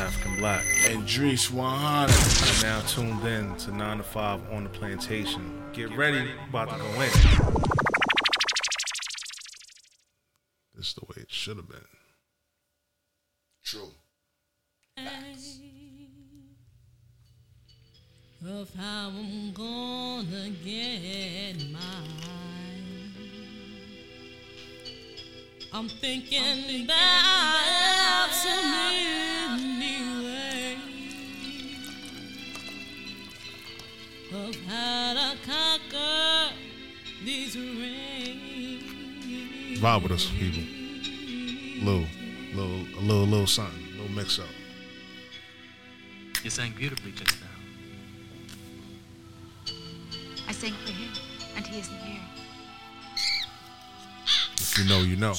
African Black. And Drees 100. You're now tuned in to 9 to 5 on the plantation. Get ready, about to go in. This is the way it should have been. True. Of how I'm gonna get mine. I'm thinking about so many of how to conquer these rains. Vibe with us, people. Little, little, a little, little something, little mix up. You sang beautifully just now. I sang for him, and he isn't here. If you know, you know.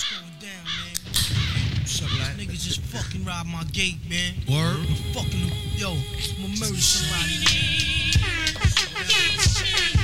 Niggas just fucking robbed my gate, man. Word? I'm fucking, yo, I'm gonna murder somebody. Cheese.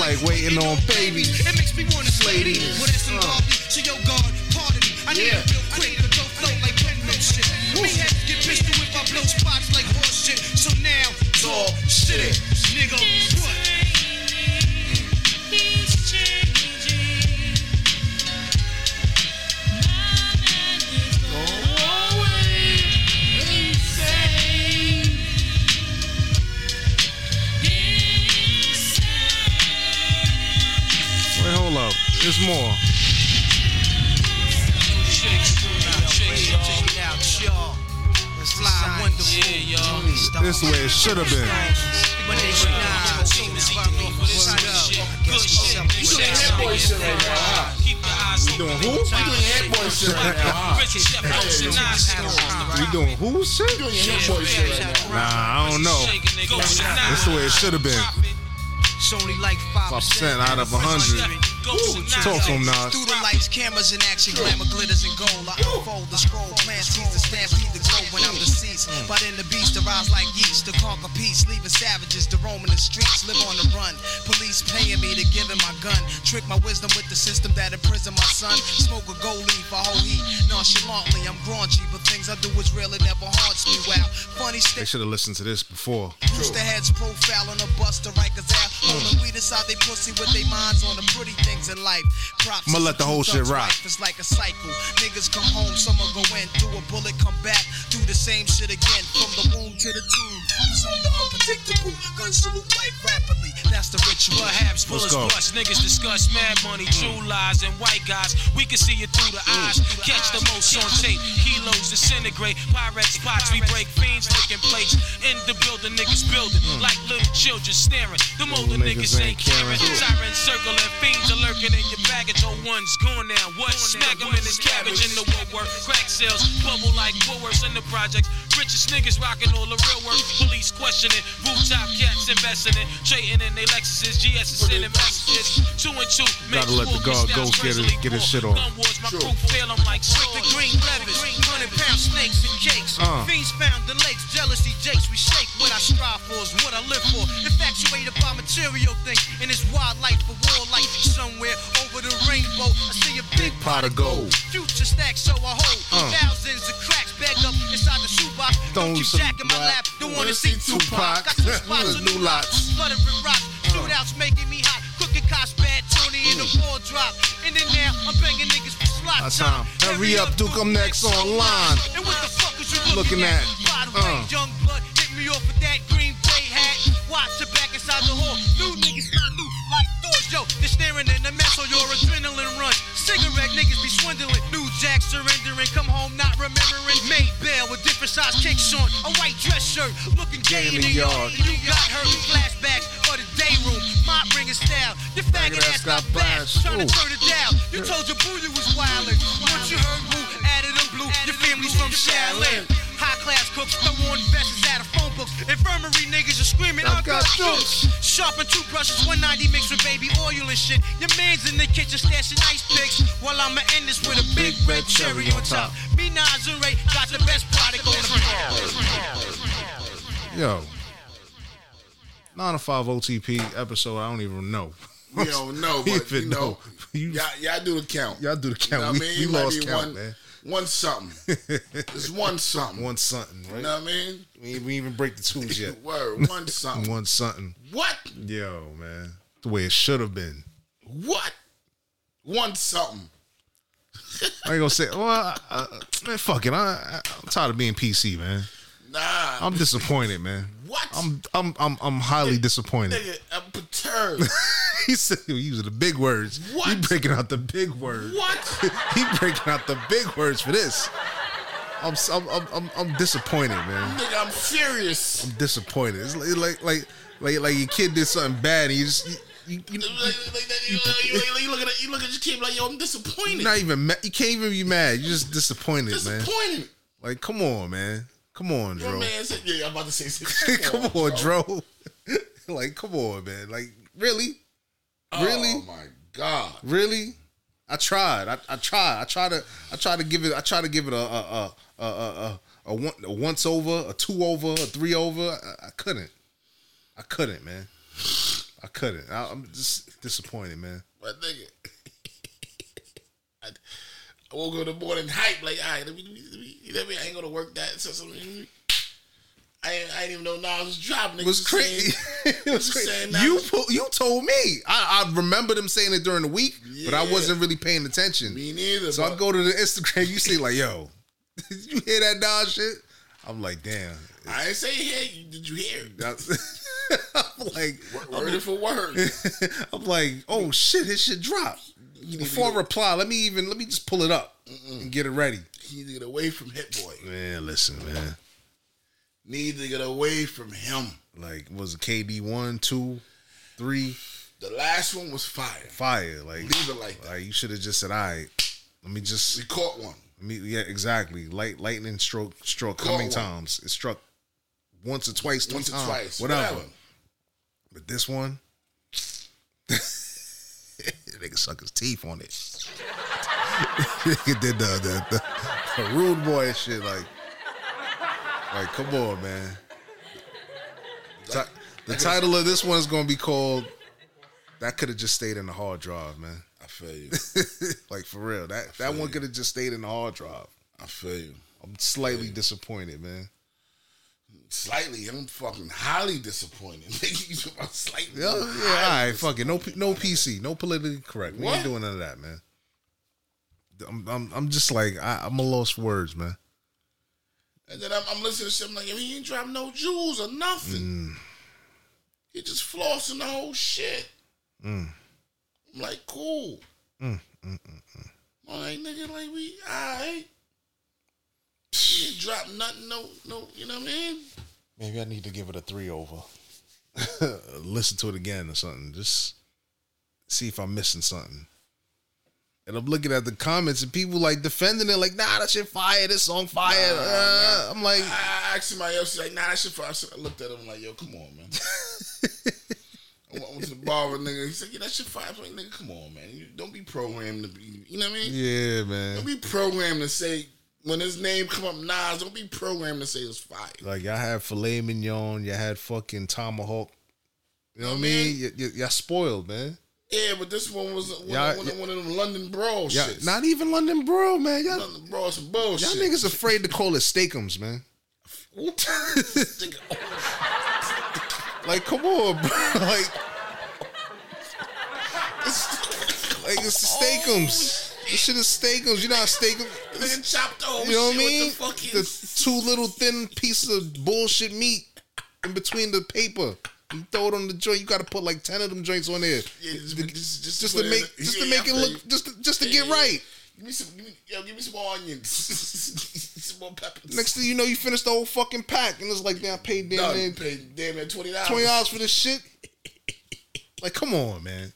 Like waiting on baby. It makes me wanna slay these. Way it should have been. It's only like 5% 5% out of 100. Talk to him, Nas. Through the lights, cameras, and action, glamour, glitters, and gold. I unfold the scroll, plans, tease the stampede, the glow when I'm deceased. But in the beast, to like yeast, to conquer peace, leaving savages to roam in the streets, live on the run. Police paying me to give him my gun, trick my wisdom with the system that imprison my son. Smoke a gold leaf, a whole heat. Nonchalantly, I'm graunchy, things I do is real, it never haunts me. Wow, funny They should have listened to this before. Rooster heads profile on a bus to Rikers out. Holding weed inside they pussy with their minds on the pretty things in life. Props I'ma let the whole shit rock. is like a cycle. Niggas come home, some go in, do a bullet, come back, do the same shit again. From the womb to the tomb, who's on the unpredictable? Gun salute life rapidly, that's the ritual. Perhaps Let's bullets bust. Niggas discuss mad money, true mm. lies, and white guys. We can see it through the mm. eyes. Catch the most on tape. Kilos disintegrate. Pyrex pots, we break fiends, licking plates. In the building, niggas building mm. like little children staring. The older niggas ain't caring. Sirens circling, fiends are lurking in your baggage. Oh, one's gone now. What? Smack 'em in his cabbage in the woodwork. Crack sales, bubble like Woolworths in the projects. Richest niggas rocking all the real work. Police questioning. Rooftop cats investing in. Trading in they Lexuses. GS is sending messages. Two and two. Gotta let the guard styles get his- get his shit off. Gun wars, my crew feel 'em like the green hundred pound snakes and cakes. Uh. Fiends found the lakes, jealousy jakes. We shake what I strive for is what I live for. Infatuated by material things in this wild life for war life. Somewhere over the rainbow, I see a big Pot of gold. Future stack so I hold Uh. thousands of cracks rock. Don't Throw keep some Jack in my lap. Don't wanna see Tupac. Got some spots new lots. With rocks. Shootouts making me hot. Cooking cops bad. Tony in the ball drop. In and now, I'm banging niggas for slot time. Hurry up, Duke, I'm next online. And what the fuck is you Looking looking, at, By the way, uh. young blood, hit me off with that green bay hat. Watch your back inside the hall. New niggas not new yo. They're staring in the mess on your adrenaline rush. Cigarette niggas be swindling. New jack surrendering. Come home not remembering. Made bail with different size kicks on. A white dress shirt. Looking gay in the yard. You got hurt. Flashbacks of the day room. My bringing style. Your faggot ass got bashed. Trying to turn it down. You told your boo you was wildin'. Once you heard who added a blue. Your family's from Shaolin. High class cooks, throw on vests out of phone books. Infirmary niggas are screaming, I got jokes. Sharpen toothbrushes, 190 mixed with baby oil and shit. Your man's in the kitchen stashing ice picks. While I'ma end this with a big red cherry on top. Me, Nas, and Ray got the best product on the Yo. 9 to 5 OTP episode, I don't even know. We don't know, but Even you know, know. You- y'all, y'all do the count. Y'all do the count. You know count. what we I mean? we It might lost be count, one, man. One something. It's one something. One something, right? You know what I mean? We, we even break the twos yet. Word, one something. One something. What? Yo, man. The way it should have been. What? One something. I ain't gonna say, well, I, I, man, fuck it. I, I, I'm tired of being PC, man. Nah. I'm disappointed, man. What? I'm I'm I'm I'm highly disappointed. Nigga, I'm perturbed. he said he was using the big words. What? He breaking out the big words. what? he breaking out the big words for this. I'm I'm I'm, I'm, I'm disappointed, man. Nigga, I'm furious. I'm disappointed. It's like like like like, like your kid did something bad and you just you, you, you, you, look at you look at your kid like, yo, I'm disappointed. you're not even mad. You can't even be mad. You're just disappointed, man. disappointed. Like, come on, man. Come on, Dro. man said, yeah, I'm about to say something. come on, Dro. like, come on, man. Like, really? Oh, really? Oh my god. Really? I tried. I, I tried. I tried to. I tried to give it. I tried to give it a a a a, a, a, one, a once over, a two over, a three over. I, I couldn't. I couldn't, man. I couldn't. I, I'm just disappointed, man. But nigga, I, I woke up in the morning hype like, all right, let me, let me, you know what I mean? I ain't gonna work that. So, so, I, ain't, I didn't even know Nas was dropping. It was crazy. it was crazy. You pu- you told me. I, I remember them saying it during the week, but I wasn't really paying attention. Me neither. So I go to the Instagram. You see, like, yo, did you hear that Nas shit? I'm like, damn. I ain't say hey, did you hear? I'm like, Word for word. I'm like, oh shit, his shit dropped. Before I reply, let me even let me just pull it up and get it ready. He need to get away from Hit Boy. Man, listen, man. Need to get away from him. Like, was it KD one, two, three, The last one was fire. fire? Like, Leave it like that. like you should have just said, all right, let me just We caught one. let me yeah, exactly. Light lightning stroke struck how many one. times? It struck once or twice, Once or times, twice. whatever. Whatever. But this one, nigga suck his teeth on it. nigga did the, the, the, the rude boy shit. Like, like, come on, man. The title of this one is gonna be called. That could have just stayed in the hard drive, man. I feel you. like for real, that that one could have just stayed in the hard drive. I feel you. I'm slightly disappointed, man. Slightly, I'm fucking highly disappointed. Nigga, you talking about slightly? Yeah, I'm yeah, all right, fuck it. No, no PC, no politically correct. We ain't doing none of that, man. I'm, I'm, I'm just like, I, I'm a lost words, man. And then I'm, I'm listening to shit. I'm like, he ain't dropping no jewels or nothing. Mm. He just flossing the whole shit. Mm. I'm like, cool. Mm, All right, nigga, like we, all right. He ain't drop nothing, no, no, you know what I mean? Maybe I need to give it a three over. Listen to it again or something. Just see if I'm missing something. And I'm looking at the comments and people like defending it, like, nah, that shit fire, this song fire. Uh, I'm like, I asked somebody else, she's like, nah, that shit fire. us. I looked at him like, yo, come on, man. I went- I went to the bar with a nigga. He said, yeah, that shit fire. I'm like, nigga, come on, man. You don't be programmed to be, you know what I mean? yeah, man. Don't be programmed to say, when his name come up, Nas, don't be programmed to say it's fire. Like y'all had filet mignon, y'all had fucking tomahawk. You know what I mean? Y- y- y'all spoiled, man. Yeah, but this one was one, Y'all- one, one of them London broil Y'all, shits. not even London broil, man. Y'all, London broil some bullshit. y'all niggas afraid to call it steakums, man. Like, come on, bro. Like, like it's the steakums. Oh, this shit is steakums. You know how steakums. Nigga chopped over You know what I mean? The The two little thin pieces of bullshit meat in between the paper. You throw it on the joint. You got to put like ten of them joints on there, Yeah, just, just, just, just to make in- just yeah, to make it look just to, just to Yeah, get right. Give me some, give me, yo, give me some more onions, some more peppers. Next thing you know, you finish the whole fucking pack, and it's like, damn, I paid damn near Paid damn near twenty dollars. twenty dollars for this shit. Like, come on, man.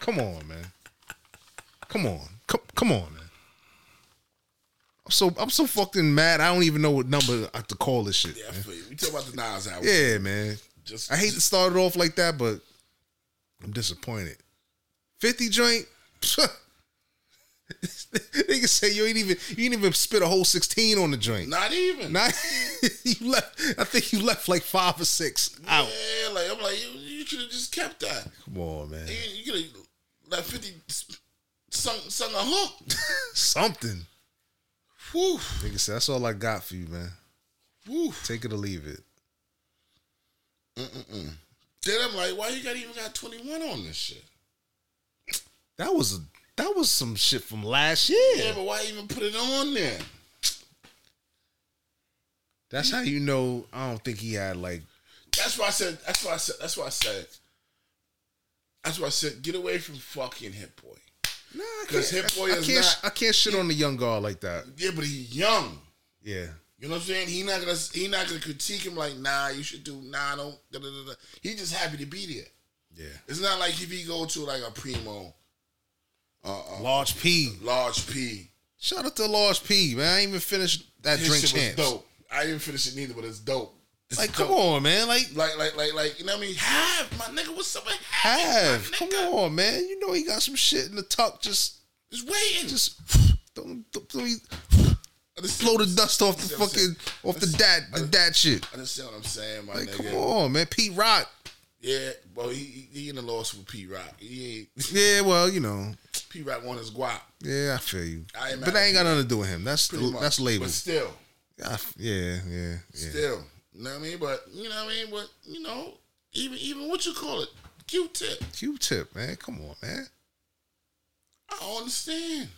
Come on, man. Come on. Come, come on, man. I'm so I'm so fucking mad. I don't even know what number I have to call this shit. Yeah, I man. feel you. We talk about the Nas album. Yeah, man. Just, I hate to start it off like that, but I'm disappointed. 50 joint. Nigga say you ain't even you ain't even spit a whole 16 on the joint. Not even. Not you left I think you left like five or six out. Yeah, like I'm like you, you should have just kept that. Come on, man. You, you could have let Fifty sung sung a hook. Something. Whew, Nigga said that's all I got for you, man. whew. Take it or leave it. Then I'm like, why you got even got 21 on this shit? That was a that was some shit from last year. Yeah, but why even put it on there? That's how you know I don't think he had like That's why I said. That's why I said. That's why I said. That's why I said. Get away from fucking Hit Boy. Nah, I 'Cause can't- Boy I is can't, not- I can't shit on the young guard like that. Yeah, but he's young. Yeah. You know what I'm saying? He not gonna. He not gonna critique him like, nah, you should do. Nah, don't. Da, da, da, da. He just happy to be there. Yeah. It's not like if he go to like a primo, uh, uh, Large P. large P. Shout out to Large P, man. I ain't even finished that His drink was dope. I didn't finish it neither, but it's dope. It's Like, come on, man. Like, Like, like, like, like, you know what I mean? Have my nigga, what's up with have? Come on, man. You know he got some shit in the tuck. Just, Just waiting. just don't, don't, don't he I just blow the dust off the See fucking off the dad the dad shit. I understand what I'm saying, my Like, nigga. come on, man. Pete Rock. Yeah, well, he he- in the lawsuit with Pete Rock. He ain't Yeah, well, you know. Pete Rock want his guap. Yeah, I feel you. I but that ain't got nothing to do with him. That's much. that's label. But still, Yeah, yeah, yeah, yeah. still, you know what I mean? But you know what I mean? But you know, even even what you call it, Q-tip. Q-tip, man. Come on, man. I don't understand.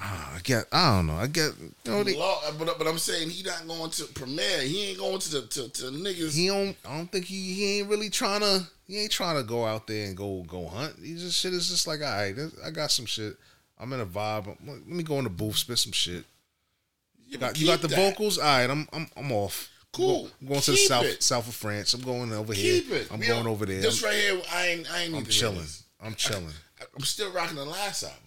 Ah, I get. I don't know. I get. You know, they, Law, but but I'm saying he not going to Premier. He ain't going to the to, to niggas. he don't. I don't think he. He ain't really trying to. He ain't trying to go out there and go go hunt. He just shit is just like, all right, I got some shit. I'm in a vibe. Let me go in the booth, spit some shit. You Got, you got the that. vocals. All right, I'm I'm I'm off. Cool. I'm going to the south it. south of France. I'm going over Keep here. it. I'm We going over there. This right here, I ain't I ain't I'm need to hear chilling. I'm chilling. I- I'm still rocking the last album.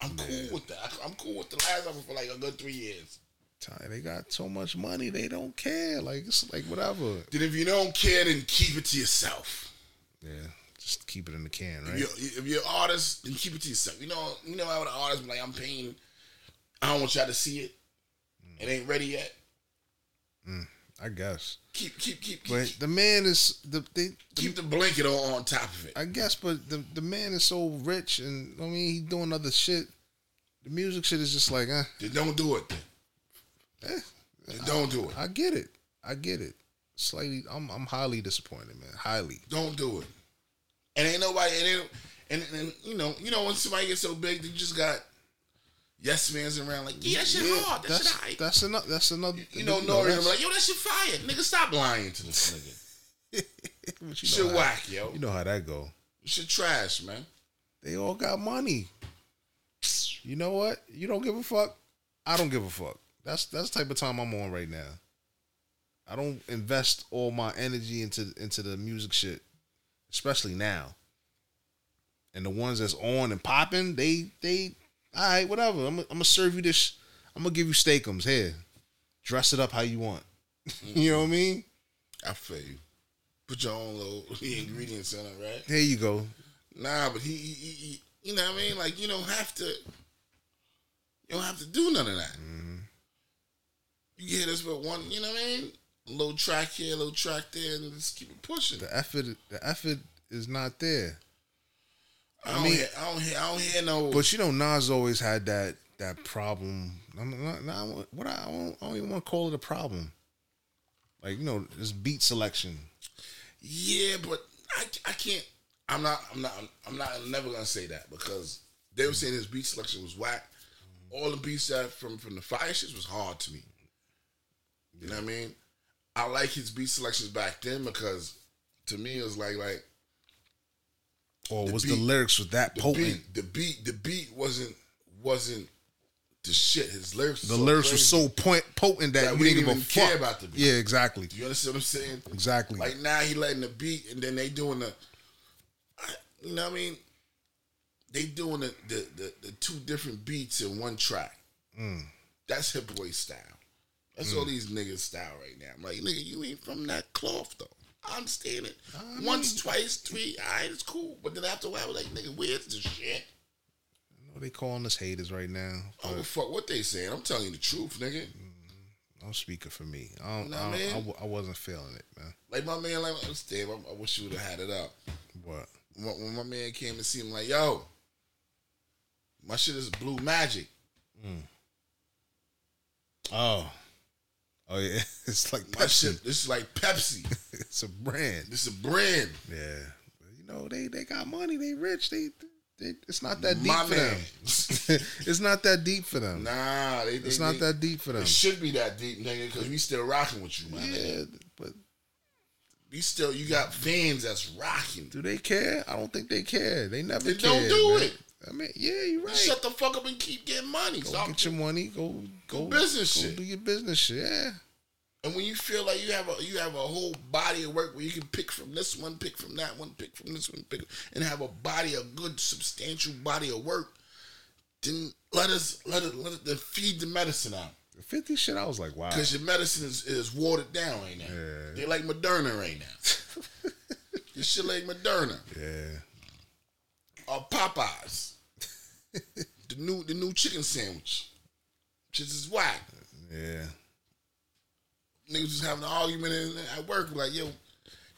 I'm cool with that. I- I'm cool with the last album for like a good three years. They got so much money, they don't care. Like it's like whatever. Then if you don't care, then keep it to yourself. Yeah, just keep it in the can, If right? you're, if you're an artist, then keep it to yourself. You know, you know how the artist be like, I'm paying. I don't want y'all to see it. It ain't ready yet. I guess. Keep keep keep keep, But the man is the they. keep the blanket on, on top of it. I guess, but the the man is so rich, and I mean, he doing other shit. The music shit is just like, eh, Then don't do it. Eh Then don't do it. I get it. I get it. Slightly, I'm I'm highly disappointed, man. Highly. Don't do it. And ain't nobody. And, ain't, and, and you know, you know when somebody gets so big, they just got yes mans around like, yeah, that shit hard. That that's shit that's another. That's another. You know, Nori, I'm like, yo, that shit fire. Nigga, stop lying to this nigga. but you shit whack, yo. You know how that go. Shit trash, man. They all got money. You know what? You don't give a fuck. I don't give a fuck. That's that's the type of time I'm on right now. I don't invest all my energy into into the music shit, especially now. And the ones that's on and popping, they they all right, whatever. I'm I'm gonna serve you this. I'm gonna give you steakums here. Dress it up how you want. you know what I mean? I feel you. Put your own little ingredients in it, right? There you go. Nah, but he, he, he, you know what I mean? Like you don't have to, you don't have to do none of that. Mm-hmm. You get this with one, you know what I mean? A little track here, a little track there, and just keep it pushing. The effort the effort is not there. I, don't mean- hear, I don't hear, I don't hear no. But you know, Nas always had that that problem. I'm not, not what I, I, don't, I don't even want to call it a problem. Like you know, this beat selection. Yeah, but I, I can't. I'm not. I'm not. I'm not. I'm never gonna say that because they were saying his beat selection was whack. All the beats that from from the fire shits was hard to me. You know what I mean? I like his beat selections back then because to me it was like like Or The was the lyrics was that the potent? beat. The beat. The beat wasn't wasn't the shit. His lyrics. the so lyrics were so point, potent that, That we didn't even care fuck. about the beat. Yeah, exactly. Do you understand what I'm saying? Exactly. Like now he letting the beat, and then they doing the, you know what I mean? They doing the the, the, the two different beats in one track. Mm. That's Hit Boy style. That's all these niggas style right now. I'm like, nigga, you ain't from that cloth though. I understand it. Once, twice, three, all right, it's cool. But then after a while, I was like, nigga, where's the shit? I know they calling us haters right now. I don't fuck what they saying. I'm telling you the truth, nigga. Mm, I'm speaking for me. I don't, Nah, I, don't-. I, w- I wasn't feeling it, man. Like my man, like Steve, I, I wish you would have had it up. What? When, when my man came to see him, like, yo, my shit is blue magic. Mm. Oh, oh yeah. It's like My Pepsi. shit, this is like Pepsi. It's a brand. This is a brand. Yeah, you know they they got money. They rich. They, they it's not that deep My for man. them. it's not that deep for them. Nah, they, it's they- not they- that deep for them. It should be that deep, nigga, because we still rocking with you, man. Yeah, but We still, you got fans that's rocking. do they care? I don't think they care. They never. They don't do man. it. I mean, yeah, you're right. Shut the fuck up and keep getting money. go Stop. get your money. Go go business go shit. Do your business shit. Yeah. And when you feel like you have a you have a whole body of work where you can pick from this one, pick from that one, pick from this one, pick and have a body, a good substantial body of work, then let us let it let it then feed the medicine out. The Fifty shit. I was like, wow. Because your medicine is, is watered down right now. Yeah. They like Moderna right now. this shit like Moderna. Yeah. Or Popeyes. the new the new chicken sandwich. Shit is whack. Yeah. niggas was having an argument in, at work, like, yo,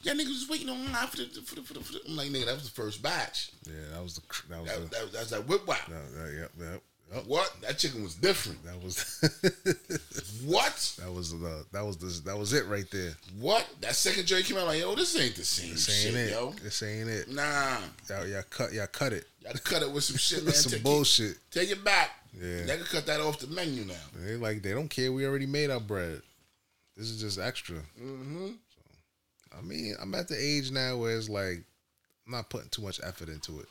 yeah, niggas was waiting on line for the, for the, for the, for the. I'm like, nigga, that was the first batch. Yeah. That was the. That was That, the. that, that's that whip whop. No, that, yep, yep, yep. What? That chicken was different. That was. What? that was the. That was the. That was it right there. What? That second joint came out like, yo, this ain't the same This shit, ain't it. yo. This ain't it. Nah, Y'all, y'all cut. Y'all cut it. y'all cut it with some shit, man. Some take, bullshit. It, take it back. Yeah. They can cut that off the menu now. They like they don't care. We already made our bread. This is just extra. Mm-hmm. I mean, I'm at the age now where it's like I'm not putting too much effort into it.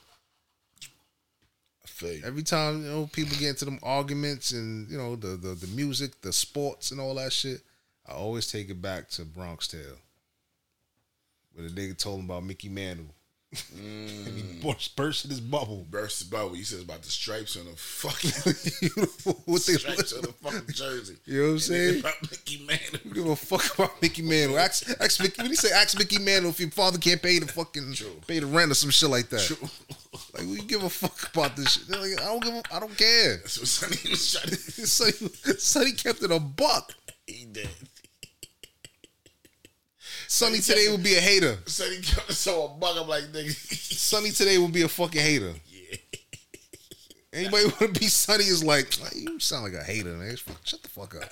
Every time you know people get into them arguments and you know the the, the music, the sports, and all that shit, I always take it back to Bronx Tale, where the nigga told him about Mickey Mantle, Mm. and he burst, burst in his bubble. Burst the bubble. He says about the stripes on the fucking what they, stripes on the fucking jersey. You know what I'm And saying? About Mickey Mantle. Give a fuck about Mickey Mantle? Ask, ask Mickey. When he say ask Mickey Mantle if your father can't pay the fucking True. pay the rent or some shit like that. True. Like we give a fuck about this shit. Like, I don't give. A, I don't care. That's what Sonny was trying to Sonny, Sonny kept it a buck. He did. Sonny today would be a hater. Sonny so a bug. I'm like, nigga. Sonny today would be a fucking hater. yeah. Anybody want to be Sonny is like, "Like, you sound like a hater, man. Shut the fuck up.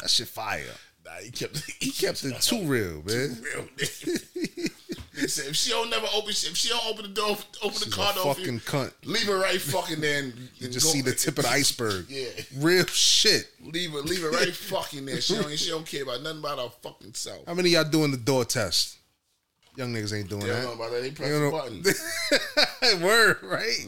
That shit fire. Nah, he kept. He kept it too real, man. Too real. Said, if she don't never open, if she don't open the door, open the car door, for fucking you, cunt. leave her right fucking there. And, You just go- see the tip of the iceberg. Yeah, Real shit. leave her, leave her right fucking there. She don't, she don't care about nothing about her fucking self. How many of y'all doing the door test? Young niggas ain't doing They don't that. know about that. They press You the button. Word, right?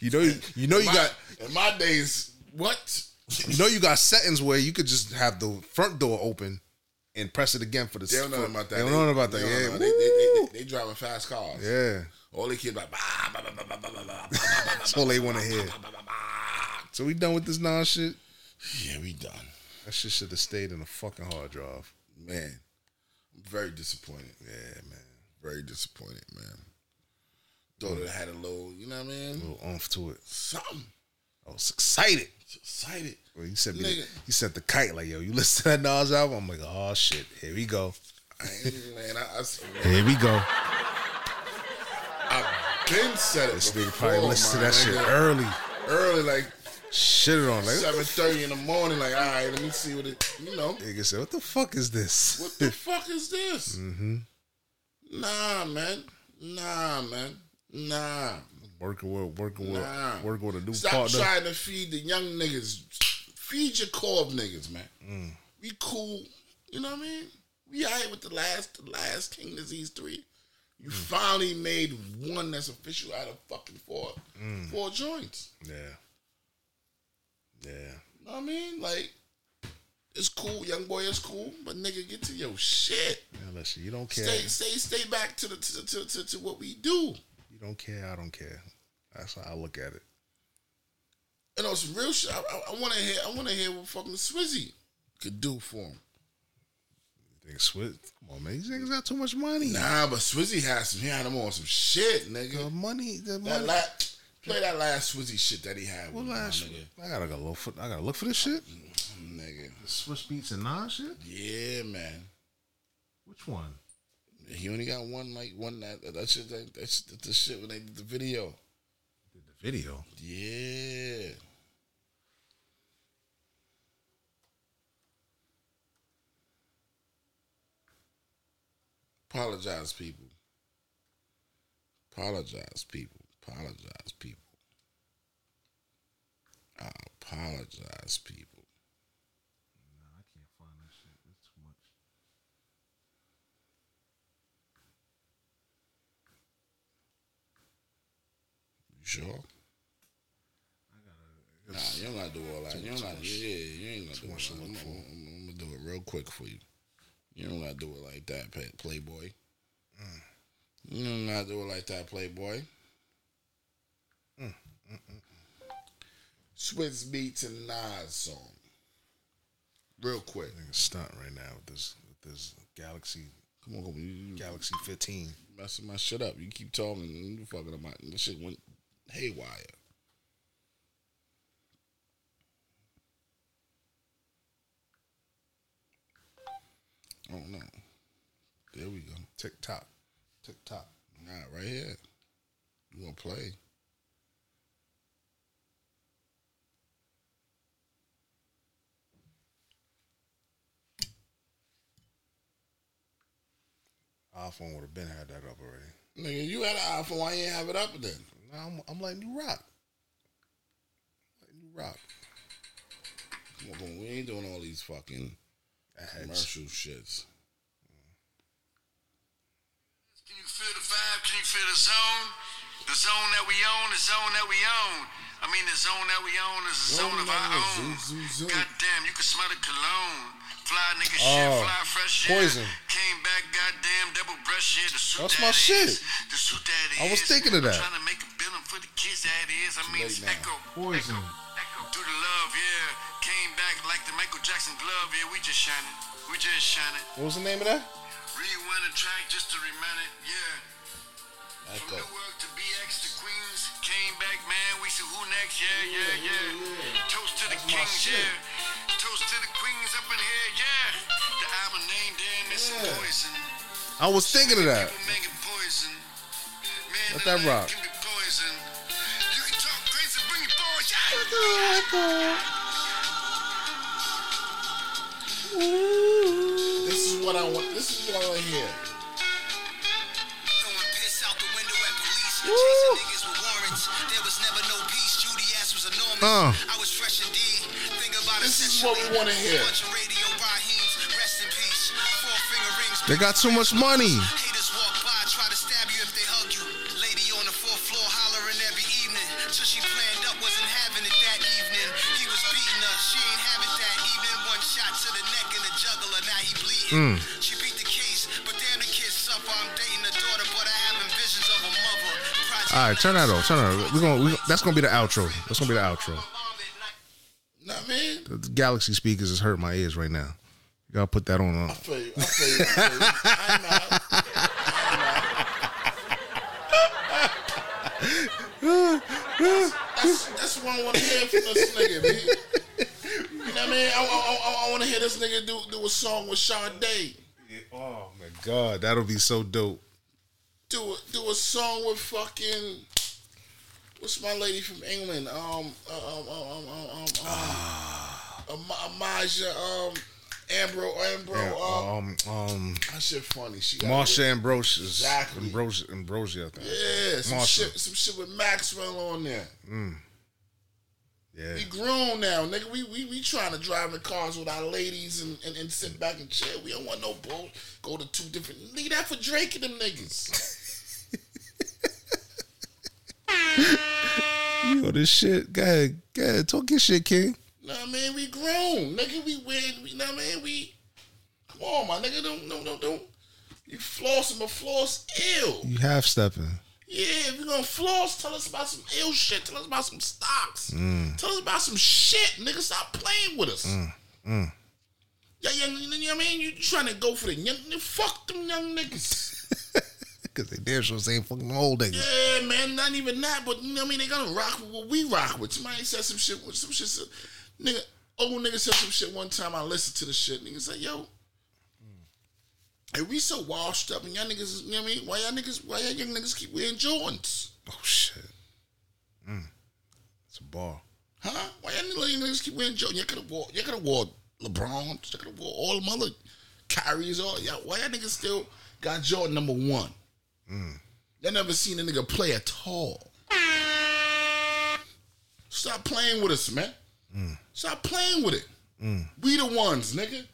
you know, you know, you My- got, in my days. What? you know, you got settings where you could just have the front door open and press it again for the. They don't know about that. They don't know about that. Yeah, they, they, they, driving fast cars. Yeah, all they kids like. That's all they want to hear. So we done with this Nas shit. Yeah, we done. That shit should have stayed in a fucking hard drive. Man, I'm very disappointed. Yeah, man. Very disappointed, man. Thought it had a little, you know what I mean? A little oomph to it. Something. I was excited. Excited. Well, you sent me. Nigga. You sent the kite like, yo. You listen to that Nas album? I'm like, oh shit. Here we go. Man, I, I, Here we go. I've been said it This before, nigga probably listened to that shit early. Early, like, Shit it on like Seven thirty in the morning. Like, all right, let me see what it. You know, nigga said, "What the fuck is this?" what the fuck is this? mm-hmm. Nah, man. Nah, man. Nah. Working with working with Nah. working with a new Stop partner. trying to feed the young niggas. Feed your core of niggas, man. Mm. We cool. You know what I mean? We alright with the last the last King Disease three. You Mm. finally made one that's official out of fucking four Mm. four joints. Yeah. Yeah. You know what I mean? Like, it's cool. Young boy is cool, but nigga, get to your shit. Yeah, listen, you don't care. Stay, stay, stay back to the to, to, to, to what we do. You don't care. I don't care. That's how I look at it. You know, some real shit. I, I, I want to hear. I want to hear what fucking Swizzy could do for him. Think Swizz? Come on, man. These niggas got too much money. Nah, but Swizzy has some. He had him on some shit, nigga. The money. The That money. la- play that last Swizzy shit that he had. What with him, last? nigga? I gotta go look for. I gotta look for this shit. Mm, nigga. Swizz Beatz and Nas shit. Yeah, man. Which one? He only got one like one that that shit that that's the shit when they did the video. Did the video. Yeah. Apologize, people. Apologize, people. Apologize, people. I apologize, people. Nah, I can't find that shit. It's too much. Sure? Nah, you don't gotta do all that. You don't gotta, yeah, you ain't gonna do much all to that. I'm, for. I'm- I'm gonna do it real quick for you. You don't gotta do it like that, Playboy. Mm. You don't gotta do it like that, Playboy. Mm, Swizz Beatz and Nas song. Real quick. Nigga stunt right now with this with this Galaxy Come on, come on. You, you Galaxy 15. messing my shit up. You keep talking you fucking up my this shit went haywire. Oh no. There we go. TikTok. TikTok. Nah, right here. You gonna play. iPhone would have been had that up already. Nigga, you had an iPhone, why you ain't have it up then? I'm, I'm letting you rock. Letting you rock. Come on. We ain't doing all these fucking commercial shits. Can you feel the vibe? Can you feel the zone? The zone that we own, the zone that we own. I mean, the zone that we own is the zone, Zone of our own. own. Zoo, zoo, zoo. God damn, you can smell the cologne. Fly nigga Oh, shit, fly fresh shit. Poison. Came back, goddamn, double breast shit. That's that my shit. is. The suit that I was thinking of that. That is. I mean, it's echo. Poison. Echo. Do the love, yeah. Came back like the Michael Jackson glove, yeah. We just shining. We just shining. What was the name of that? Rewind the track just to remind it, yeah. From Echo. Newark to BX to Queens, came back, man. We see who next, yeah, yeah, yeah. Toast to That's my kings, yeah. Toast to the queens up in here, yeah. The album name, damn, it's Yeah. poison. I was thinking of that. People making poison. Man, Let that rock. This is what I want. This is what I want to hear. Throwing piss out the window at police. Chasing niggas with warrants. There was never no peace. Judy ass was enormous. Uh. I was fresh indeed. Think about This is what we wanna hear. Bunch of radio Raheems. Rest in peace. Four finger rings. They got too much money. Bleeding. She beat the case, but damn the kid suffer. I'm dating the daughter, but I having visions of a mother. Project All right, turn that off. Turn that off. We're gonna. We, that's gonna be the outro. That's gonna be the outro. Know what I mean? The Galaxy speakers is hurting my ears right now. You gotta put that on. I Uh, feel you. I feel you. I feel you. I'm not. That's, that's what I want to hear from this nigga, man. What I? I, I, I, want to hear this nigga do do a song with Sade. oh my god, that'll be so dope. Do a, do a song with fucking what's my lady from England? Um, uh, um, um, um, um, um, Ah. um, Amaja, um, Ambro, Ambro, Yeah, um, um, um, that shit funny. She Marsha Ambrosius. Exactly. Ambrosia, Ambrosia, I think. Yeah, some Marsha. shit, some shit with Maxwell on there. Mm. Yeah. We grown now, nigga. We we we trying to drive in cars with our ladies and, and, and sit back and chill. We don't want no bull. Go to two different. Leave that for Drake and them niggas. You know this shit. Go ahead. Go ahead. Talk your shit, King. know man, We grown, nigga. We win. You know what I mean? We come on, my nigga. Don't don't don't don't. You flossing, but floss ill. You half stepping. Yeah, if you're gonna floss, tell us about some ill shit. Tell us about some stocks. Mm. Tell us about some shit, nigga. Stop playing with us. Mm. Mm. Yeah, yeah, you know what I mean? You trying to go for the young, fuck them young niggas. Because they damn sure saying fucking old niggas. Yeah, man, not even that, but you know what I mean? They gonna rock with what we rock with. Somebody said some shit, some shit, said, nigga, old nigga said some shit one time. I listened to the shit. Nigga said, yo, hey, we so washed up, and y'all niggas, you know what I mean? Why y'all niggas, why y'all young niggas keep wearing Jordans? Oh shit. Mm. It's a bar. Huh? Why y'all niggas keep wearing Jordans? Y'all could have wore, y'all could have wore LeBron. Y'all could have wore all them other carries. All y'all. Why y'all niggas still got Jordan number one? Mm. Y'all never seen a nigga play at all. Stop playing with us, man. Mm. Stop playing with it. Mm. We the ones, nigga.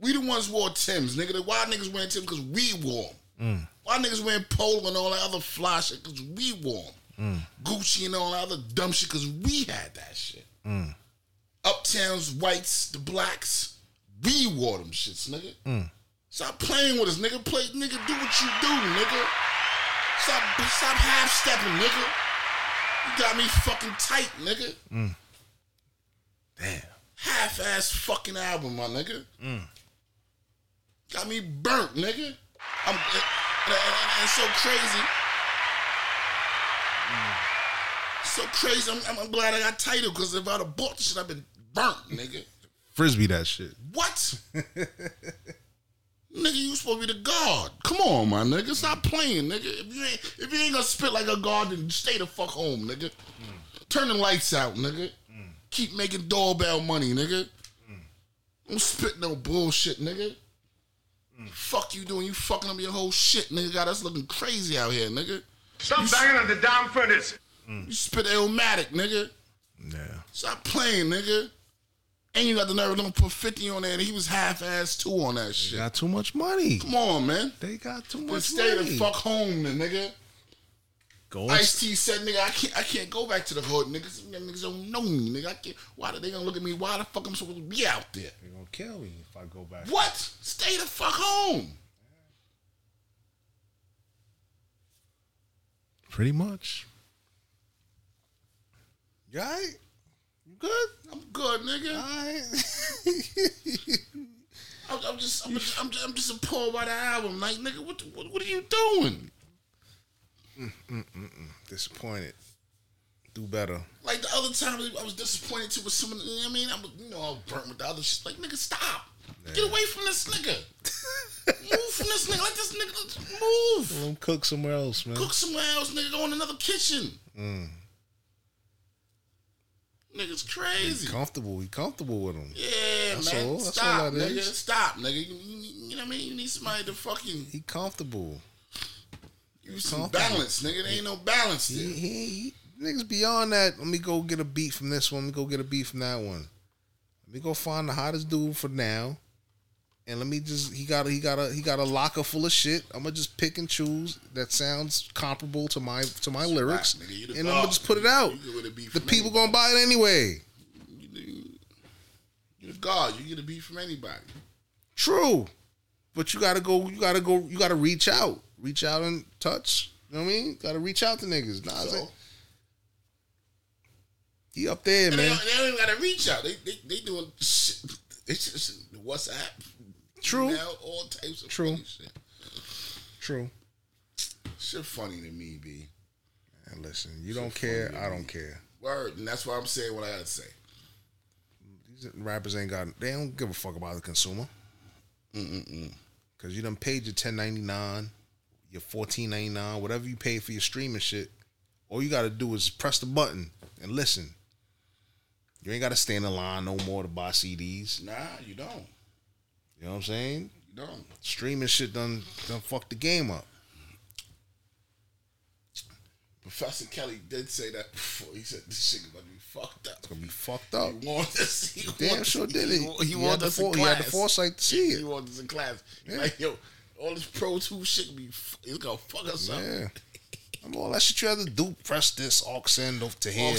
We the ones wore Tims, nigga. Why niggas wearing Tims? Because we wore 'em. Mm. Why niggas wearing Polo and all that other fly shit? Because we wore 'em. Mm. Gucci and all that other dumb shit because we had that shit. Mm. Uptowns, whites, the blacks, we wore them shits, nigga. Stop playing with us, nigga. Play, nigga. Do what you do, nigga. Stop, stop half stepping, nigga. You got me fucking tight, nigga. Damn. Half ass fucking album, my nigga. Got me burnt, nigga. I'm and, it's so crazy. So crazy. I'm, I'm, glad I got Tidal because if I'd have bought the shit, I'd been burnt, nigga. Frisbee that shit. What? nigga, you supposed to be the god. Come on, my nigga. Stop playing, nigga. If you ain't if you ain't gonna spit like a god, then stay the fuck home, nigga. Turn the lights out, nigga. Keep making doorbell money, nigga. Don't spit no bullshit, nigga. Fuck you doing? You fucking up your whole shit, nigga. Got us looking crazy out here, nigga. Stop banging on the damn furnace. Mm. You spit Illmatic, nigga. Yeah. Stop playing, nigga. And you got the nerve to put 50 on there and he was half ass too on that They shit. got too much money. Come on, man. They got too much stay money. the fuck home then, nigga. Go Ice T said, nigga, I can't I can't go back to the hood, niggas. Niggas don't know me, nigga. I can't why they gonna look at me? Why the fuck I'm supposed to be out there? They gonna kill me if I go back. What? Stay the fuck home. Pretty much. You alright? You good? I'm good, nigga. Alright. I'm, I'm just I'm just, I'm just I'm just appalled by the album. Like, nigga, what what, what are you doing? Mm, mm, mm, disappointed. Do better. Like the other time I was disappointed too with some of the, you know what I mean? I was, you know, I was burnt with the other shit. Like, nigga, stop. Get away from this nigga. move from this nigga. Let this nigga move. Let 'em cook somewhere else, man. Cook somewhere else, nigga. Go in another kitchen. Mm. Nigga's crazy. He comfortable. He comfortable with him. Yeah, That's man. all. That's Stop, all that nigga. is. Stop, nigga. You, you, you know what I mean? You need somebody to fucking He comfortable. Some balance, nigga. There ain't no balance He, there. he, he- niggas beyond that. Let me go get a beat from this one. Let me go get a beat from that one. Let me go find the hottest dude for now. And let me just he got a, he got a he got a locker full of shit. I'm gonna just pick and choose that sounds comparable to my to my lyrics, Right, nigga, and I'm gonna just put it out. You get a beat The people anybody. gonna buy it anyway. You're the god. You get a beat from anybody. True, but you gotta go. You gotta go. You gotta reach out. Reach out and touch. You know what I mean? Gotta reach out to niggas. Nah, So, he up there, and they, man. don't, they don't even gotta reach out. They they, they doing shit. It's just WhatsApp. True. Email, all types of True. shit. True. Shit funny to me, B. And listen, you don't care. I don't care. Word, and that's why I'm saying what I gotta say. These rappers ain't got. They don't give a fuck about the consumer. Mm-mm-mm. Cause you done paid your ten ninety nine, your fourteen ninety nine, whatever you pay for your streaming shit. All you gotta do is press the button and listen. You ain't gotta stand in line no more to buy CDs. Nah, you don't. You know what I'm saying? You don't. Streaming shit done done fuck the game up. Professor Kelly did say that before. He said this shit gonna be fucked up. It's gonna be fucked up. He warned us. He Damn sure did He, it. wa- he He warned had the us fore- he had the foresight to see it. He warned us in class. Yeah. Like yo, all this Pro Tools shit be it's gonna fuck us up. Yeah. I'm all that shit you have to do. Press this aux end over to here.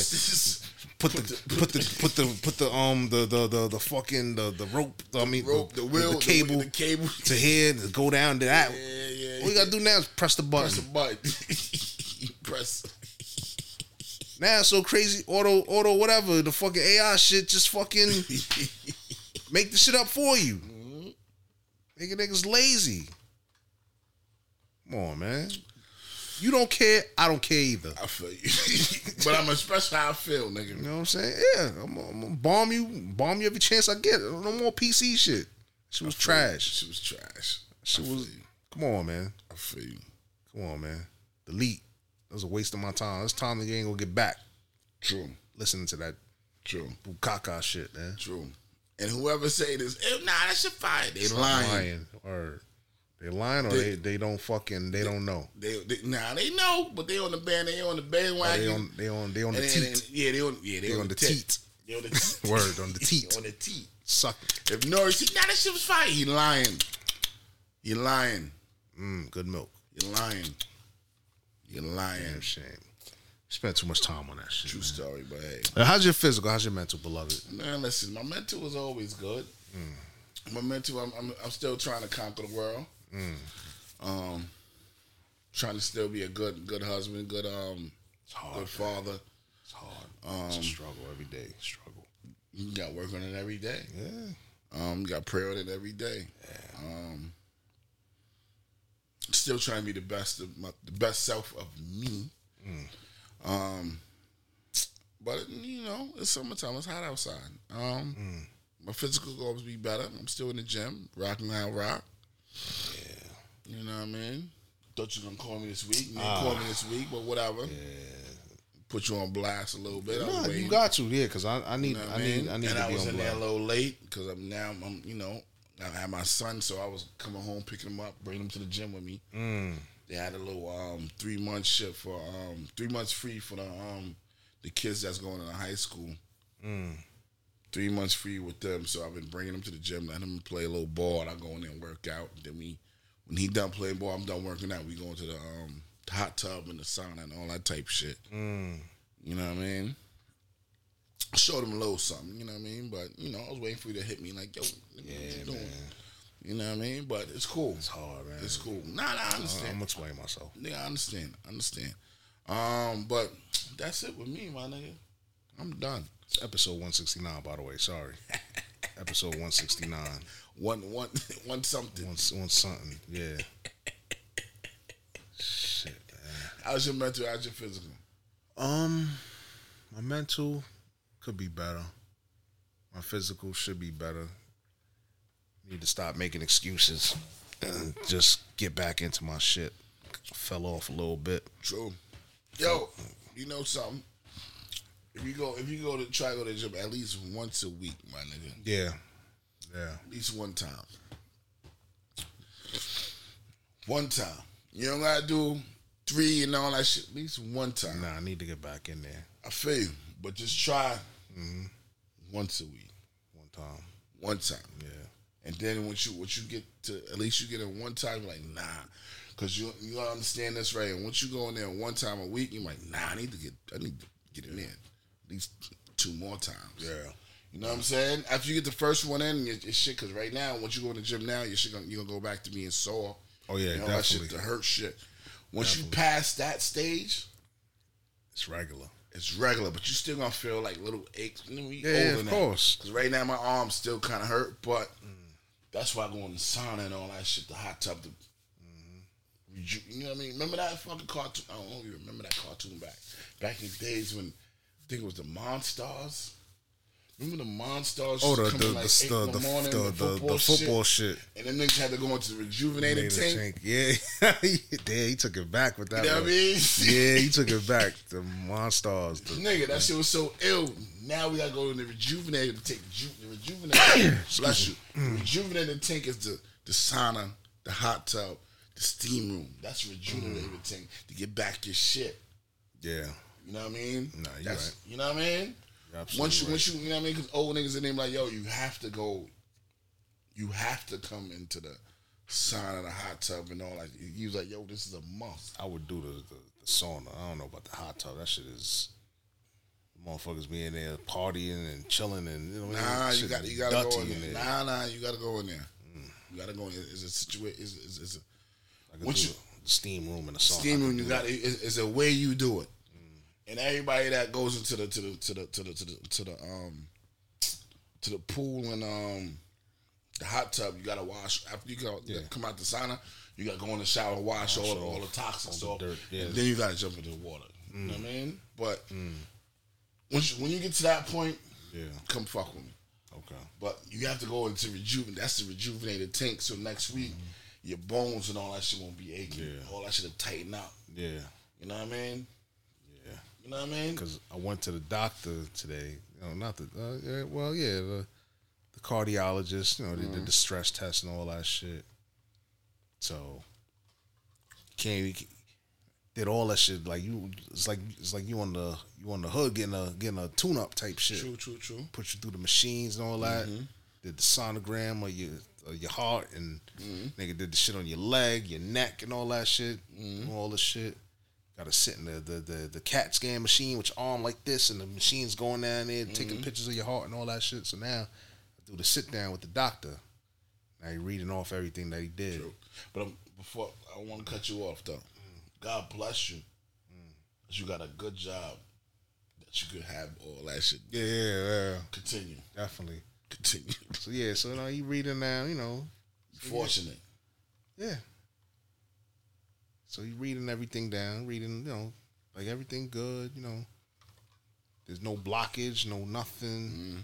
Put the put the put the put the um the the the, the fucking the the rope. I mean rope, the wheel, the, the- cable the cable. to here to go down to that. Yeah, yeah. All you gotta do now is press the button. Press the button. Press. Now it's so crazy. Auto auto whatever the fucking AI shit just fucking make the shit up for you. Mm-hmm. Making niggas lazy. Come on, man. You don't care. I don't care either. I feel you, but I'm express how I feel, nigga. You know what I'm saying? Yeah, I'm, I'm gonna bomb you, bomb you every chance I get. No more PC shit. She was trash. She was trash. She I was. Come on, man. I feel you. Come on, man. Delete. That was a waste of my time. It's time that you ain't gonna get back True. listening to that True. bukaka shit, man. True. And whoever say this, nah, that shit fire. They lying. lying. Or they lying, or They- they, they don't fucking they don't know. They, they nah, they know, but they on the band. They on the bandwagon. they on they on they on the And- teat. and- yeah, they on. Yeah, they, They on, on the, teat. They on the teat. Word on the teat. on the teat. Suck. it. If Nori said, nah, that shit was fine. He lying. You lying. Mm, good milk. You lying. You lying. Damn shame. Spent too much time on that shit. True man. story, but hey. How's your physical? How's your mental, beloved? Man, listen, my mental was always good. My mental, I'm, I'm, I'm still trying to conquer the world. Um, trying to still be a good, good husband, good, um, hard, good father. It's hard. Um, it's a struggle every day. Struggle. You got to work on it every day. Yeah. Um, you got to pray on it every day. Um, still trying to be the best of my, the best self of me. Um, but you know, it's summertime. It's hot outside. Um, my physical goals be better. I'm still in the gym, rocking out rock. Yeah, you know what I mean. Thought you were gonna call me this week. You didn't call me this week, but whatever. Put you on blast a little bit. Nah, you got to, yeah, because I, I need You know I need I need and to I was in there a little late because I'm now I'm you know I had my son, so I was coming home picking him up, bringing him to the gym with me. Mm. They had a little um, three month shit for um, three months free for the um, the kids that's going to high school. Mm. Three months free with them, so I've been bringing them to the gym, letting them play a little ball. And I go in there and work out. Then we, when he done playing ball, I'm done working out. We go into the um, hot tub and the sauna and all that type shit. Mm. You know what I mean? Showed him a little something, you know what I mean? But, you know, I was waiting for you to hit me like, yo, nigga, what you doing? You know what I mean? But it's cool. It's hard, man. It's cool. Nah, nah, I understand. I'm understand. gonna myself. Nigga, I understand. I understand. Um, but that's it with me, my nigga. I'm done. It's episode 169, by the way. Sorry. episode 169. One, one, one something. One, one something. Yeah. Shit, man. How's your mental? How's your physical? Um, my mental could be better. My physical should be better. Need to stop making excuses and just get back into my shit. Fell off a little bit. True. Yo, you know something? If you go, if you go to try to go to the gym at least once a week, my nigga, Yeah. Yeah. at least one time. One time. You don't gotta do three and all that shit. At least one time. Nah, I need to get back in there I feel you, but just try mm-hmm. once a week, one time. one time. Yeah. And then once you once you get to at least you get it one time, you're like nah, because you you understand this right. And once you go in there one time a week, you're like nah, I need to get I need to get it in there at least two more times. Yeah. You know what I'm saying? After you get the first one in, your shit. Because right now, once you go in the gym now, your shit gonna, you're gonna go back to being sore. Oh, yeah, and all that shit, definitely. the hurt shit. Once you pass that stage, It's regular. it's regular, but you still gonna feel like little aches. You know, Yeah, yeah, of course. Because right now my arms still kind of hurt, but that's why I go in the sauna and all that shit, the hot tub. The, reju- you know what I mean? Remember that fucking cartoon? I don't know if you remember that cartoon back back in the days when I think it was the Monstars. Remember the Monstars? Oh, the the the like the, the, the morning, the, the, football, the football shit. shit. And then niggas had to go into the a tank. tank. Yeah, Damn, he took it back with that. You know what I mean? Yeah, he took it back. The Monstars. The, Nigga, that shit was so ill. Now we gotta go in the rejuvenated to take ju- the rejuvenated. bless you. Mm. rejuvenated tank is the the sauna, the hot tub, the steam room. That's rejuvenated Mm. tank to get back your shit. yeah, You know what I mean? Nah, you That's, right. You know what I mean? Once you, right. once you, you know what I mean? Because old niggas in them like, yo, you have to go. You have to come into the sauna, the hot tub, and all that. He was like, yo, this is a must. I would do the, the, the sauna. I don't know about the hot tub. That shit is motherfuckers being there partying and chilling and you know. what I mean? Nah, you got you gotta go in there. Nah, nah, you gotta go in there. You gotta go in. It's a situation. It's, it's a once you- steam room and the sauna. Steam room. You got it's a way you do it. And everybody that goes into the to the to the to the to the to the um to the pool and um the hot tub, you gotta wash after you go Yeah. come out the sauna. You gotta go in the shower, wash, Wash all, all the toxins all off, the yeah. and then you gotta jump into the water. You know what I mean? But once you, when you get to that point, Yeah. come fuck with me. Okay. But you have to go into rejuvenate. That's the rejuvenated tank. So next week, your bones and all that shit won't be aching. Yeah. All that shit will tighten up. Yeah. You know what I mean? You know what I mean? Because I went to the doctor today. You know, not the uh, yeah, well, yeah, the the cardiologist. You know, they Mm-hmm. did the stress test and all that shit. So can't did all that shit like you. It's like it's like you on the you on the hood getting a getting a tune up type shit. True, true, true. Put you through the machines and all that. Mm-hmm. Did the sonogram of your your heart and Mm-hmm. nigga did the shit on your leg, your neck, and all that shit. Mm-hmm. All the shit. Got to sit in the, the the the CAT scan machine with your arm like this, and the machine's going down there taking Mm-hmm. pictures of your heart and all that shit. So now I do the sit down with the doctor. Now he reading off everything that he did. True. But um, before I want to cut you off though. God bless you. That you got a good job. That you could have all that shit. Yeah, yeah, yeah, Continue. definitely. Continue. So yeah, so now he reading now, you know, Fortunate. yeah. So he reading everything down, reading, you know, like everything good, you know. There's no blockage, no nothing.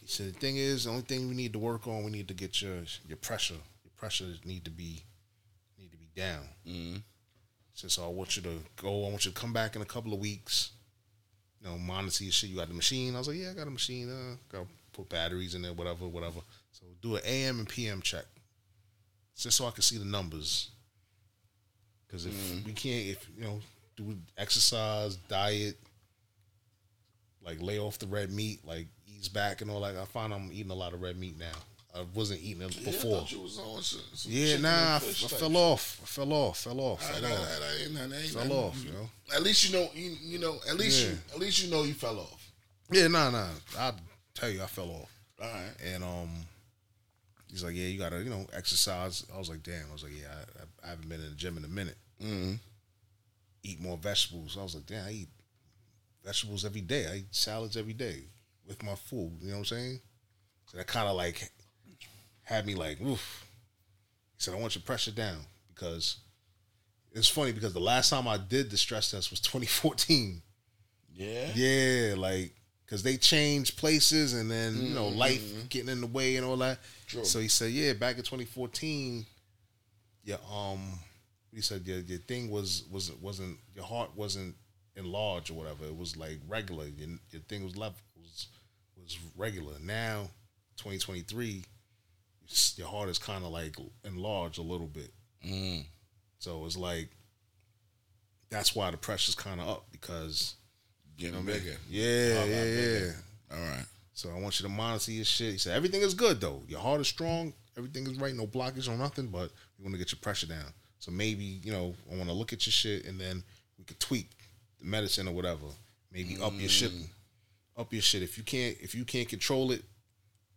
He said the thing is, the only thing we need to work on, we need to get your your pressure. Your pressure need to be need to be down. Mm-hmm. So, so I want you to go. I want you to come back in a couple of weeks. You know, monitor your shit. You got the machine. I was like, yeah, I got a machine. Uh, got put batteries in there, whatever, whatever. So do an AM and PM check, just so I can see the numbers. Because if we can't, if you know, do exercise, diet, like lay off the red meat, like ease back and all that. I find I'm eating a lot of red meat now. I wasn't eating it Yeah, before. was on some, some Yeah, nah, I, fish I fell off. I fell off. Fell off. I, Fell I, off. I, ain't- Fell off. You know. At least you know. You, you know. At least you. At least you know you fell off. Yeah, nah, nah. I tell you, I fell off. All right. And um, he's like, yeah, you gotta, you know, exercise. I was like, damn. I was like, yeah, I, I haven't been in the gym in a minute. Mm-hmm. Eat more vegetables. I was like, damn, I eat vegetables every day. I eat salads every day with my food. You know what I'm saying? So that kind of like had me like, oof. He said, I want your pressure down because it's funny because the last time I did the stress test was 2014. Yeah. Yeah, like because they changed places and then you know life getting in the way and all that. True. So he said, yeah, back in 2014, yeah, um, he said your your thing was was wasn't your heart wasn't enlarged or whatever. It was like regular. Your, your thing was left was was regular. Now, 2023, your heart is kind of like enlarged a little bit. Mm. So it's like that's why the pressure's kind of up because Getting bigger. yeah, A lot yeah, bigger. yeah. All right. So I want you to monitor your shit. He said everything is good though. Your heart is strong. Everything is right. No blockage or nothing. But we want to get your pressure down. So maybe you know I want to look at your shit and then we could tweak the medicine or whatever. Maybe up your shit. Mm. Up your shit. If you can't if you can't control it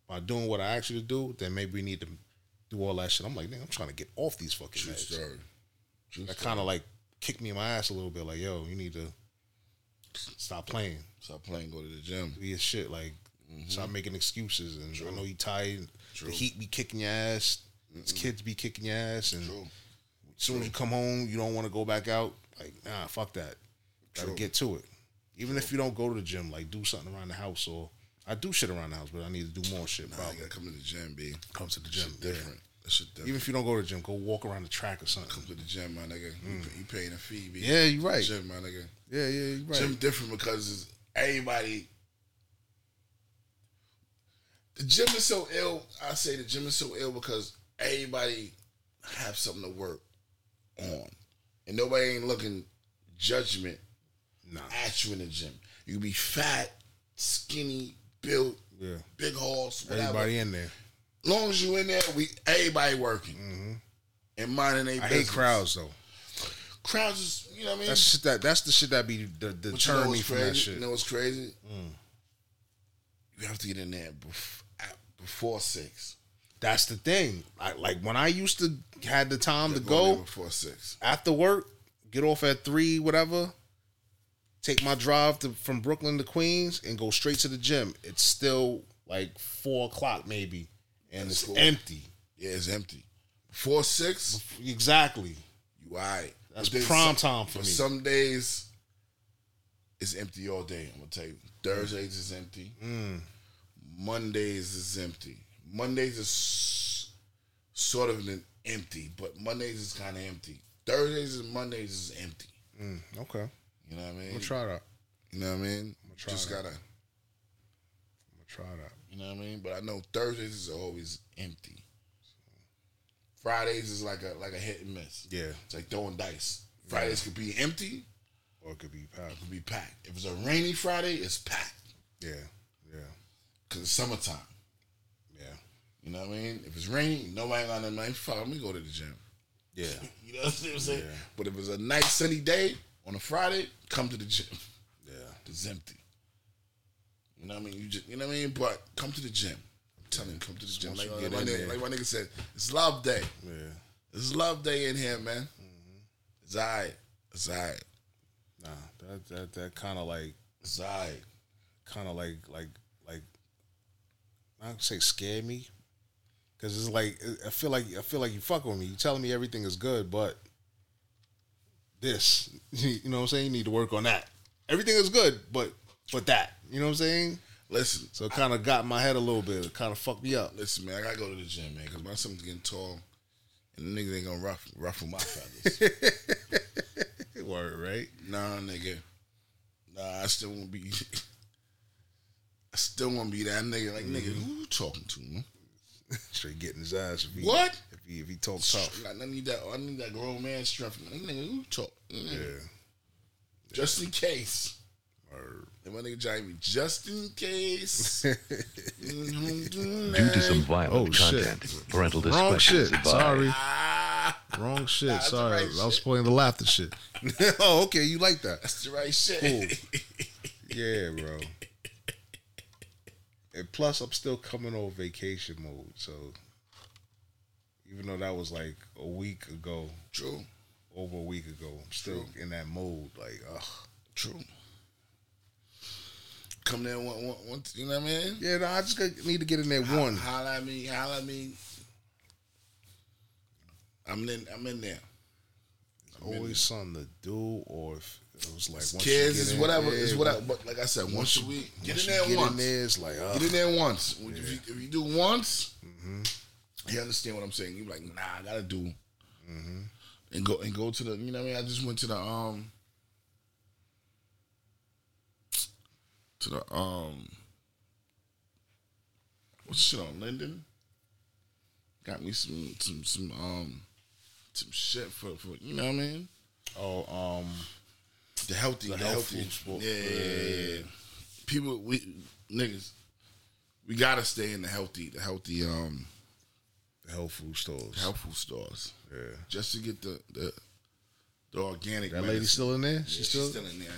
by doing what I asked you to do, then maybe we need to do all that shit. I'm like, nigga, I'm trying to get off these fucking True meds. story. True That kind of like kicked me in my ass a little bit. Like, yo, you need to stop playing. Stop playing. Go to the gym. Be your shit. Like, mm-hmm. stop making excuses. And I know you tired. True. The heat be kicking your ass. These kids be kicking your ass. And True. As soon as you come home, you don't want to go back out. Like, nah, fuck that. Gotta True. get to it. Even if you don't go to the gym, like do something around the house or I do shit around the house, but I need to do more shit. Nah, probably. you gotta come to the gym, B. Come to the gym. shit different. Shit different. Even if you don't go to the gym, go walk around the track or something. come to the gym, my nigga. You, mm. pay- you paying a fee, B. Yeah, you right. Gym, my nigga. Yeah, yeah, you're right. Gym different because everybody. The gym is so ill. I say the gym is so ill because everybody have something to work on, and nobody ain't looking judgment Nah. at you in the gym. You be fat, skinny, built, Yeah. big horse, whatever. Everybody in there. long as you in there, we everybody working and minding their Mm-hmm. I business. hate crowds though. Crowds is you know what I mean. That's shit that that's the shit that be the, the But you know turn me from crazy? that shit. You know what's crazy? You have to get in there bef- before six. That's the thing. I, like when I used to had the time to Go before six. after work, get off at three, whatever. Take my drive to, from Brooklyn to Queens and go straight to the gym. It's still like four o'clock maybe, and That's it's cool. empty. Yeah, it's empty. Four six, Exactly. you alright. That's But prime some- time for me. Some days it's empty all day. I'm gonna tell you. Thursdays is empty. Mm. Mondays is empty. Mondays is sort of an empty, but Mondays is kind of empty. Thursdays and Mondays is empty. Mm, okay, You know what I mean? I'm gonna try that. You know what I mean? try Just that. gotta. I'm gonna try that. You know what I mean? But I know Thursdays is always empty. Fridays is like a like a hit and miss. Yeah, It's like throwing dice. Fridays could be empty, or it could be packed. it could be packed. If it's a rainy Friday, it's packed Yeah, yeah, because it's summertime. You know what I mean? If it's raining, nobody got nothing. Like, fuck, let me go to the gym. yeah. You know what I'm saying? Yeah. But if it's a nice sunny day on a Friday, come to the gym. Yeah. It's empty. You know what I mean? You just, you know what I mean? But come to the gym. I'm telling you, come to the gym. Like, like my nigga, like my nigga said, it's love day. Yeah. It's love day in here, man. Mm-hmm. It's alright. It's alright. Nah, that that that kind of like It's alright. kind of like like like I don't say scare me because it's like I feel like I feel like you fucking with me. You telling me everything is good, but this, you know what I'm saying? You need to work on that. Everything is good, but but that, you know what I'm saying? Listen, So it kind of got in my head a little bit. It kind of fucked me up. listen, man. I gotta go to the gym, man, because my son's getting tall, and the niggas ain't gonna ruff, ruffle my feathers. Word, right? nah, nigga. Nah, I still won't be. I still won't be that nigga. Like, nigga, mm-hmm. who you talking to, man? Straight getting his ass. If he, What? If he if he talk tough. I need that. I need that grown man strength. Like, nigga, who talk? Nigga, Yeah. Just in case. Word. And my nigga Johnny, be, just in case. Due to some violent Oh, shit. content, parental Wrong discretion is shit. advised. Sorry. ah, Wrong shit. Nah, that's Sorry. right I was shit. playing the laughter shit. oh, okay. You like that? that's the right shit. Cool. Yeah, bro. And plus, I'm still coming off vacation mode. So, even though that was like a week ago, True. over a week ago, I'm still in that mode. Like, ugh. True. Come there one, one, one, you know what I mean? Yeah, no, I just need to get in there one. Holla at me, holla at me. I'm in, I'm in there. It's Always something to do, or if it was like once Kids is whatever, there, is whatever. But like I said, once, a you- week, get once in there get once. in there, it's like, ugh. Get in there once. If, you, if you do once, Mm-hmm. you understand what I'm saying. You're like, nah, I gotta do, Mm-hmm. and go and go to the. You know what I mean? I just went to the um to the um what's shit on Linden. Got me some some some um some shit for for you know what I mean. Oh, um, The healthy, The the, health healthy. sport. Yeah, yeah, yeah. People, we niggas, we gotta stay in the healthy, the healthy, um, the health food stores. health food stores, Yeah. just to get the the, the organic. That lady still in there? She's still. still in there.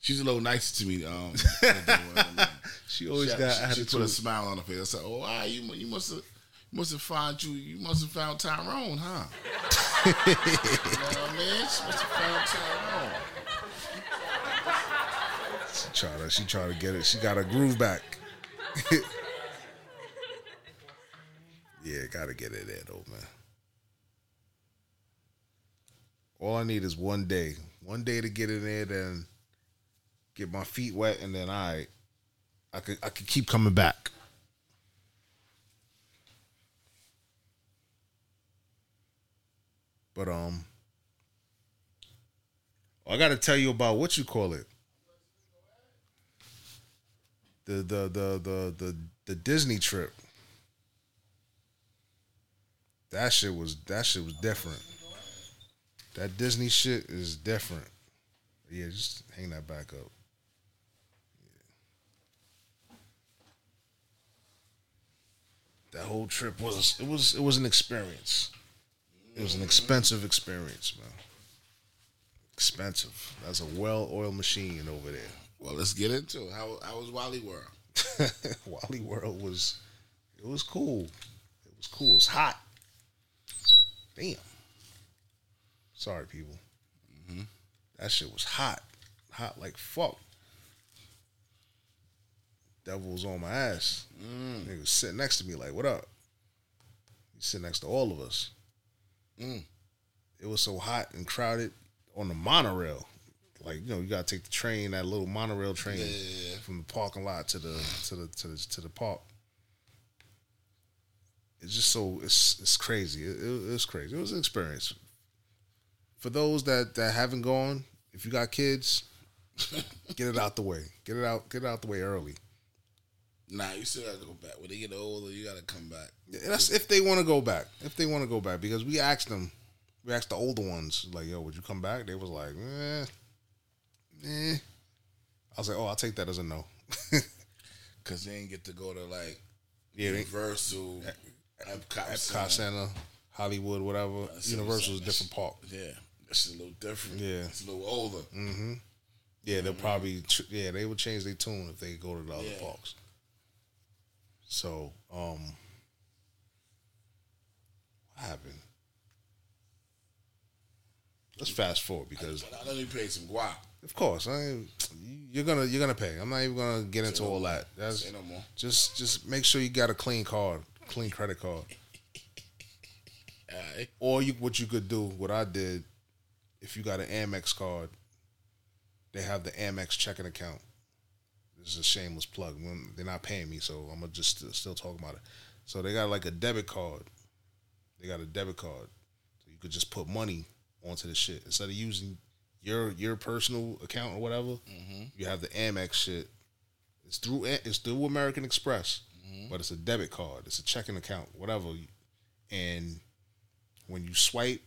She's a little nicer to me. Um, She always she, got she, she put a smile on her face. I said, "Oh, ah, you you must have must have found you you must have found Tyrone, huh?" you know what I mean? She must have found Tyrone. She try to. She try to get it. She got her groove back. yeah, gotta get it there though, man. All I need is one day. One day to get in there, and get my feet wet, and then I, I could I could keep coming back. But um I gotta tell you about what you call it. The the the the the, the Disney trip. That shit was that shit was different. That Disney shit is different. Yeah, just hang that back up. That whole trip was it was it was an experience. It was an expensive experience, man. Expensive. That's a well-oiled machine over there. Well, let's get into it. How how was Wally World? Wally World was it was cool. It was cool. It was hot. Damn. Sorry, people. Mm-hmm. That shit was hot. Hot like fuck. Devil was on my ass. Mm. He was sitting next to me like, what up? He's sitting next to all of us. Mm. It was so hot and crowded on the monorail. Like, you know, you gotta take the train, that little monorail train Yeah, yeah, yeah. from the parking lot to the to the to the to the park. It's just so it's it's crazy. It, it, it's crazy. It was an experience. For those that that haven't gone, if you got kids, get it out the way. Get it out. Get it out the way early. Nah, you still gotta go back. When they get older, you gotta come back. That's if they want to go back. If they want to go back, because we asked them, we asked the older ones, like, "Yo, would you come back?" They was like, "Eh, eh." I was like, "Oh, I'll take that as a no." Cause they ain't get to go to like Yeah, they- Universal, Epcot, Epcot Center. Center, Hollywood, whatever. That's- Universal is a that's- different park. Yeah, that's a little different. Yeah. it's a little older. Mm-hmm. Yeah, they'll probably yeah they would change their tune if they go to the other Yeah. parks. So, um, what happened? Let's fast forward because, But I know you paid some guap. Of course, I you're gonna you're gonna pay. I'm not even gonna get into all that. That's no more. just just make sure you got a clean card, clean credit card. Alright. Or you what you could do, what I did, if you got an Amex card, they have the Amex checking account. This is a shameless plug. They're not paying me, so I'm gonna just still, still talk about it. So they got like a debit card. They got a debit card, so you could just put money onto the shit instead of using your your personal account or whatever. Mm-hmm. You have the Amex shit. It's through it's through American Express, mm-hmm. but it's a debit card. It's a checking account, whatever. And when you swipe,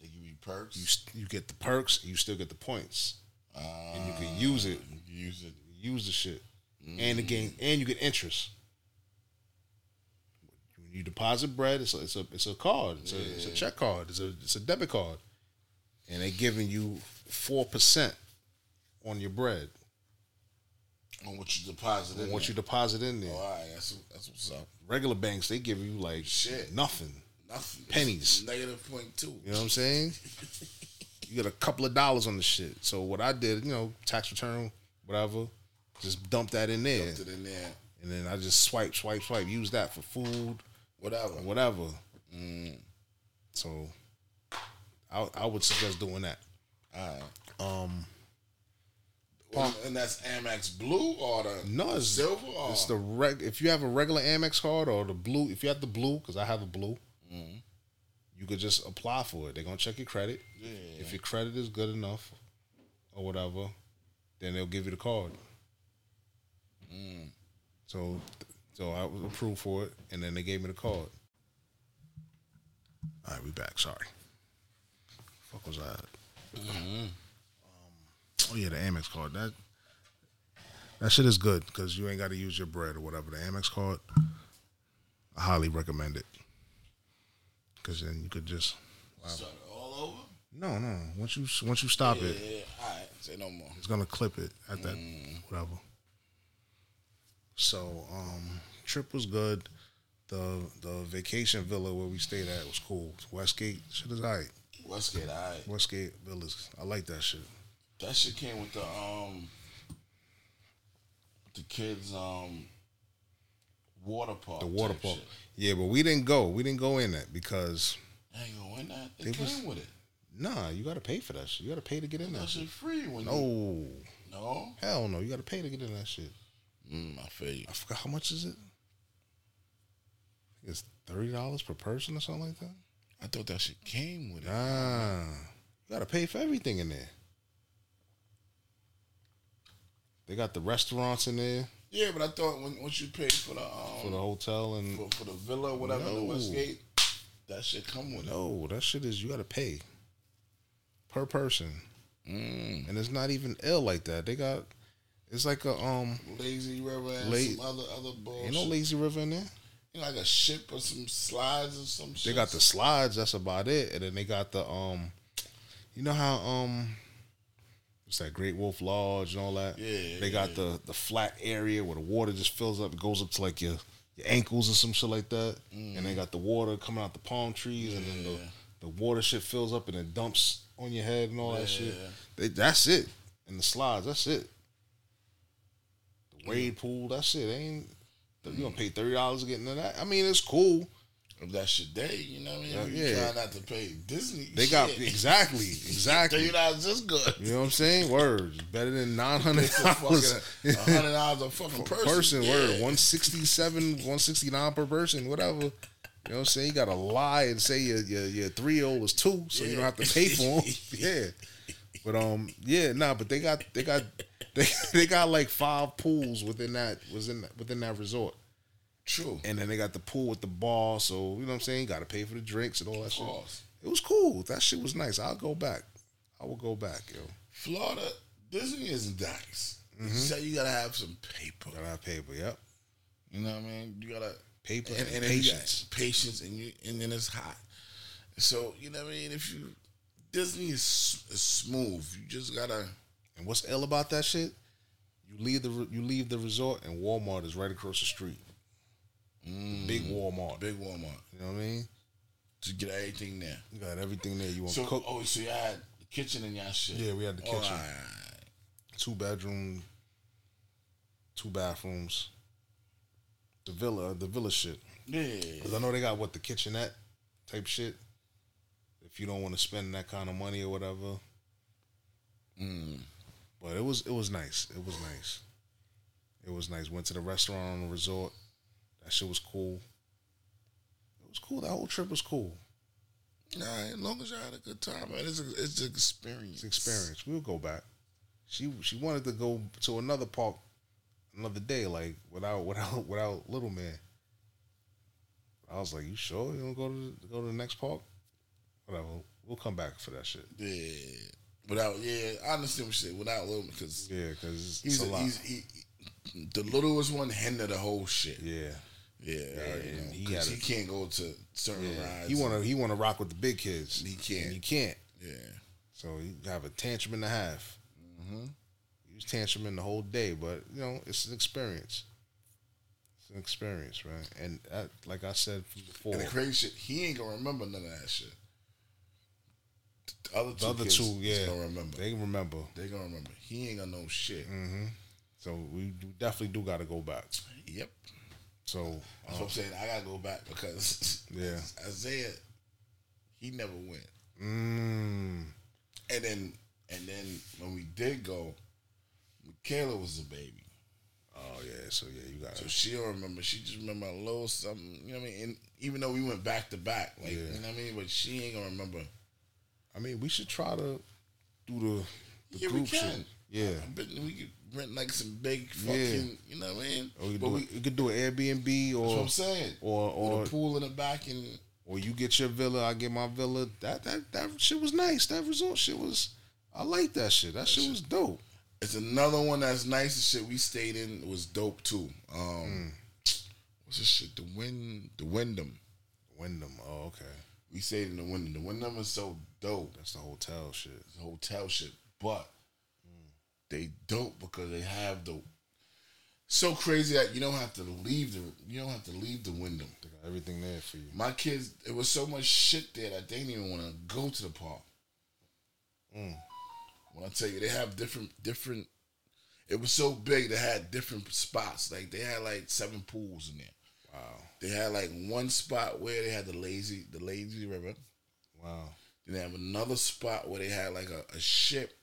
They give you perks. you you get the perks. And you still get the points, and you can use it. Ah, use it. Use the shit, and the game, mm. and you get interest. When you deposit bread, it's a it's a it's a card. It's a it's a check card. It's a it's a debit card, and they're giving you four percent on your bread On what you deposit on in what you there. deposit in there. Oh, all right, that's that's what's up. Regular banks they give you like Shit. nothing. Nothing. Pennies. Negative point two. You know what I'm saying? you get a couple of dollars on the shit. So what I did, you know, tax return, whatever, just dump that in there, Dumped it in there. and then I just swipe, swipe, swipe. Use that for food, Whatever. whatever. Mm. So I I would suggest doing that. Right. Um, Well, and that's Amex Blue or the no, it's silver or It's the reg. If you have a regular Amex card or the blue, if you have the blue, because I have a blue, Mm-hmm. you could just apply for it. They're gonna check your credit. Yeah. If your credit is good enough or whatever, then they'll give you the card. Mm. So, so I was approved for it, and then they gave me the card. All right, we back. Sorry. Fuck was I? Mm-hmm. Um, oh yeah, the Amex card. That that shit is good because you ain't got to use your bread or whatever. The Amex card, I highly recommend it because then you could just. Start it all over. No, no. Once you once you stop yeah, it, yeah, yeah. All right. Say no more. it's gonna clip it at that Mm. whatever. So, um, trip was good. The the vacation villa where we stayed at was cool. Westgate shit is alright. Westgate, all right. Westgate villas, I like that shit. That shit came with the um the kids um water park. The water park. shit. Yeah, but we didn't go. We didn't go in that because I ain't gonna win that. They They came was- with it. nah, you gotta pay for that shit. You gotta pay to get in That that shit free when you No, no. hell no. You gotta pay to get in that shit. Mm, I feel you. I forgot how much is it. It's thirty dollars per person or something like that. I thought that shit came with it. Nah, you gotta pay for everything in there. They got the restaurants in there Yeah, but I thought when once you pay for the um, for the hotel and for, for the villa, or whatever, the No. Westgate, that shit come with it. no, that shit is you gotta pay per person, Mm. and it's not even ill like that. They got it's like a um Lazy river and some other other bullshit. ain't no lazy river in there. Like a ship or some slides or some shit. They got the slides. That's about it. And then they got the um, you know how um, it's that Great Wolf Lodge and all that. Yeah, They got the the flat area where the water just fills up. It goes up to like your your ankles or some shit like that. And they got the water coming out the palm trees, and then the the water shit fills up and it dumps on your head and all that shit. They, that's it. And the slides. That's it. The wade pool. That's it. Ain't you gonna pay thirty dollars to get into that? I mean, it's cool. If that's your day, you know what I mean? Yeah, you yeah. try not to pay Disney. They got exactly, exactly. Thirty dollars is good. You know what I'm saying? Words better than nine hundred dollars. fucking hundred dollars a fucking person. person. Yeah. Word one sixty seven, one sixty nine per person, whatever. You know what I'm saying? You gotta lie and say your your, your three year old is two, so you don't have to pay for them. yeah, but um, yeah, nah, but they got they got they they got like five pools within that was in within that resort. True. And then they got the pool with the bar, so you know what I'm saying. You got to pay for the drinks and all that shit. It was cool. That shit was nice. I'll go back. I will go back, yo. Florida, Disney is nice. Mhm. So you gotta have some paper. Gotta have paper. Yep. You know what I mean? You gotta Paper and, and and patience. patience, and you and then it's hot. So you know what I mean? If you Disney is, is smooth, you just gotta. And what's ill about that shit? You leave the you leave the resort and Walmart is right across the street. Big Walmart. Big Walmart. You know what I mean? To get everything there. You got everything there. You want So to cook? oh, so you had the kitchen and y'all shit. Yeah, we had the kitchen. right. Two bedroom, two bathrooms. The villa, the villa shit. Yeah. Because I know they got what the kitchenette type shit. If you don't want to spend that kind of money or whatever. Mm. But it was it was nice. It was nice. It was nice. Went to the restaurant on the resort. That shit was cool. It was cool. That whole trip was cool. Right, as long as y'all had a good time, man. It's a, it's an experience. It's experience. We'll go back. She she wanted to go to another park another day, like without without without little man. I was like, "You sure you don't go to go to the next park? Whatever. We'll come back for that shit. Yeah. Without, yeah, I understand what you say. Without little, because Yeah, because it's, he's, it's a lot. he's he, the littlest one hindered the whole shit. yeah, Yeah, and he He, he can't go to certain yeah. rides. He wanna he wanna rock with the big kids. He can't. And you can't. Yeah. So you have a tantrum and a half. Mm-hmm. He was tantruming the whole day, but you know it's an experience. It's an experience, right? And like I said before, And the crazy shit, he ain't gonna remember none of that shit. The other two, the other two, yeah, gonna remember. they remember. They gonna remember. He ain't gonna know shit. hmm So we we definitely do got to go back. Yep. So That's uh, what I'm saying. I gotta go back because Yeah. Isaiah, he never went. mm, And then and then when we did go, Michaela was a baby. oh yeah, so yeah, you got So she don't remember. She just remember a little something. You know what I mean? And even though we went back to back, like Yeah. you know what I mean, but she ain't gonna remember. I mean, we should try to do the, the Yeah, we group can. shit. Yeah. but we could rent like some big fucking. You know what I mean? Or we But do, we- we could do an Airbnb or I'm saying. or or With a pool in the back and or you get your villa, I get my villa. That that that shit was nice. That resort shit was. I like that shit. That shit was dope. it's another one that's nice and shit. We stayed in was dope too. Um, what's this shit? The Wind, the Wyndham. Wyndham. Oh, okay. We stayed in the Wyndham. The Wyndham is so dope. That's the hotel shit. It's a hotel shit, but they dope because they have the so crazy that you don't have to leave the you don't have to leave the window. They got everything there for you. My kids, it was so much shit there that they didn't even want to go to the park. Mm. When I tell you, they have different different. It was so big they had different spots. Like they had like seven pools in there. Wow. They had like one spot where they had the lazy the lazy river. Wow. Then they have another spot where they had like a, a ship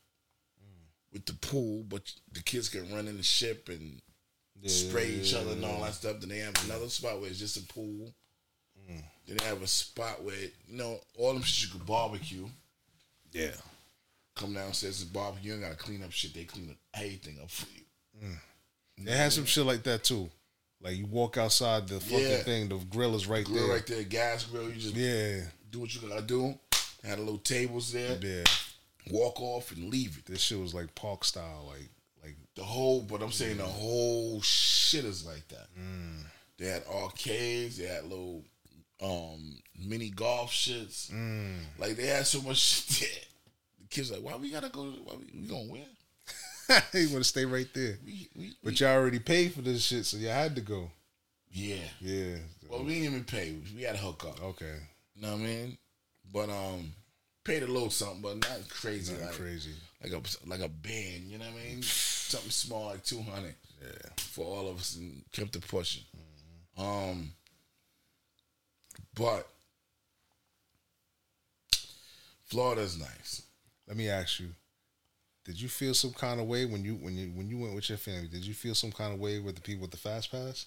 with the pool, but the kids can run in the ship and spray each other and all that stuff. Then they have another spot where it's just a pool. Mm. Then they have a spot where you know all them shit you could barbecue. Yeah. Come downstairs and barbecue. You ain't gotta clean up shit. They clean up everything up for you. They had some shit like that too. Like you walk outside the fucking Yeah. thing, the grill is right Grill there. right there, gas grill. You just Yeah. do what you gotta do. Had a little tables there. Yeah. Walk off and leave it. This shit was like park style, like like The whole, but I'm saying the whole shit is like that. Mm. They had arcades. They had little um mini golf shits. Mm. Like they had so much shit. there. The kids like, why we gotta go? Why we, we gonna win? you want to stay right there. We, we, But y'all already paid for this shit, so y'all had to go. yeah. Yeah. Well, we didn't even pay. We had to hook up. Okay. You know what I mean? But um, paid a little something, but not crazy. Nothing like, crazy. Like a like a band. You know what I mean? something small like two hundred. Yeah. For all of us, and kept it pushing. Um, but Florida's nice. Let me ask you. Did you feel some kind of way when you when you when you went with your family? Did you feel some kind of way with the people with the fast pass?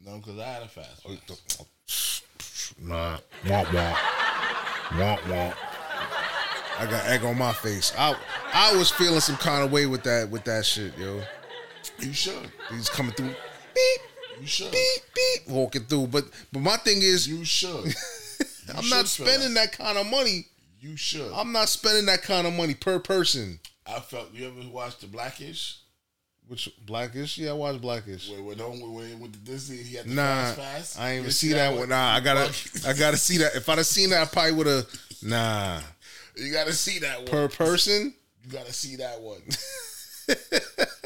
No, because I had a fast. Oh, pass. Nah. Womp womp. Womp womp. I got egg on my face. I I was feeling some kind of way with that with that shit, yo. You should. He's coming through. Beep, You should. beep, beep, walking through. But but my thing is, You should. I'm should not spending that kind of money. You should. I'm not spending that kind of money per person. I felt. You ever watched the Blackish? Which Blackish? Yeah, I watched Blackish. Where when when when he went to Disney, he had the Nah, fast pass. I ain't even see that one. Nah, I gotta, I gotta see that. If I'd have seen that, I probably would have. Nah, You gotta see that one. per person, You gotta see that one.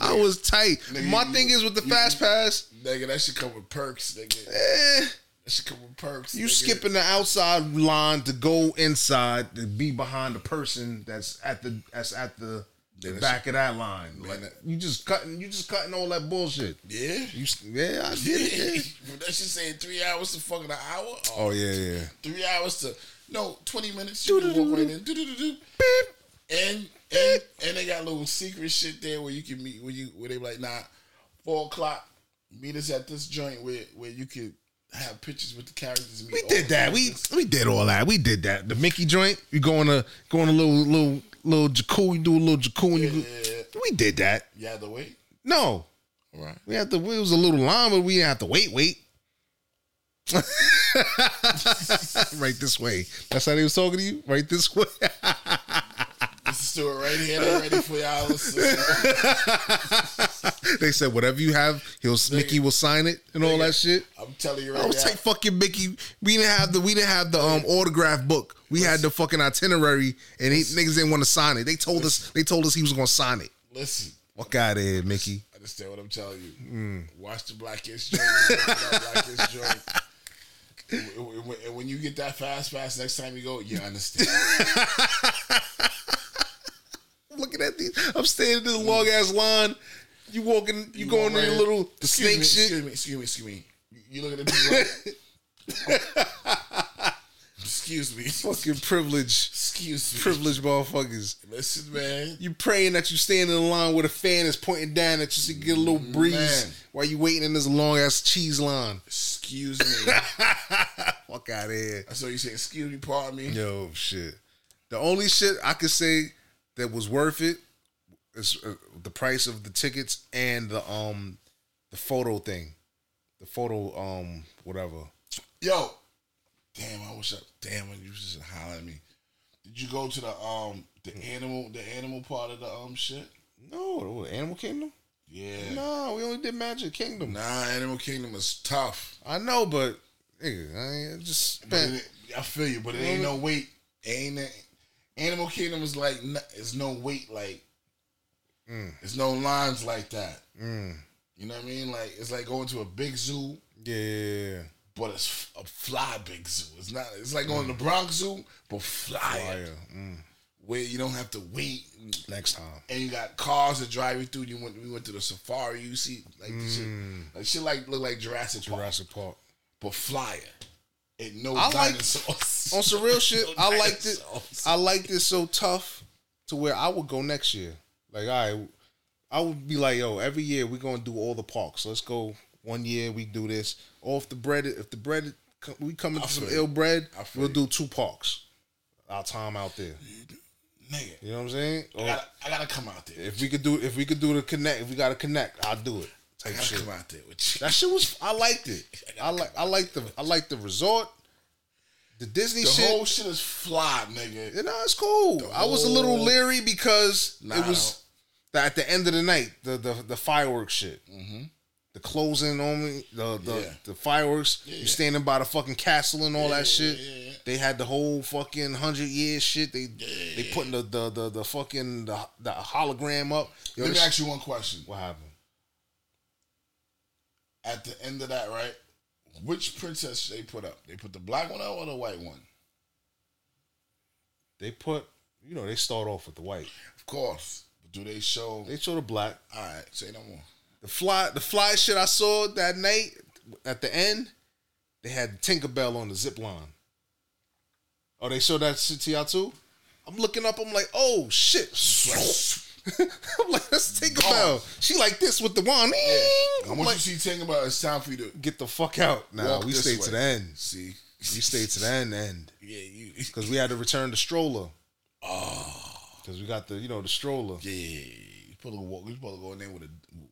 I was tight. Nigga, My you- thing is with the you- fast pass, nigga, that should come with perks, nigga. eh, That should come with perks. you nigga. skipping the outside line to go inside to be behind the person that's at the that's at the, the back of that line. Like that- you just cutting, you just cutting all that bullshit. Yeah. You, yeah, I did it. Yeah. That shit saying three hours to fucking an hour. Oh, oh yeah, yeah. Three hours to no twenty minutes. You can walk right in. Do-do-do-do. And and and they got little secret shit there where you can meet where you where they be like nah four o'clock meet us at this joint where where you could have pictures with the characters. We did that. We we did all that. We did that. The Mickey joint. You go on a go on a little little little jacuzzi. You do a little jacuzzi. yeah, you yeah, yeah. We did that. You had to wait. No, right. we had to. It was a little line, but we didn't have to wait. Wait. right this way. That's how they was talking to you. Right this way. Stewart right here. They're ready for y'all. They said whatever you have, he'll Mickey will sign it and all that shit. I'm telling you I right was now. like, fucking Mickey. We didn't have the we didn't have the um autograph book. We had the fucking itinerary, and he, niggas didn't want to sign it. They told us they told us he was gonna sign it. Listen. Fuck out of here, Mickey. I understand what I'm telling you. Mm. Watch the Blackish joint. Joint. And when- and when you get that fast pass next time you go, you understand. Looking at these, I'm standing in the long ass line. You walking, you, going in your little excuse snake me, shit. Excuse me, excuse me, excuse me. You- You looking at me like, excuse me. Fucking privilege, Excuse me. privileged motherfuckers. Listen, man. You praying that you stand in the line where the fan is pointing down that you can get a little mm, breeze Man. while you waiting in this long ass cheese line. Excuse me. Fuck out of here. I saw you say, excuse me, pardon me. Yo, shit. The only shit I could say that was worth it is uh, the price of the tickets and the um the photo thing, the photo um whatever. Yo. Damn, I wish I damn when you was just hollering at me. Did you go to the um the animal the animal part of the um shit? No, the Animal Kingdom. Yeah. No, we only did Magic Kingdom. Nah, Animal Kingdom is tough. I know, but nigga, I just spent. it, I feel you, but it ain't no wait. Ain't it? Animal Kingdom is like it's no wait like. It's no lines like that. Mm, You know what I mean? Like it's like going to a big zoo, yeah, yeah, yeah. but it's a fly big zoo. It's not. It's like going to the Bronx Zoo, but flyer. Mm, where you don't have to wait. next time. And you got cars that drive you through. You went. We went to the safari. You see like shit. Like shit like look like Jurassic Park, Jurassic Park. but flyer. And no I like- dinosaurs. On some real shit, No I liked it. I liked it so tough to where I would go next year. Like, all right, I would be like, yo, every year we're gonna do all the parks. Let's go. One year we do this. Or if the bread, if the bread, we come into some ill bread, we'll do two parks. Our time out there. Nigga, You know what I'm saying? I gotta, I gotta come out there. if we could do, if we could do the connect, if we got to connect, I'll do it. I Type shit. come out there with you. That shit was. I liked it. I like. I like the. I like the resort. The Disney shit. The shit. whole shit is fly, nigga. You know, it's cool. I was a little leery because Nah, it was that at the end of the night, the the, the fireworks shit, Mhm. the closing on me, the the, Yeah. the fireworks. Yeah, you yeah. standing by the fucking castle and all that shit. They had the whole fucking hundred years shit. They they putting the the the, the fucking the, the hologram up. Yo, Let me ask you one question. what happened? At the end of that, right? Which princess they put up? They put the black one up or the white one? They put you know they start off with the white. Of course. But do they show? They show the black. All right, say no more. The fly, the fly shit I saw that night at the end, they had Tinkerbell on the zip line. Oh, they showed that shit to y'all too? I'm looking up, I'm like, oh shit. I'm like, let's take a bow. She like this with the wand. And I'm once like, you see Tinkerbell, it's time for you to get the fuck out. Now we stayed way. to the end. see. We stayed to the end end. Yeah, you. Because we had to return the stroller. Ah. Oh, Because we got the, you know, the stroller. yeah. You to walk. Supposed to go in there with a,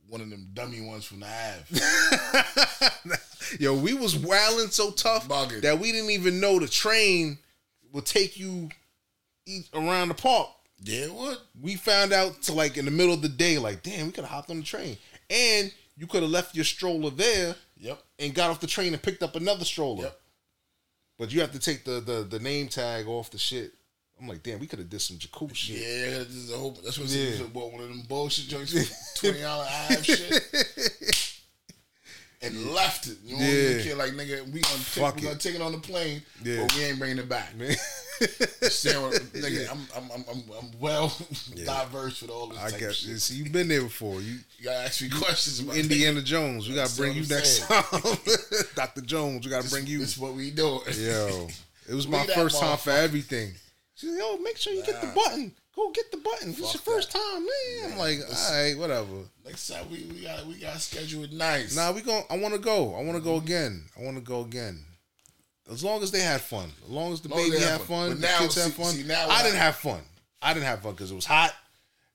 one of them dummy ones from the Ave. Yo, we was wilding so tough Bugging. that we didn't even know the train would take you around the park. Yeah, what? We found out to like in the middle of the day, like, damn, we could have hopped on the train. And you could have left your stroller there Yep. and got off the train and picked up another stroller. Yep. But you have to take the, the the name tag off the shit. I'm like, damn, we could have did some Jakku shit. Yeah, this is a whole, that's what Yeah. yeah. bought one of them bullshit joints twenty dollar shit. And left it. You know Yeah. yeah. care like nigga, we gonna Fuck take, we gonna it. take it on the plane, Yeah. but we ain't bringing it back. Man. What- nigga, I'm, I'm, I'm, I'm, I'm well diverse with all this I guess shit. see you've been there before. You You gotta ask me questions about Indiana Jones. We gotta bring you next time. Dr. Jones, we gotta This, bring you. This what we doing. Yo, it was my first time for everything. She's like, yo, make sure you get the button. Go get the button. It's your first that. time, man. I'm like, all right, whatever. Next time we, we got we got to schedule it nice. Nah, we going I want to go. I want to go again. I want to go again. As long as they had fun. As long as the Long baby had fun, fun. The now, kids had fun. see, now I what didn't have fun. I didn't have fun because it was hot.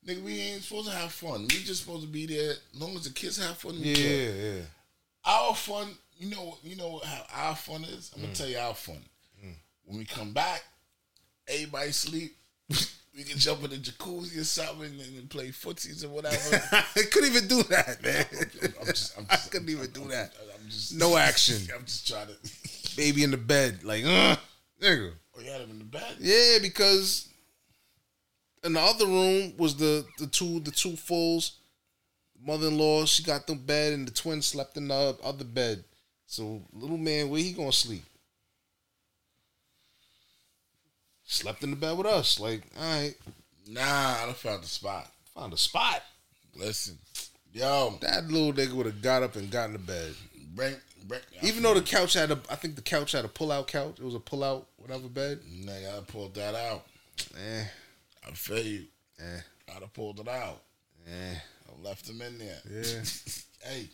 Nigga, we ain't supposed to have fun. We just supposed to be there. As long as the kids have fun. Yeah, good. yeah. Our fun, you know, you know how our fun is. I'm gonna Mm. tell you our fun. When we come back, everybody sleep. we can jump in the jacuzzi or something and play footsies or whatever. I couldn't even do that, man. I'm just, I'm I couldn't even do that. I'm just No action. I'm just trying to. Baby in the bed, like, uh, nigga. Oh, you had him in the bed. Yeah, because in the other room was the the two the two fools. Mother in law, she got the bed, and the twins slept in the other bed. So little man, where he gonna sleep? Slept in the bed with us. Like, all right, Nah, I done found the spot. found a spot. Listen, yo, That little nigga would have got up and got in the bed. bring, bring. Even though the couch had a, I think the couch had a pull out couch. It was a pull out whatever bed. nigga, I pulled that out. Eh, I feel you. eh, I'd have pulled it out. eh. I left him in there. Yeah. hey,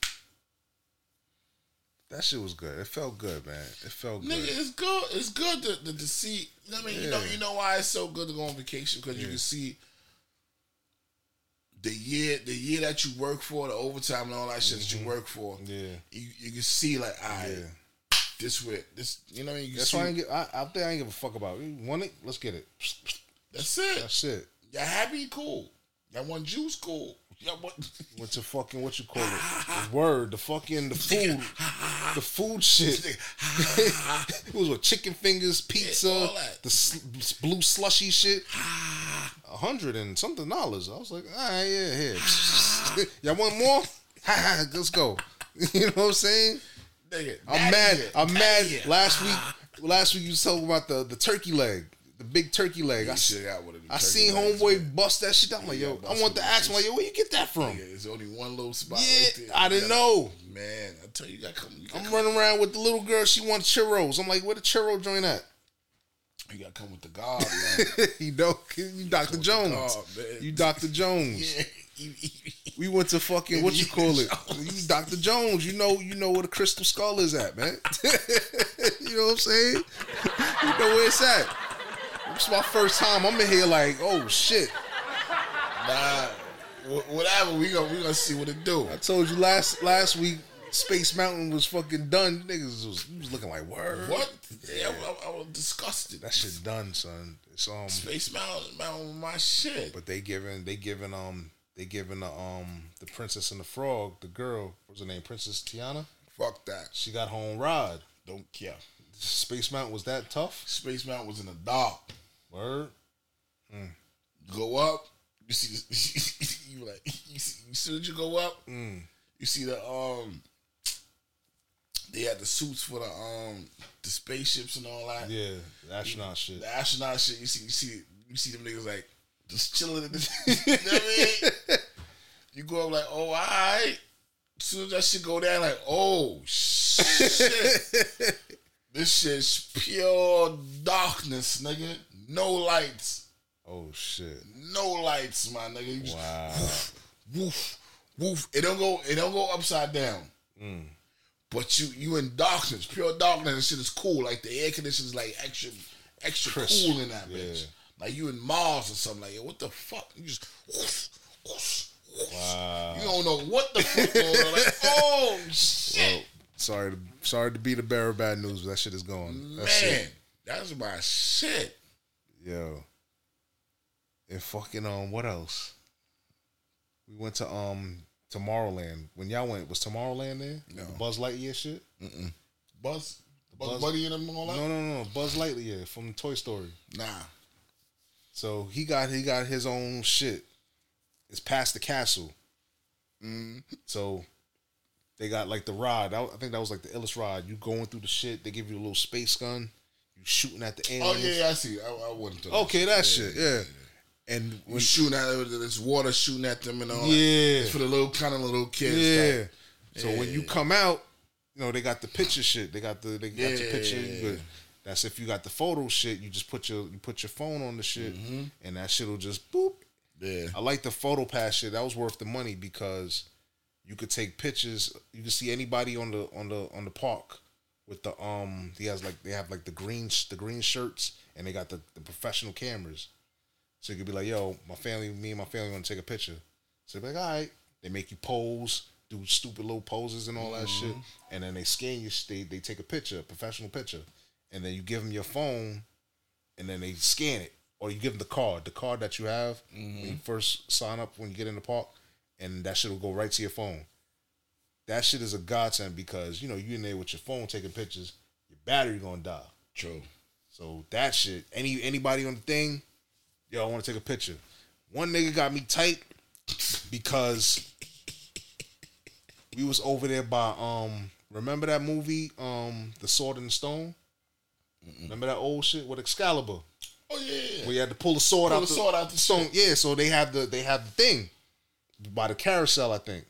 That shit was good. It felt good, man. It felt good. nigga, it's good. It's good to, to, to see. You I mean, you know, you know why it's so good to go on vacation because you can see the year, the year that you work for, the overtime and all that shit that you work for. Mm-hmm. Yeah. You, you can see like, all right, Yeah. this way, this. You know what I mean? You That's why I ain't get, I, out there. I ain't give a fuck about. it. You want it? Let's get it. That's it. That's it. Y'all happy? Cool. Y'all want juice? Cool. Y'all want. What's the fucking what you call it? The word, the fucking the food, the food shit. it was what chicken fingers, pizza, that. the sl- blue slushy shit. A hundred and something dollars. I was like, all right, yeah, here. Y'all want more? Let's go. You know what I'm saying? Nigga, I'm mad. year, I'm mad. year. Last week, last week you was talking about the the turkey leg, the big turkey leg. I, You got one of I seen homeboy man. bust that shit. I'm like, yo, I want to them ask him, like, yo, where you get that from? Nigga, There's only one little spot Yeah, right there. I didn't gotta- know. Man, I tell you, you gotta come. You gotta, I'm come, running around with the little girl. She wants churros. I'm like, where the churro joint at? you gotta come with the guard, man. you know, you Dr. Jones. God. You Dr. Jones. yeah, We went to fucking what you call it? You Dr. Jones. You know, you know where the crystal skull is at, man. you know what I'm saying? You know where it's at. It's my first time. I'm in here like, oh shit. Nah, whatever. We gonna we gonna see what it do. I told you last last week, Space Mountain was fucking done. Niggas was, was looking like word. What? Yeah, I, I was disgusted. That shit done, son. It's um Space Mountain, Mountain, my shit. But they giving they giving um they giving the um the Princess and the Frog, the girl, what was her name? Princess Tiana? Fuck that. She got her own ride. Don't care. Space Mountain was that tough? Space Mountain was in the dark. Word. Go up, you see, you like, you see, as soon as you go up, Mm. you see the um, they had the suits for the um, the spaceships and all that. Yeah, the astronaut shit. The astronaut shit. You see, you see, you see them niggas like just chilling in the. you know what I mean? You go up like, oh, all right. As soon as that shit go down, like, oh shit. this shit's pure darkness, nigga. No lights. Oh shit. No lights, my nigga. You just Wow. woof, woof, woof. It don't go. It don't go upside down. Mm. But you you in darkness, pure darkness. And shit is cool. Like the air conditioning is like extra extra Crisp. cool in that Yeah. bitch. Like you in Mars or something like that. What the fuck? You just woof, woof, woof. Wow. You don't know what the fuck going on. Like, oh shit. Well, sorry to sorry to be the bearer of bad news, but that shit is gone. That's Man, it. that's my shit. Yo. And fucking um what else? We went to um Tomorrowland. When y'all went, was Tomorrowland there? No. The Buzz Lightyear shit? Mm-mm. Buzz, Buzz, Buzz- Buddy and them all that. No, no, no. Buzz Lightyear from Toy Story. Nah. So he got he got his own shit. It's past the castle. Mm. So they got like the rod. I I think that was like the illest rod. You going through the shit. They give you a little space gun. You shooting at the end Oh yeah, yeah, I see. I, I wouldn't. do Okay, that shit. Yeah. And We when shooting at there's water shooting at them and all. Yeah. it's for the little kind of little kids. yeah. type. So when you come out, you know they got the picture shit. They got the they got your Yeah. picture. You could- that's if you got the photo shit. You just put your you put your phone on the shit, and that shit will just boop. Mm-hmm. Yeah. I like the photo pass shit. That was worth the money because you could take pictures. You could see anybody on the on the on the park with the um. He has like they have like the green the green shirts and they got the, the professional cameras. So you could be like, yo, my family, me and my family want to take a picture. So they be like, all right. They make you pose, do stupid little poses and all that shit, and then they scan your they they take a picture, a professional picture, and then you give them your phone, and then they scan it, or you give them the card, the card that you have when you first sign up when you get in the park, and that shit will go right to your phone. That shit is a godsend because you know you in there with your phone taking pictures, your battery gonna die. True. So that shit, any anybody on the thing, yo, I want to take a picture. One nigga got me tight because we was over there by um remember that movie um The Sword and the Stone? Remember that old shit with Excalibur? Oh yeah. Where you had to pull the sword Pull out the sword out the stone. Yeah, so they have the they have the thing by the carousel, I think.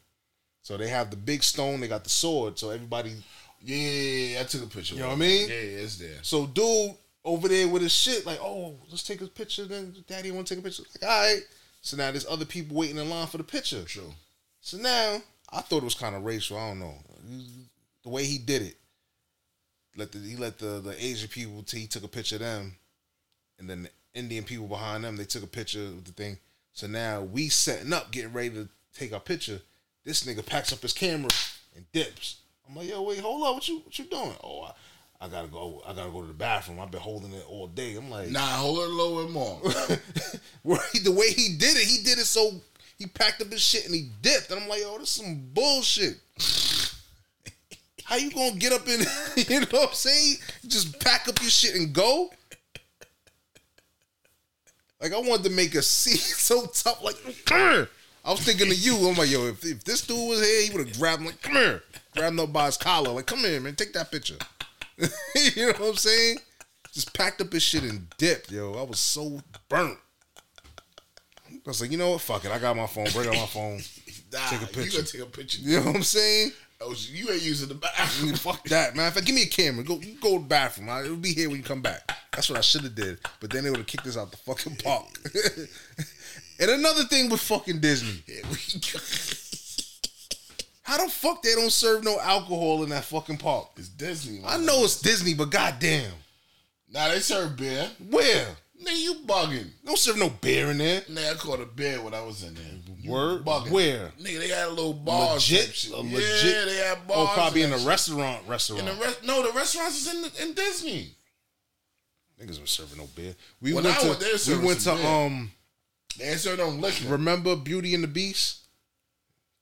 So they have the big stone, they got the sword, so everybody Yeah, I took a picture. You know what I mean? Yeah, yeah, it's there. So dude over there with his shit, like, oh, let's take a picture. Then daddy want to take a picture. Like, all right. So now there's other people waiting in line for the picture. True. So now I thought it was kind of racial. I don't know the way he did it. Let the he let the the Asian people he took a picture of them, and then the Indian people behind them they took a picture of the thing. So now we setting up, getting ready to take our picture. This nigga packs up his camera and dips. I'm like, yo, wait, hold up, what you what you doing? Oh, I, I gotta go. I gotta go to the bathroom. I've been holding it all day. I'm like, Nah, hold it a little bit more. the way he did it, he did it so he packed up his shit and he dipped. And I'm like, yo, this is some bullshit. How you gonna get up in you know what I'm saying? Just pack up your shit and go? Like I wanted to make a scene so tough, like. I was thinking of you. I'm like, yo, if, if this dude was here, he would have grabbed him like, come here. Grabbed him up by his collar, like, come here, man, take that picture. you know what I'm saying? Just packed up his shit and dipped, yo. I was so burnt. I was like, you know what? Fuck it. I got my phone. Bring out my phone. Nah, take a picture. You picture. gonna take a picture? You know what I'm saying? Oh, you ain't using the bathroom. Fuck that, man. If I give me a camera, go you go to the bathroom. I, it'll be here when you come back. That's what I should have did. But then they would have kicked us out the fucking park. And another thing with fucking Disney. How the fuck they don't serve no alcohol in that fucking park? It's Disney. I know it's Disney, but goddamn. Nah, they serve beer. Where? Nigga, you bugging. Don't serve no beer in there. Nigga, I caught a beer when I was in there. You Word? bugging. Where? Nigga, they had a little bar. Legit? A yeah, legit- they had Oh, probably in and a shit. restaurant. Restaurant. In the rest, no, the restaurants is in in Disney. Niggas were serving no beer. We When went I to went there, we went to beer. um They ain't serve no liquor. remember Beauty and the Beast?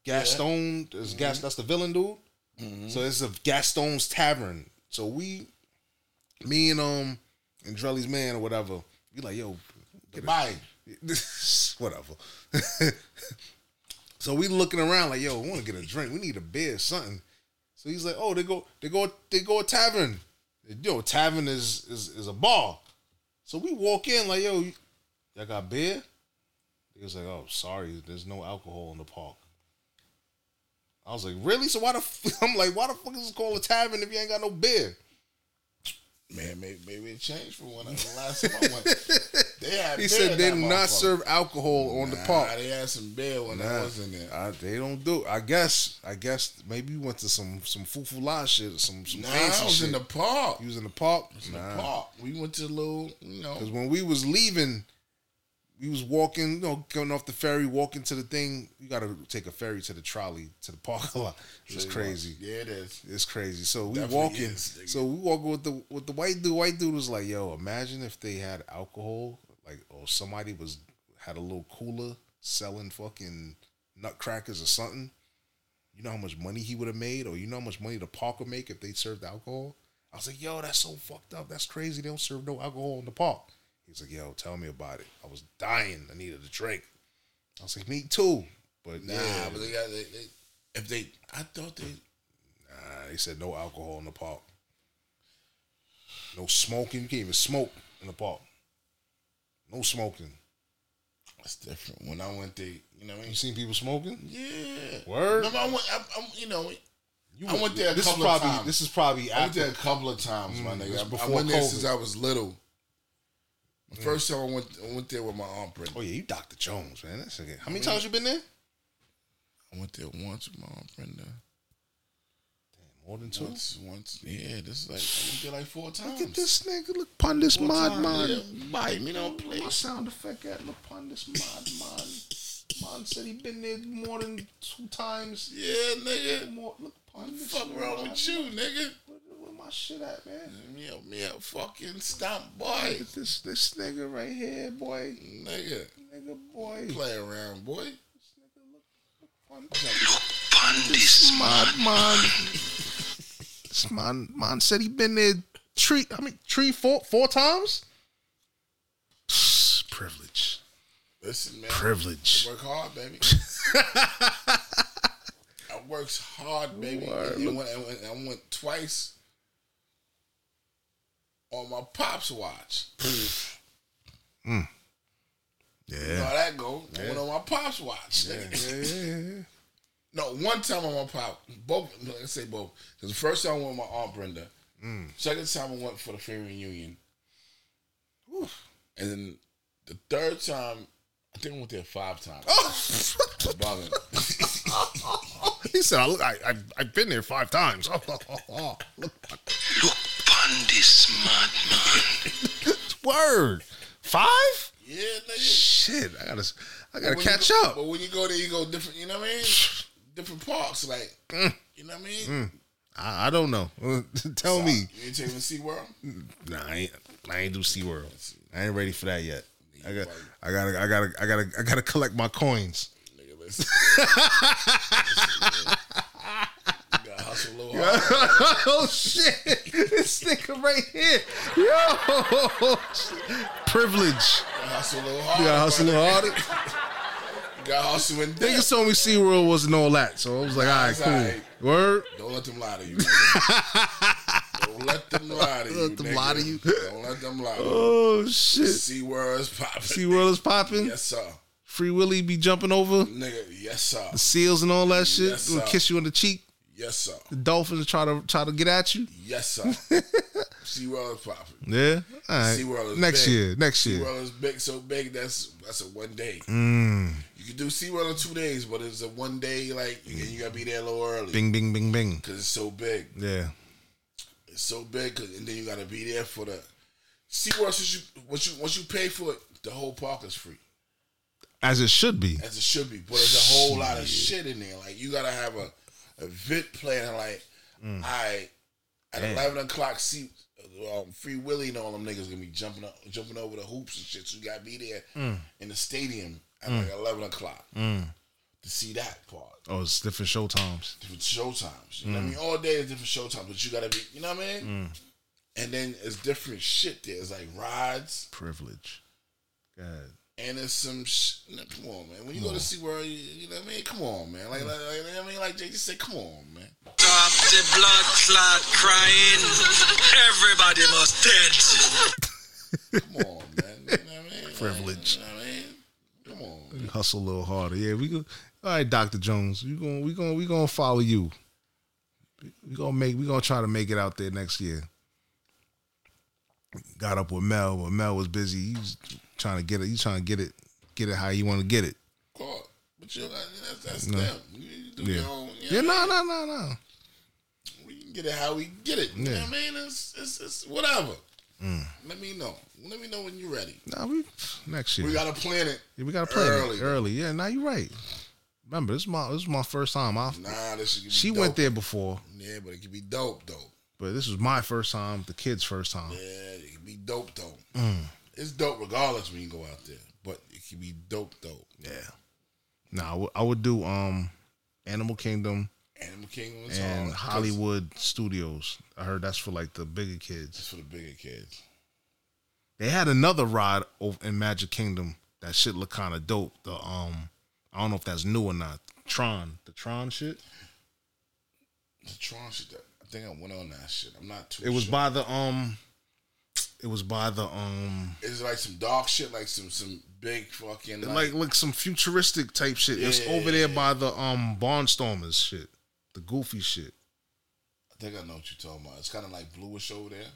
Gaston is Mm-hmm. Gas that's the villain dude. So it's a Gaston's Tavern. So we me and um and Drelly's man or whatever, we like, yo, get a- Bye. whatever. so we looking around like, yo, we want to get a drink. We need a beer, something. So he's like, oh, they go, they go, they go a tavern. Yo, tavern is is is a bar. So we walk in like, yo, you- y'all got beer? He was like, oh, sorry, there's no alcohol in the park. I was like, really? So why the? F-? I'm like, why the fuck is it called a tavern if you ain't got no beer? Man, maybe, maybe it changed from when I, the last time I went. They had He said they do not serve alcohol on the park. They had some beer when I was in there. I, they don't do. I guess. I guess maybe you went to some some foo la shit or some some Nah, fancy I was shit. in the park. You was in the park. In Nah. the park. We went to the little, you know. Because when we was leaving, we was walking, you know, coming off the ferry, walking to the thing. You got to take a ferry to the trolley to the parking lot. It's crazy. Yeah, it is. It's crazy. So we Definitely walking. is, so we walking with the with the white dude. White dude was like, "Yo, imagine if they had alcohol, like, or somebody was had a little cooler selling fucking nutcrackers or something. You know how much money he would have made, or you know how much money the park would make if they served alcohol." I was like, "Yo, that's so fucked up. That's crazy. They don't serve no alcohol in the park." He's like, "Yo, tell me about it. I was dying. I needed a drink." I was like, "Me too." But Nah, yeah, but they got, they, they, if they, I thought they, Nah, they said no alcohol in the park. No smoking. You can't even smoke in the park. No smoking. it's different. When I went there, you know what I mean? You seen people smoking? Yeah. Word? Remember, I went, I, I'm, you know, You I went there a this couple is probably of times. this is probably I went there a couple of times, my Mm, nigga. this I- I, before went there since I was little. The first time I went, I went there with my aunt Brenda. Oh yeah, you Dr. Jones, man. That's okay. How many mm-hmm. times you been there? I went there once with my aunt Brenda. More than two. Once, once, yeah. This is like I went there like four times. Look at this nigga. Look upon this Four mod times, man. yeah. Bite me, don't play. My sound effect at look upon this mod man. Man said he been there more than two times. Yeah, nigga. More, look upon this. Fuck wrong mod, with you, nigga? My shit at, man? Me a fucking stomp boy. Look at this this nigga right here, boy. Nigga, Nigga, boy. play around, boy. This mod man. This man man said he been there three. I mean three, four, four times. Privilege. Listen, man. Privilege. I work hard, baby. I works hard, baby. Word. And when, and when- I went twice on my pops watch. You know Yeah. how that go. I went on my pops watch. Yeah, yeah, yeah, yeah. No, one time on my pop. Both. Let's say both. Because the first time I went with my aunt Brenda. Mm. Second time I went for the family reunion. And then the third time, I think I went there five times. Bugging. he said, I, look, I, I, I've been there five times. look, Pundis madman. word. Five? Yeah, nigga. Shit, I gotta, I gotta But when you catch go- up. But when you go there, you go different. You know what I mean? different parks, like you know what I mean. Mm. I, I don't know. Tell me. You ain't taking Sea World. Nah, I ain't, I ain't do SeaWorld. I ain't ready for that yet. I got, I gotta, I gotta, I gotta, I gotta collect my coins. Nigga, listen. you gotta a little hard. oh shit! This nigga right here, yo, privilege. You gotta hustle a little hard. You gotta hustle a little harder. Gotta hustle in there. Niggas told me SeaWorld wasn't all that, so I was like, all right, cool. right. Word. Don't let them lie to you. Don't let them lie to you. Don't Let them nigga. lie to you. Don't let them lie to you. Oh shit! Sea World is popping. SeaWorld is popping. Yes, sir. Free Willy be jumping over Nigga, yes, sir. the seals and all that shit. Yes, Gonna kiss you on the cheek. Yes, sir. The dolphins try to try to get at you. Yes, sir. SeaWorld is popping. Yeah. All right. SeaWorld is Next big. year. Next year. SeaWorld is big, so big that's that's a one day. Mm. You can do SeaWorld in two days, but it's a one day like and you gotta be there a little early. Bing, bing, bing, bing. Because it's so big. Yeah. It's so big, 'cause- and then you gotta be there for the SeaWorld. Since you once you once you pay for it, the whole park is free, As it should be. as it should be. But there's a whole lot of shit in there. Like you gotta have a a vit plan. Like, Mm. I at Damn. eleven o'clock, see um, Free Willy and all them niggas gonna be jumping up, jumping over the hoops and shit. So you gotta be there Mm. in the stadium at Mm. like eleven o'clock Mm. to see that part. Oh, it's different show times. Different show times. You know what I Mm. mean? All day is different show times, but you gotta be. You know what I mean? Mm. And then it's different shit there. It's like rides. Privilege. God. And there's some sh- no, come on, man. When you go to see where you, you know what I mean? Come on, man. Like, like, like you know what I mean, like Jay just said, come on, man. Stop the blood clot crying. Everybody must dead. Come on, man. You know what I mean? Privilege. You know what I mean? Come on. We hustle a little harder. Yeah, we go. All right, Doctor Jones, we going we going we gonna follow you. We gonna make we gonna try to make it out there next year. Got up with Mel, but Mel was busy. He's trying to get it. You trying to get it, get it how you want to get it. God. But you, that's, that's No. them. You do Yeah. your own. You Yeah, no, no, no, no. We can get it how we get it. You know what I mean? It's, it's, it's whatever. Mm. Let me know. Let me know when you're ready. Nah, we next year. We gotta plan it. Yeah, we gotta plan early. it early. Yeah, now you're right. Remember, this is my this is my first time. I, Nah, this she dope. went there before, Yeah, but it could be dope though. but this was my first time. The kids' first time. Yeah, it could be dope though. Mm. It's dope regardless when you go out there, but it could be dope though. Yeah. Nah, I would- do um, Animal Kingdom Animal Kingdom is and hard. Hollywood Studios. I heard that's for like the bigger kids. It's for the bigger kids. They had another ride over in Magic Kingdom. That shit looked kind of dope. The um, I don't know if that's new or not. Tron, the Tron shit. The Tron shit. I think I went on that shit. I'm not too. It was sure. by the um, it was by the um, Is it like some dark shit, like some some big fucking like like some futuristic type shit. It's over there by the um Barnstormers shit, the goofy shit. I think I know what you're talking about. It's kind of like bluish over there.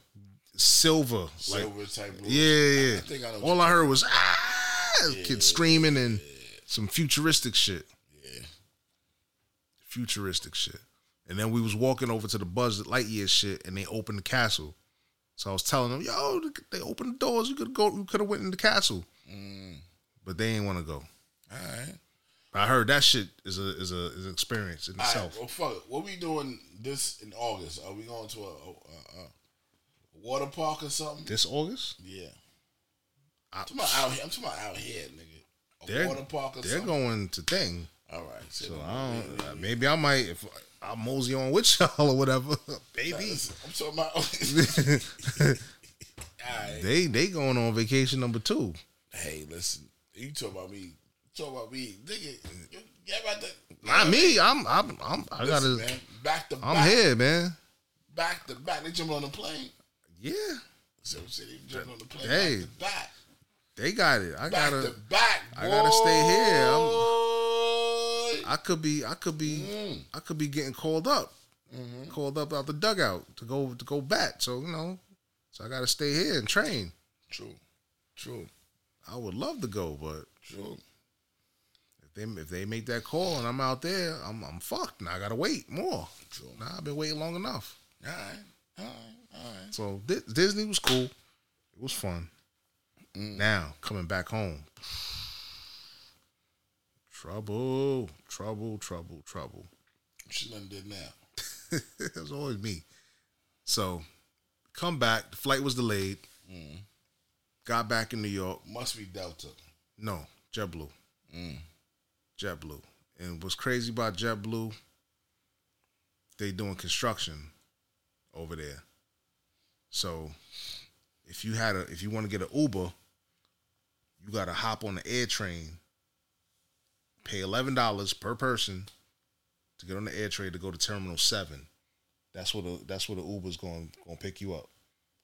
Silver, Silver like, type bluish. Yeah, yeah. I think I know All I heard was ah, kids screaming and some futuristic shit. Yeah. Futuristic shit. And then we was walking over to the Buzz Lightyear shit, and they opened the castle. So I was telling them, "Yo, they opened the doors. You could go. You could have went in the castle, Mm. but they ain't want to go." All right. I heard that shit is a is a is an experience in All right, itself. well, fuck it. What we doing this in August? Are we going to a, a, a, water park or something? This August, Yeah. I'm talking about out here. I'm talking about out here, nigga. A they're water park or they're something. going to thing. All right. So I don't. uh, Maybe I might if I mosey on with y'all or whatever. Baby, I'm talking about. They they going on vacation number two. Hey, listen. You talk about me. Talk about me, nigga. You you about to? Not me. I'm I'm, I'm I gotta. Listen, man, back to I'm back, here, man. Back to back. They jumping on the plane. Yeah, So they jumping on the plane. Hey. back to back. they got it. I Back gotta. to back. I gotta stay here. I'm, I could be. I could be. Mm. I could be getting called up. Mm-hmm. Called up out the dugout to go to go bat. So you know. So I gotta stay here and train. True. True. I would love to go, but True. if they if they make that call and I'm out there, I'm I'm fucked. Now I gotta wait more. True. Now I've been waiting long enough. All right. All right. All right. So Di- Disney was cool. It was fun. Mm. Now coming back home, trouble, trouble, trouble, trouble. She done did now. it was always me. So come back. The flight was delayed. Mm. Got back in New York. Must be Delta. No, JetBlue. Mm. JetBlue. And what's crazy about JetBlue? They doing construction over there. So if you had a if you want to get an Uber, you gotta hop on the air train, pay eleven dollars per person to get on the air train to go to Terminal Seven. That's what the that's where the Uber's going gonna pick you up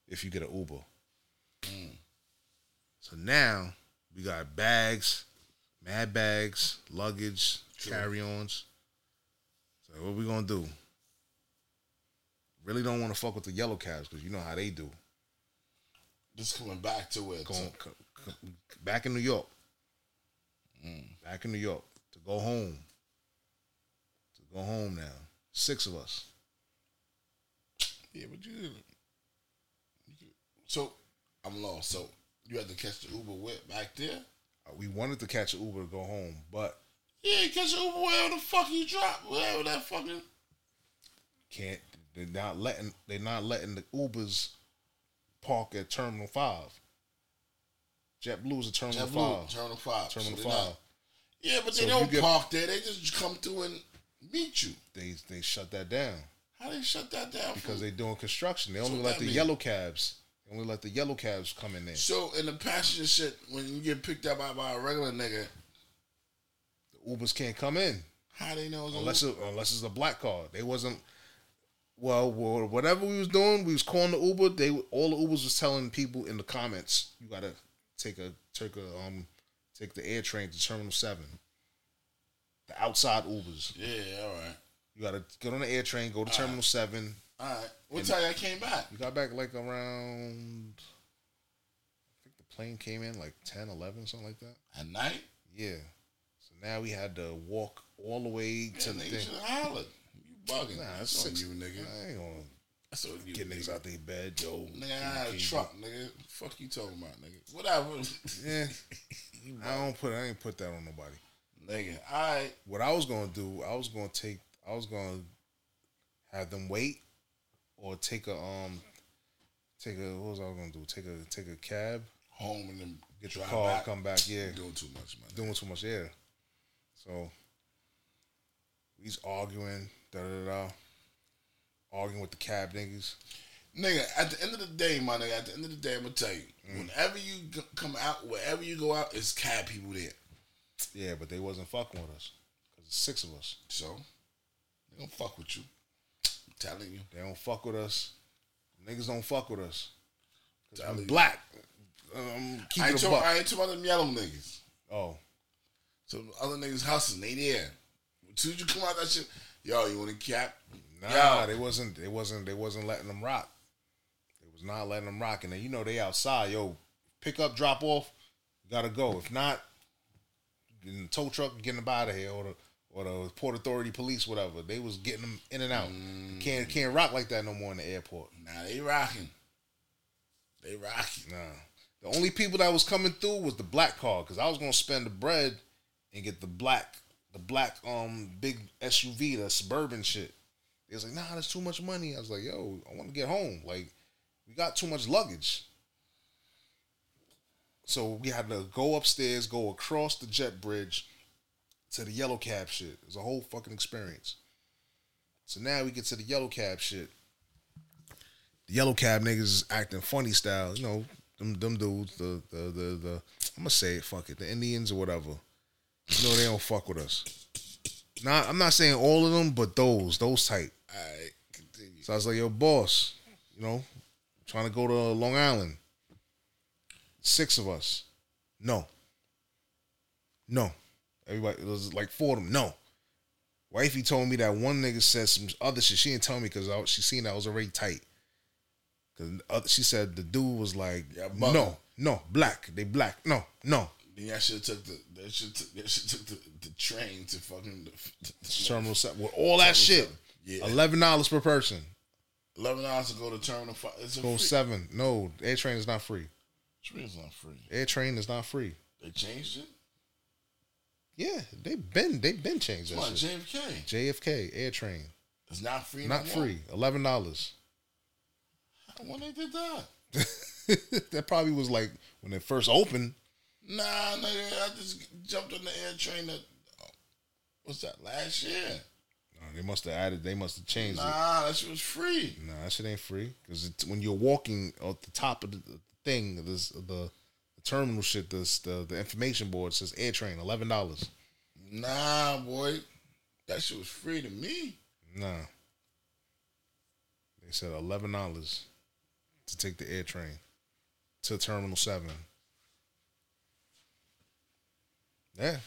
if you get an Uber. Mm. So now we got bags, mad bags, luggage, carry-ons. So what we gonna do? Really don't want to fuck with the yellow cabs because you know how they do. Just coming back to it. Going co- co- back in New York. Mm. Back in New York go home. To go home now. Six of us. Yeah, but you, you so I'm lost. So you had to catch the Uber with back there. Uh, We wanted to catch an Uber to go home, but Yeah, catch the Uber wherever the fuck you drop, wherever that fucking. can't. They're not letting. They're not letting the Ubers park at Terminal Five. JetBlue's at Terminal JetBlue, Five. Terminal Five. Terminal So Five. not- Yeah, but So they don't get- park there. They just come through and meet you. They they shut that down How they shut that down? because they're doing construction. They So only let the mean? yellow cabs. They only let the yellow cabs come in there. So in the passenger shit, when you get picked up by, by a regular nigga, The Ubers can't come in. how they know it's a unless Uber? it, unless it's a black car. They wasn't. Well, whatever we was doing, we was calling the Uber. They all the Ubers was telling people in the comments, you gotta take a take a um take the air train to Terminal Seven. The outside Ubers. Yeah, all right, You gotta get on the air train, go to Terminal Seven. all right. What time y'all came back? You got back like around. I think the plane came in like 10, 11, something like that. At night? Yeah. So now we had to walk all the way to the thing. You bugging? Nah, That's it's on you, nigga. I ain't gonna That's on you. get niggas nigga. out their bed, yo. Nigga, I had a truck, nigga. Fuck you talking about, nigga. Whatever. Yeah. I don't put I ain't put that on nobody. nigga, I What I was gonna do, I was gonna take I was gonna have them wait or take a um take a what was I gonna do? Take a take a cab, Home and then get the car, back. come back, yeah. Doing too much, man. Doing too much, yeah. So he's arguing, da da da, arguing with the cab niggas. Nigga, at the end of the day, my nigga, at the end of the day, I'm gonna tell you, Mm. whenever you g- come out, wherever you go out, it's cab people there. Yeah, but they wasn't fucking with us because it's six of us. So they don't fuck with you. I'm telling you. They don't fuck with us. Niggas don't fuck with us. You. black. Um, keep I ain't, talking. I ain't talking about them yellow niggas. Oh, So other niggas hustling, they there. As soon as you come out that shit, yo, you want a cap? Nah, Yo. they wasn't. They wasn't. They wasn't letting them rock. Was not letting them rock, and then you know they outside. Yo, pick up, drop off. Gotta go. If not, in the tow truck, and get them out of here, or the or the port authority police, whatever. They was getting them in and out. Mm. Can't can't rock like that no more in the airport. Nah, they rocking. They rocking. Nah. The only people that was coming through was the black car because I was gonna spend the bread and get the black, the black um big SUV, the suburban shit. They was like, nah, that's too much money. I was like, yo, I want to get home. Like, we got too much luggage. So we had to go upstairs, go across the jet bridge to the yellow cab shit. It was a whole fucking experience. So now we get to the yellow cab shit. The yellow cab niggas is acting funny style, you know, them them dudes, the the the, the I'm gonna say it, fuck it, the Indians or whatever. You know they don't fuck with us. Not I'm not saying all of them, but those, those type. Continue. So I was like, yo, boss, you know, trying to go to Long Island. Six of us. No. No. Everybody, it was like four of them. No. Wifey told me that one nigga said some other shit. She didn't tell me because she seen that I was already tight. Cause she said the dude was like, Yeah, no, no, black. They black. No, no. Then y'all should have took the that should that should took the, the train to fucking the, the, Terminal seven with all that shit. seven. Yeah. Eleven dollars per person. Eleven dollars to go to Terminal Five. It's Go free. seven. No, air train is not free. Train's not free. Air train is not free. They changed it. Yeah, they've been they've been changed Come on. JFK. JFK air train, It's not free. not no more? free. Eleven dollars. When they did that? that probably was like when it first opened. Nah, nigga, I just jumped on the air train. That what's that? Last year. They must have added. They must have changed it. Nah, that shit was free. Nah, that shit ain't free because when you're walking at the top of the, the thing, this the, the terminal shit, this the the information board says air train, eleven dollars. Nah, boy, that shit was free to me. Nah, they said eleven dollars to take the air train to Terminal Seven. Yeah,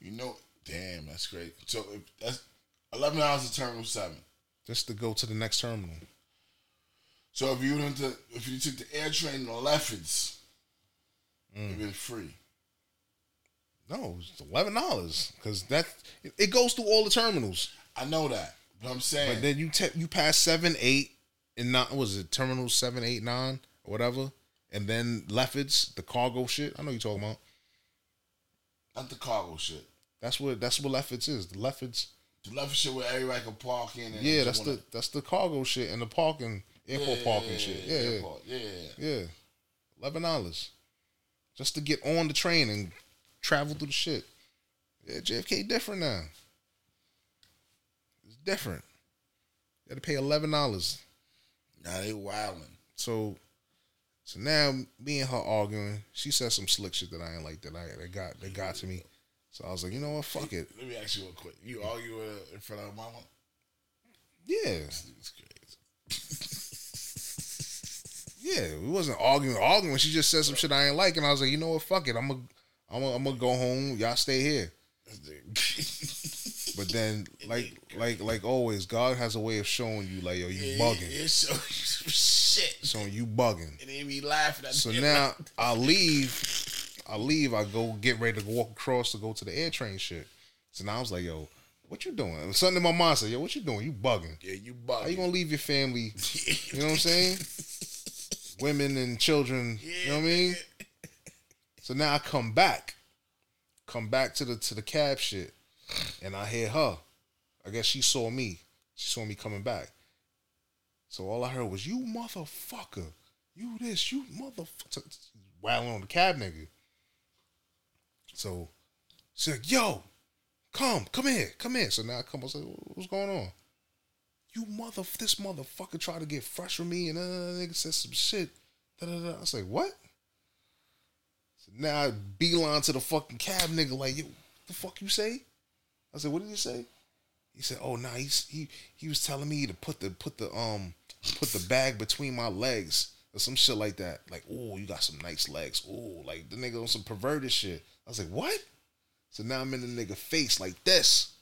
You know, damn, that's great. So if that's Eleven hours to Terminal Seven. just to go to the next terminal. So if you went to if you took the air train to Lefferts, Mm. it'd free. No, it's eleven dollars because that it goes through all the terminals. I know that, but I'm saying But then you te- you pass seven, eight, and nine. Was it terminal seven, eight, nine, or whatever? And then Lefferts, the cargo shit. I know you're talking about. Not the cargo shit. That's what that's what Lefferts is. The Lefferts. The Lefferts shit where everybody can park in. And Yeah, that's the that's the cargo shit and the parking airport Yeah, parking yeah, shit. yeah, Yeah, yeah, airport, yeah, yeah. yeah. Eleven dollars just to get on the train and travel through the shit. Yeah, JFK different now. It's different. You got to pay eleven dollars. Nah, they wildin'. So, so now me and her arguing. She said some slick shit that I ain't like that I that got that got to me. So I was like, you know what, fuck it. Let me ask you real quick. You argue with her in front of her mama? Yeah, It's crazy. yeah. We wasn't arguing, arguing. She just said some shit I ain't like, and I was like, you know what, fuck it. I'm gonna, I'm gonna, I'm gonna go home. Y'all stay here. But then, like, like, like always, God has a way of showing you, like, yo, you Yeah, bugging, Yeah, so shit. showing you bugging. And then be laughing at So me. now I leave, I leave, I go get ready to walk across to go to the air train shit. So now I was like, yo, what you doing? Something in my mind said, yo, what you doing? You bugging. Yeah, you bugging. How you gonna leave your family? You know what I'm saying? Women and children. You know what I mean? So now I come back, come back to the to the cab shit, and I hear her. I guess she saw me. She saw me coming back. So all I heard was "you motherfucker, you this, you motherfucker," wailing on the cab nigga. So she's like, "Yo, come, come here, come here." So now I come. I say, "What's going on?" you mother, this motherfucker tried to get fresh with me, and uh, nigga said some shit. Da, da, da. I like, what? So now I beeline to the fucking cab nigga, like, yo, the fuck you say? I said, what did you say? He said, oh, nah, he's, he he was telling me to put the put the um put the bag between my legs or some shit like that. Like, oh, you got some nice legs. Oh, like the nigga on some perverted shit. I was like, what? So now I'm in the nigga face like this.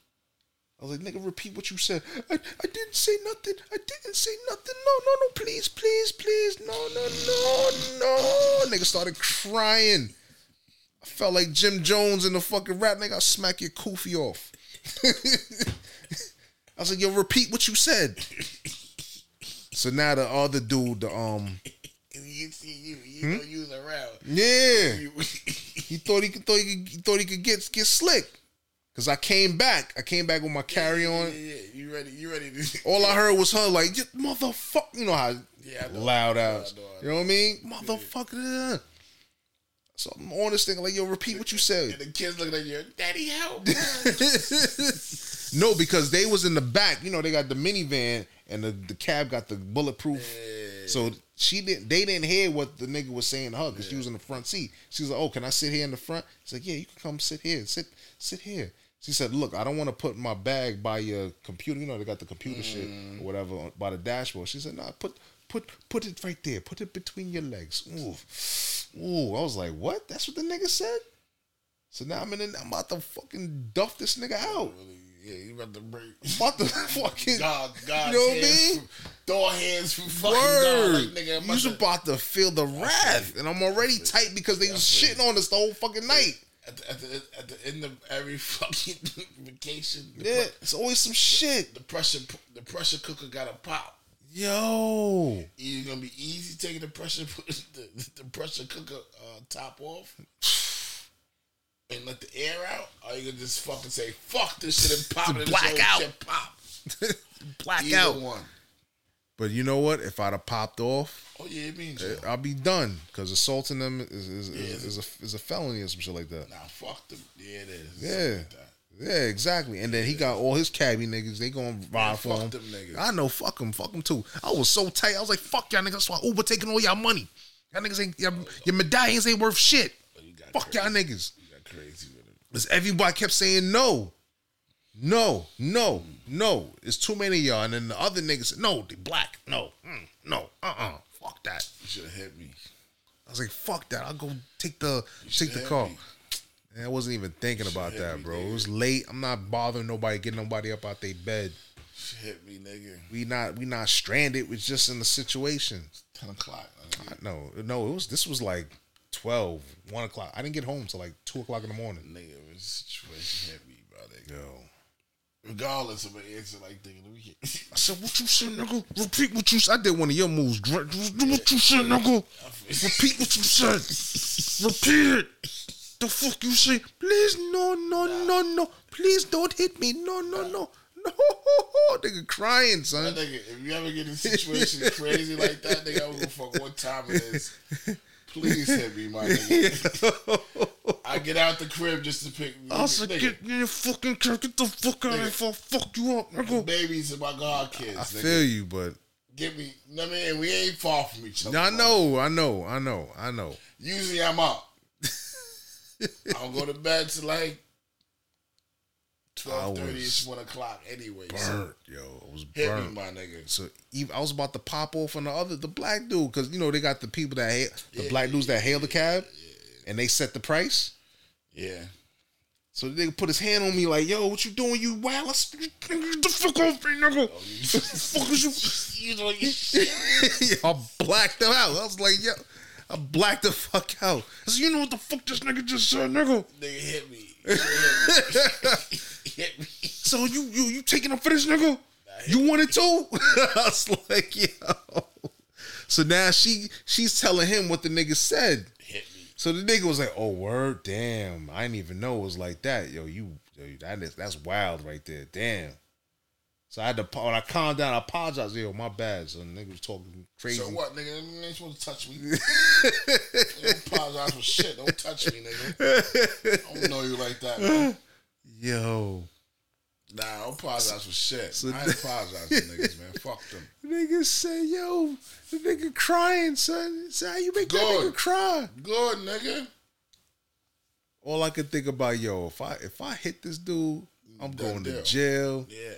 I was like, nigga, repeat what you said. I, I didn't say nothing. I didn't say nothing. No, no, no, please, please, please. No, no, no, no. Nigga started crying. I felt like Jim Jones in the fucking rap. Nigga, I'll smack your koofy off. I was like, yo, repeat what you said. So now the other dude, the um, You see, you you Hmm? know you was around. yeah, he thought he could thought he, could, he thought he could get get slick. Cause I came back. I came back with my carry on. Yeah, yeah, you ready? You ready? To, All I heard was her like, "You motherfucker, you know how Yeah, know. loud I know, ass. I know, I You know what I mean? Motherfucker. So I'm on this thing like, yo, repeat what you and said. the kids looking at you, Daddy, help! no, because they was in the back. You know, they got the minivan and the, the cab got the bulletproof. So she didn't. They didn't hear what the nigga was saying to her because she was in the front seat. She was like, "Oh, can I sit here in the front?" He's like, "Yeah, you can come sit here. Sit, sit here." She said, "Look, I don't want to put my bag by your computer. You know, they got the computer shit or mm. whatever by the dashboard." She said, "No, put, put, put it right there. Put it between your legs." Ooh, ooh. I was like, "What? That's what the nigga said." So now I'm in. The, I'm about to fucking duff this nigga out. yeah, you about to break. About to fucking. God, God, You know what I mean? Throw hands from fucking God, like nigga. I'm you was about to- feel the wrath, and I'm already tight because they was shitting on us the whole fucking night. At the, at, the, at the end of every fucking vacation, Yeah, it's always some shit. the pressure the pressure cooker got to pop. Yo, Either gonna be easy taking the pressure the, the pressure cooker uh, top off and let the air out, or you gonna just fucking say fuck this shit and pop it and Black out. shit pop. black Either out. one. But you know what? If I'd have popped off, Oh yeah, it means I'll be done because assaulting them is is, is, is a is a felony or some shit like that. nah, fuck them. Yeah, it is. Yeah. Something like that. Yeah, exactly. And then he got all his cabbie niggas. They gonna ride for him. I know. Fuck them. Fuck them too. I was so tight. I was like, fuck y'all niggas. That's why Uber taking all y'all money. Y'all niggas ain't your, your medallions ain't worth shit. Fuck y'all niggas. You got crazy with it. Because everybody kept saying no. No, no, no. It's too many of y'all. And then the other niggas said, no, they black. No, mm, no, uh-uh. Fuck that. You should have hit me. I was like, fuck that. I'll go take the take the car. me. And I wasn't even thinking about that, bro. It was late. I'm not bothering nobody, getting nobody up out their bed. Shit hit me, nigga. We not we not stranded. We're just in the situation. Ten o'clock. No, no, it was this was like 12, 1 o'clock. I didn't get home till like two o'clock in the morning. Nigga, it was situation hit me, bro. Nigga. Yo. Regardless of an answer like thinking, let me get. I said, what you said, nigga? Repeat what you said. I did one of your moves. Do what you said, nigga. Repeat what you said. Repeat it. The fuck you say? Please, no, no, no, no. Please don't hit me. No, no, no. No. Nigga crying, son. That nigga, if you ever get in a situation crazy like that, nigga, I don't give a fuck what time it is. Please hit me, my nigga. I get out the crib just to pick. I said, nigga, get your fucking car. Get the fuck out of here I fuck you up, nigga. babies and my god kids. I nigga. feel you, but Get me. You know what I mean? We ain't far from each other. I know, I know, I know, I know. Usually I'm up. I don't go to bed till like twelve thirty, was one o'clock anyway. so yo. I was hit burnt. me, my nigga. So even, I was about to pop off on the other, the black dude, because you know they got the people that hail, the black dudes that hail the cab, and they set the price. Yeah. So the nigga put his hand on me like, "Yo, what you doing? You wild? Get the fuck off me, nigga. Oh, fuck is you? You know you I blacked him out. I was like, yo, I blacked the fuck out. I said, you know what the fuck this nigga just said, nigga? nigga hit me. Hit me. So you you you taking up for this nigga? You want it too? I was like, yo. So now she she's telling him what the nigga said. Hit me. So the nigga was like, "Oh word, damn! I didn't even know it was like that, yo. You, yo, that is that's wild right there, damn." So I had to when I calmed down, I apologized. Yo, my bad. So the nigga was talking crazy. So what, nigga? You ain't supposed to touch me. don't apologize for shit. Don't touch me, nigga. I don't know you like that, man. Yo, Nah, I don't apologize for shit. So I ain't apologize to niggas, man. Fuck them. nigga say, "Yo, the nigga crying, son. Say, how you make that nigga cry?" Good, nigga. All I could think about, yo, if I if I hit this dude, I'm Done going to jail. Yeah.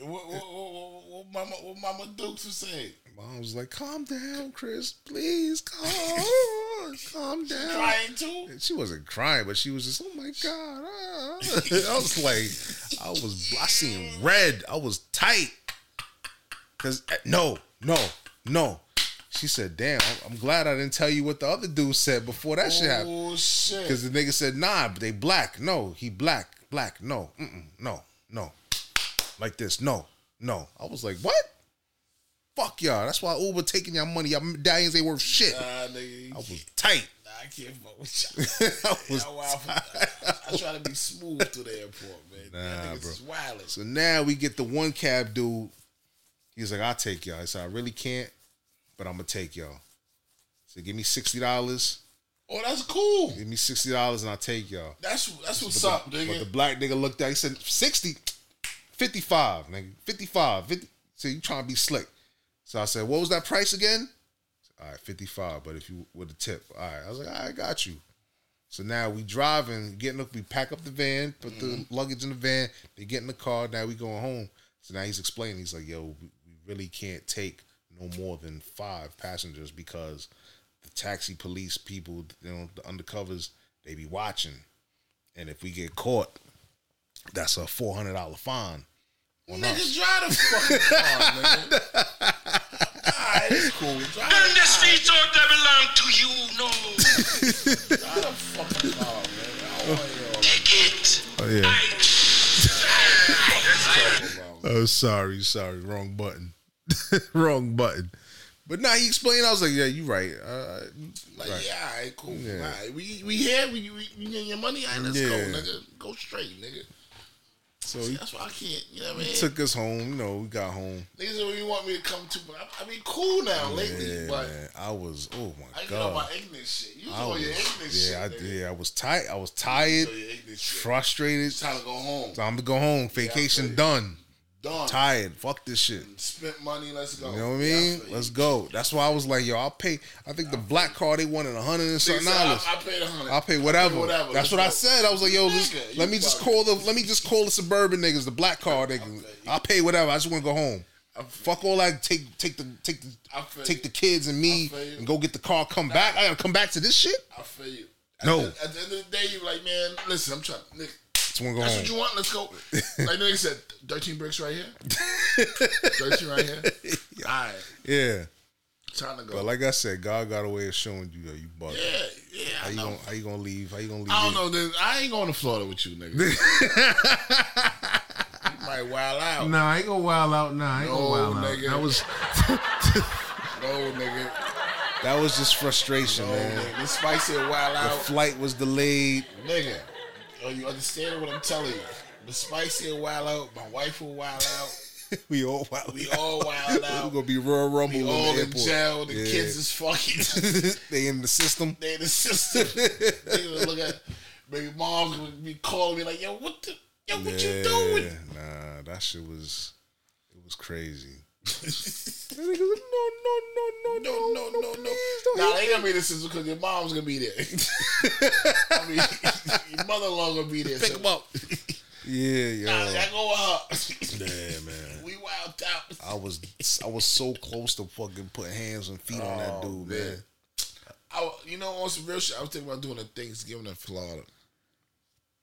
What, what, what, what, Mama, what Mama Dukes was saying? Mom was like, "Calm down, Chris. Please, calm, calm down." Crying too? And She wasn't crying, but she was just, "Oh my god!" ah." I was like, I was, I seen red. I was tight. Cause eh, no, no, no. She said, "Damn, I'm, glad I didn't tell you what the other dude said before that shit happened." Oh, shit. Because the nigga said, "Nah, but they black. No, he black, black. No, mm-mm, no, no, like this. No, no." I was like, "What?" Fuck y'all. That's why Uber taking y'all money. Y'all medallions ain't worth shit. Nah, nigga. I was tight. Nah, I can't fuck with y'all. I was Y'all wild I, I try to be smooth to the airport, man. Nah, Nah, bro. is wildin'. So now we get the one cab dude. He's like, I'll take y'all. I said, I really can't, but I'm gonna take y'all. So give me sixty dollars. Oh, that's cool. Give me sixty dollars and I'll take y'all. That's that's what's but up, the, nigga. But the black nigga looked at. He said, 60, 55, nigga, 55. 50. So you trying to be slick? So I said, what was that price again? All right, fifty five. But if you with a tip, all right. I was like, all right, I got you. So now we driving, getting up, we pack up the van, put the mm-hmm. luggage in the van, they get in the car. Now we going home. So now he's explaining. He's like, yo, we, we really can't take no more than five passengers because the taxi police people, you know, the undercovers, they be watching, and if we get caught, that's a four hundred dollar fine on Nigga, us. drive the fucking car, nigga. Alright, it's cool. Drive And the streets don't belong to you, no. drive the fucking car, man. I want to hear. Take it. Oh yeah. Talk about, man. Oh, sorry, sorry, wrong button, wrong button. But now he explained. I was like, yeah, you right. Uh, Like, right. yeah, all right, cool. Yeah. All right, we we here. We we, we getting your money. All right, let's go, nigga. Go straight, nigga. So he that's why I can't. You know what I mean? took us home. You know, we got home. Niggas don't even want me to come to, but I, I mean, cool now lately. Yeah, but man. I was. Oh I my get on my god. ignorant shit. You I on was, your ignorant shit. yeah, I did. I was tight. I was tired, on your ignorant shit. frustrated. It's time to go home. Time to go home. Vacation you. done. Done. Tired. Fuck this shit. Spent money. Let's go. You know what I mean? you. Let's go. That's why I was like, yo, I'll pay. I think the black car they wanted a hundred and something dollars. I, I paid a hundred. I'll pay whatever. whatever. That's Let's what I said. I was like, yo, Nigga, let me just call the let me just call the suburban niggas, the black car niggas. I'll pay whatever. I just want to go home. Fuck all that. Take take the take the I take you. the kids and me I and go get the car. Come back. I gotta come back to this shit. I feel you. At No. the, at the end of the day, you're like, man, listen, I'm trying. Nigga, Someone go that's home. what you want. Let's go. like nigga said, 13 bricks right here. 13 right here. All right, Yeah. time to go. But like I said, God got a way of showing you that you bugged. yeah, yeah. How I you know. gonna how you gonna leave? How you gonna leave? I don't it? know. Then I ain't going to Florida with you, nigga. you might wild out. Nah, I ain't gonna wild out. Nah, I ain't No, gonna wild out. nigga. That was No, nigga. That was just frustration, No, man. nigga. This spicy and wild The out. flight was delayed. Nigga, oh, you understand what I'm telling you? The spicy will wild out. My wife will wild out. we all wild. We all wild out. We're gonna be Royal Rumble We in all in jail. The Yeah. kids is fucking. they in the system. they in the system. Nigga, look at baby mom's gonna be calling me like, yo, what the, yo, what you doing? Nah, that shit was it was crazy. No, no, no, no, no, no, no, no. Nah, they gonna be the system because your mom's gonna be there. I mean, your mother-in-law gonna be there. Pick them up. Yeah, yo. Nah, I go with her. Yeah, man. We wild out. I was I was so close to fucking putting hands and feet on that Oh, dude, man. man. I, you know, on some real shit, I was thinking about doing a Thanksgiving in Florida.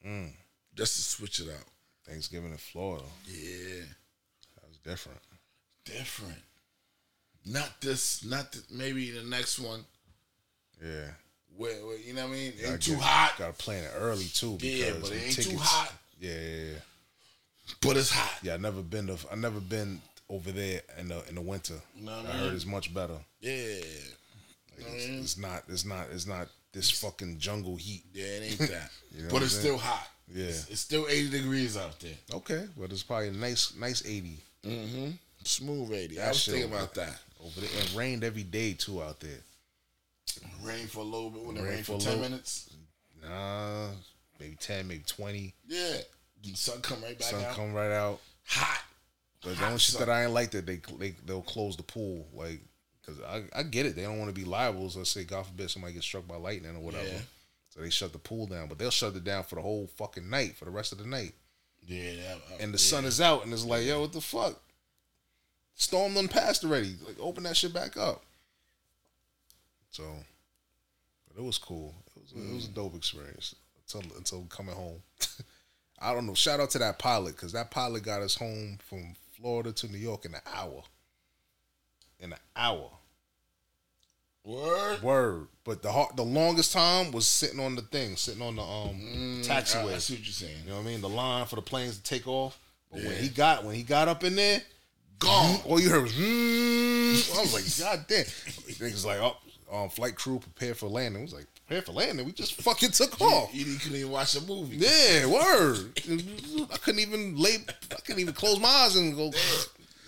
Mm. Just to switch it out. Thanksgiving in Florida. Yeah. That was different. Different. Not this, not maybe the next one. Yeah. Where, where you know what I mean? Ain't too get- hot, Gotta plan it early too. Yeah, but it ain't too hot. Yeah, yeah, yeah. but it's hot. Yeah, I never been to I never been over there in the in the winter. What I heard it's much better. Yeah. Like, it's, it's not it's not it's not this fucking jungle heat. Yeah, it ain't that. You know but it's still hot. Yeah. It's, it's still 80 degrees out there. Okay, but it's probably a nice nice eighty. Mm-hmm. Smooth 80. I was thinking about that. Over there. It rained every day too out there. Rain for a little bit. When it Rain rained for 10 little- minutes. Nah, maybe ten, maybe twenty. Yeah. The sun come right back Sun out. come right out. Hot. But the Hot only shit sun. that I ain't like that they they they'll close the pool like because I, I get it they don't want to be liable. So let's say God forbid somebody gets struck by lightning or whatever. Yeah. So they shut the pool down, but they'll shut it down for the whole fucking night for the rest of the night. Yeah. that- uh, And the yeah. sun is out, and it's like, yo, what the fuck? Storm done passed already. Like, open that shit back up. So, but it was cool. It was, it was a Mm. dope experience until until coming home. I don't know. Shout out to that pilot because that pilot got us home from Florida to New York in an hour. In an hour. Word. Word. But the the longest time was sitting on the thing, sitting on the um Mm, taxiway. I, I see what you're saying. You know what I mean? The line for the planes to take off. But when he got when he got up in there, Gone. all you heard was mm. I was like, God damn. Niggas like, oh, um, flight crew prepare for landing. I was like, prepare for landing. We just fucking took off. You, you couldn't even watch a movie. Yeah, word. I couldn't even lay. I couldn't even close my eyes and go.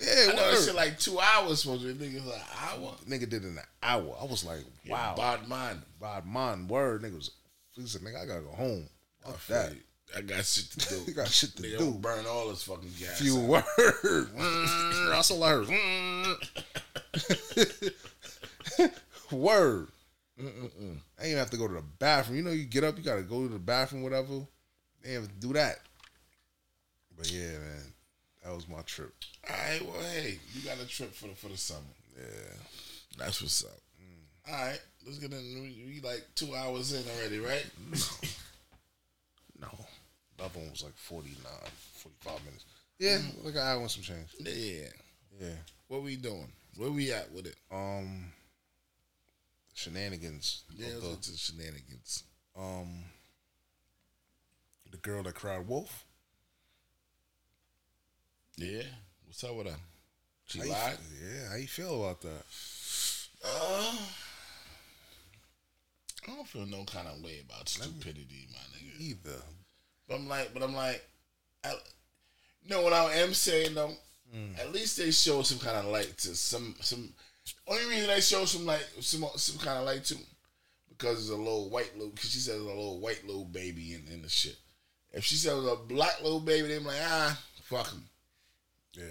Yeah, I know word. shit like two hours supposed to be. Niggas like hour. Nigga did it in an hour. I was like, wow. Bad man. Bad man. Word. Nigga was. He said, nigga, I gotta go home. Fuck that. I got shit to do. You got shit to Nigga, do. Burn all this fucking gas. Few out. word. Mm, That's all I heard. Mm. Word. Mm-mm-mm. I ain't have to go to the bathroom. You know, you get up, you gotta go to the bathroom, whatever. They have to do that. But yeah, man, that was my trip. All right, well, hey, you got a trip for the for the summer. Yeah, That's what's up. All right, let's get in. We, we like two hours in already, right? no, the other one was like 49, 45 minutes. Yeah, like an hour and some change. Yeah. Yeah. What we doing? Where we at with it? Um, shenanigans. Yeah, let's the, shenanigans. um, the girl that cried wolf. Yeah. What's up with her? She How you- lied. yeah, how you feel about that? Uh, I don't feel no kind of way about stupidity, my nigga. Either. But I'm like, but I'm like, I, you know what I am saying though. Mm. At least they show some kind of light to some some. Only reason they show some light, some some kind of light to, because it's a little white little. Because she said it's a little white little baby in, in the shit. If she said it was a black little baby, they be like, ah, fuck him, Yeah.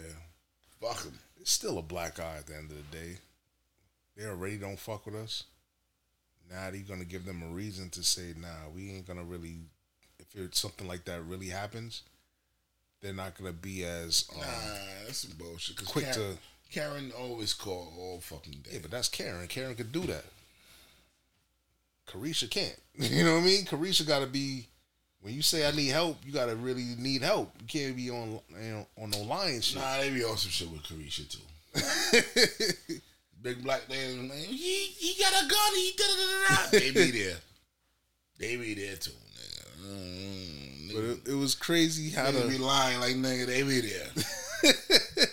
fuck him. It's still a black eye at the end of the day. They already don't fuck with us. Now they gonna give them a reason to say, nah, we ain't gonna really. If something like that really happens, they're not gonna be as um, Nah, that's some bullshit. 'cause quick Karen, to. Karen always call all fucking day. Yeah, but that's Karen. Karen could do that. Carisha can't. You know what I mean? Carisha got to be. When you say I need help, you got to really need help. You can't be on you know, on no lying shit. Nah, they be on some shit with Carisha too. Big black man, man, he he got a gun. He da da da da. They be there. They be there too. Mm, But it, it was crazy how the be lying like nigga. They be there.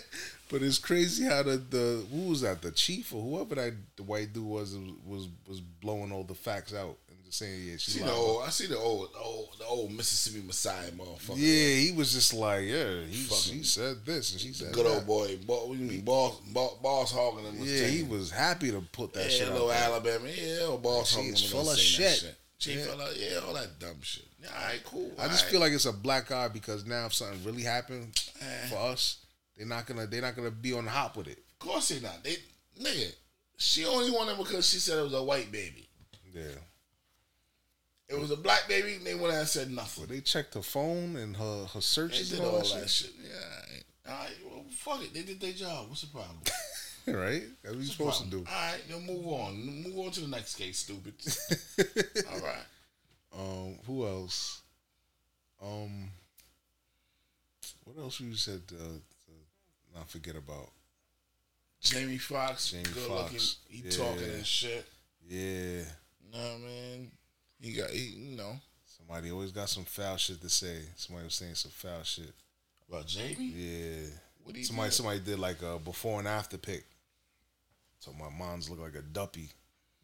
But it's crazy how the the who was that the chief or whoever that the white dude was was was blowing all the facts out and just saying yeah she the old, I see the old, the old, the old Mississippi Messiah motherfucker. yeah he was just like yeah he, Fucking- he said this and she said good that. old boy. Boss, what do you mean, boss, boss, boss hogging. Was yeah he was happy to put that yeah, shit out little there. Alabama, yeah, old boss hogging is them full of shit. She Yeah. full of yeah, all that dumb shit. All right, cool. I just feel like it's a black eye because now if something really happened eh. for us they're not gonna they're not gonna be on the hop with it of course they're not. They nigga, she only wanted because she said it was a white baby. yeah It was a black baby. and They went and said nothing. Well, they checked her phone and her her They searches did and all all that that shit. Yeah, all right. All right, well, fuck it. They did their job. What's the problem? shit right that's what you're supposed to do All right, then move on. Move on to the next case, stupid. all right. Um, who else? Um, what else you said to, to not forget about? Jamie Foxx, Jamie good Foxx, looking. He yeah. talking and shit. Yeah, Know what I mean? He got, he, you know, somebody always got some foul shit to say. Somebody was saying some foul shit. about Jamie. Yeah, What he somebody did? somebody did like a before and after pic. So my mom's look like a duppy.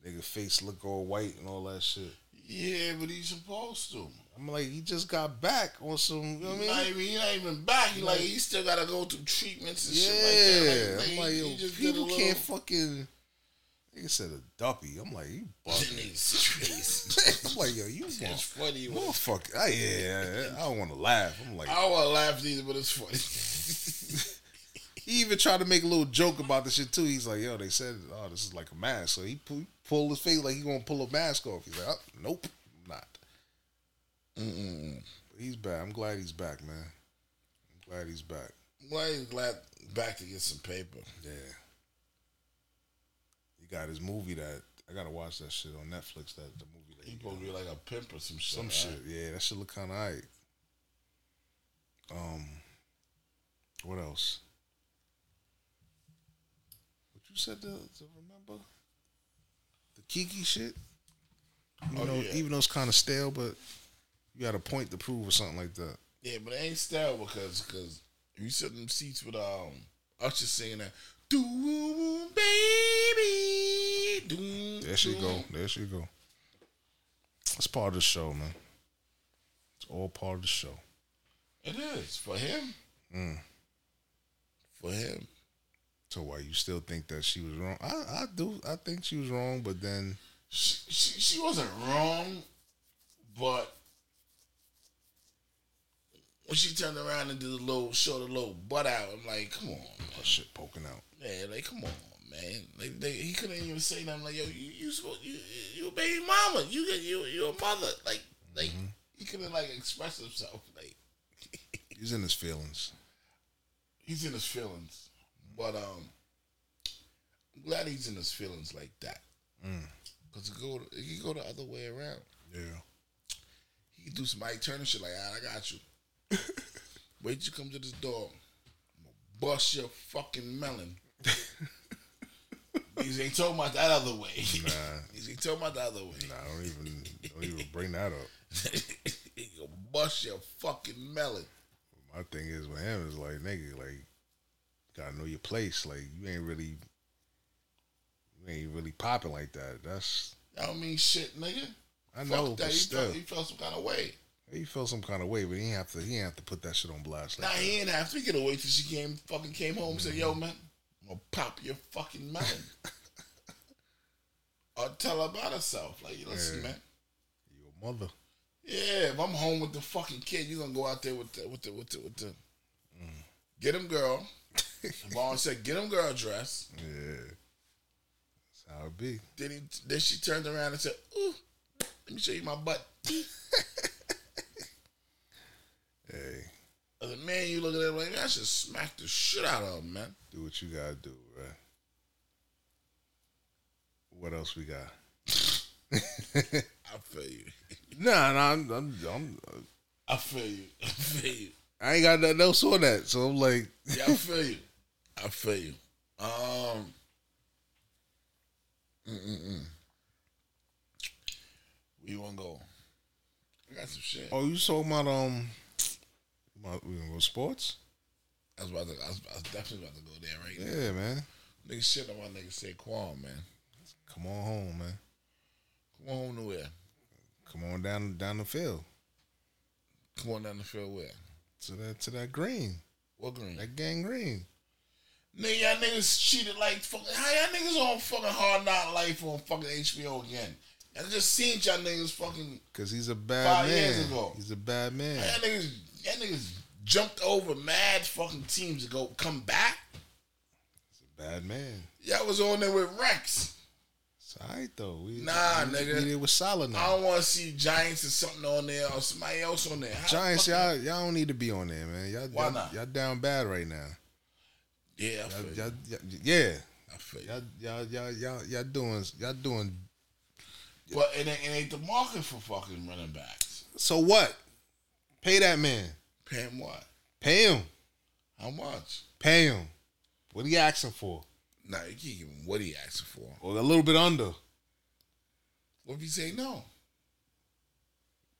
Nigga face look all white and all that shit. Yeah, but he's supposed to. I'm like, he just got back on some. You know what I mean? not even, he not even back. He like he still gotta go through treatments and Yeah, shit like that. I'm like, he- yo, he just people little- can't fucking. Nigga said a duppy. I'm like, you bugging. I'm like, yo, you want funny. when- motherfucker. I, yeah, I don't want to laugh. I'm like, I don't want to laugh either, but it's funny. he even tried to make a little joke about this shit too. He's like, yo, they said, oh, this is like a mask. So he pull, pulled his face like he gonna pull a mask off. He's like, oh, nope, I'm not. Mm-mm. He's back. I'm glad he's back, man. I'm glad he's back. Well, he's glad back to get some paper. Yeah. He got his movie that I gotta watch that shit on Netflix. That the movie that He he supposed to be like a pimp or some shit. some right? shit. Yeah, that should look kind of alright. Um, what else? You said to, to remember? The Keke shit. You Oh, though yeah. even though it's kind of stale, but you got a point to prove or something like that. Yeah, but it ain't stale because because you sit in them seats with um Usher singing that do baby do There she go. There she go. It's part of the show, man. It's all part of the show. It is for him. Mm. For him. So why you still think that she was wrong? I, I do. I think she was wrong, but then She, she she wasn't wrong, but when she turned around and did a little showed a little butt out, I'm like, come on, her shit poking out. man, like come on, man. Like they, he couldn't even say nothing like, yo, you you supposed you you a baby mama, you get you you a mother, like like mm-hmm. he couldn't like express himself, like He's in his feelings. he's in his feelings, but um, I'm glad he's in his feelings like that. Mm. Cause it go he go the other way around. Yeah. He can do some Ike Turner shit like, ah, I got you. Wait till you come to this door. I'm gonna bust your fucking melon. He's ain't talking about that other way. Nah. He's ain't talking about the other way. Nah, don't even don't even bring that up. he gonna bust your fucking melon. My thing is with him is like nigga, like gotta know your place. Like you ain't really you ain't really popping like that. That's I don't mean shit, nigga. I Fuck know, that. but He still, felt, he felt some kind of way. he felt some kind of way, but he ain't have to. He ain't have to put that shit on blast. Nah, Like he ain't have to get away till she came fucking came home and said, yo mm-hmm. man, I'm gonna pop your fucking melon. or tell her about herself. Like, listen, Yeah. man. your mother. Yeah, if I'm home with the fucking kid, you gonna go out there with the with the with the with the mm. get him girl. Vaughn said, "Get him girl dress." Yeah, that's how it be. Then he then she turned around and said, "Ooh, let me show you my butt." Hey, As a man, you look at it like, "Man, I should smack the shit out of him, man. do what you gotta do, right? What else we got? I feel you. Nah, nah, I'm, I'm, I'm uh, I feel you. I feel you. I ain't got nothing else on that. So I'm like, Yeah, I feel you. I feel you. Um. Mm-mm-mm. Where you want to go? I got some shit. oh, you talking about um, about, we gonna go sports? I was about to. I was, I was definitely about to go there right now. Yeah, man. Nigga shit on my nigga Saquon, man. Come on home, man. Come on home to where? Come on down down the field Come on down the field where? To that to that green, What green? that gang green. Nigga, y'all niggas cheated like fucking. How y'all niggas on fucking Hard Knock Life on fucking HBO again? I just seen y'all niggas fucking. Cause he's a bad Five man. years ago. He's a bad man. Y'all niggas, y'all niggas jumped over mad fucking teams to go come back. He's a bad man. Y'all was on there with Rex. It's alright though. We, Nah, we, nigga. We, it was solid I don't want to see Giants or something on there or somebody else on there. How Giants, y'all, y'all don't need to be on there, man. Y'all, Why y'all, not? y'all down bad right now. Yeah, I Y'all, you. y'all, y'all, yeah, I feel you. y'all, y'all, y'all, y'all, y'all doing, y'all doing. But it ain't, it ain't the market for fucking running backs. So what? Pay that man. Pay him what? Pay him. How much? Pay him. What he asking for? Nah, you can't give him what he asking for. Or a little bit under. What if he say no?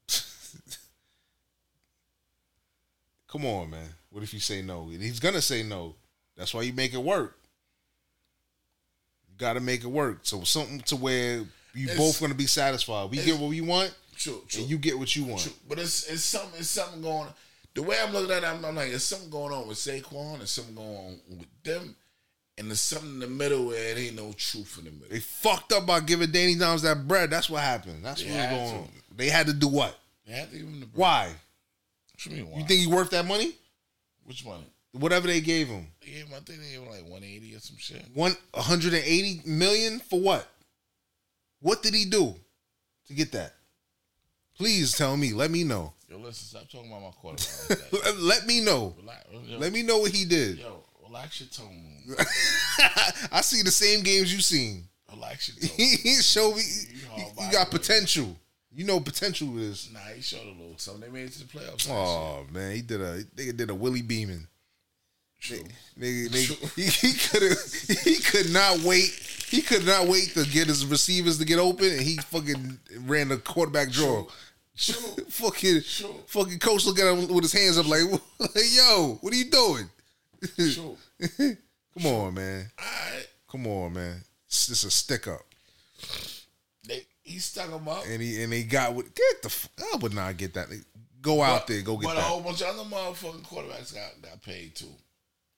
Come on, man. What if you say no? He's gonna say no. That's why you make it work. You gotta make it work. So something to where you It's- both gonna be satisfied. We get what we want, True, true. and you get what you want. True. But it's it's something it's something going. The way I'm looking at it, I'm, I'm like, there's something going on with Saquon, there's something going on with them, and there's something in the middle where it ain't no truth in the middle. They fucked up by giving Danny Dimes that bread. That's what happened. That's They what was going to. on. They had to do what? They had to give him the bread. Why? What you mean why? You think he worth that money? Which one? Whatever they gave him. They gave him, I think they gave him like 180 or some shit. One 180 million for what? What did he do to get that? Please tell me. Let me know. Yo, listen, stop talking about my quarterback. Let, let me know. Relax, yo, Let me know what he did. Yo, relax your tone. I see the same games you seen. Relax your tone. He show me You got potential. You know potential is. Nah, he showed a little something. They made it to the playoffs. Oh man, he did a nigga did a Willie Beamen. True. Nigga, nigga, he, he could he could not wait. He could not wait to get his receivers to get open, and he fucking ran the quarterback draw. True. fucking True. fucking coach look at him with his hands up like yo, what are you doing? True. Come on, man. All right. Come on, man. It's just a stick up, They, he stuck him up. and he and they got what? Get the. f- I would not get that. Go out there, go get but that. a whole bunch of other motherfucking quarterbacks got, got paid too.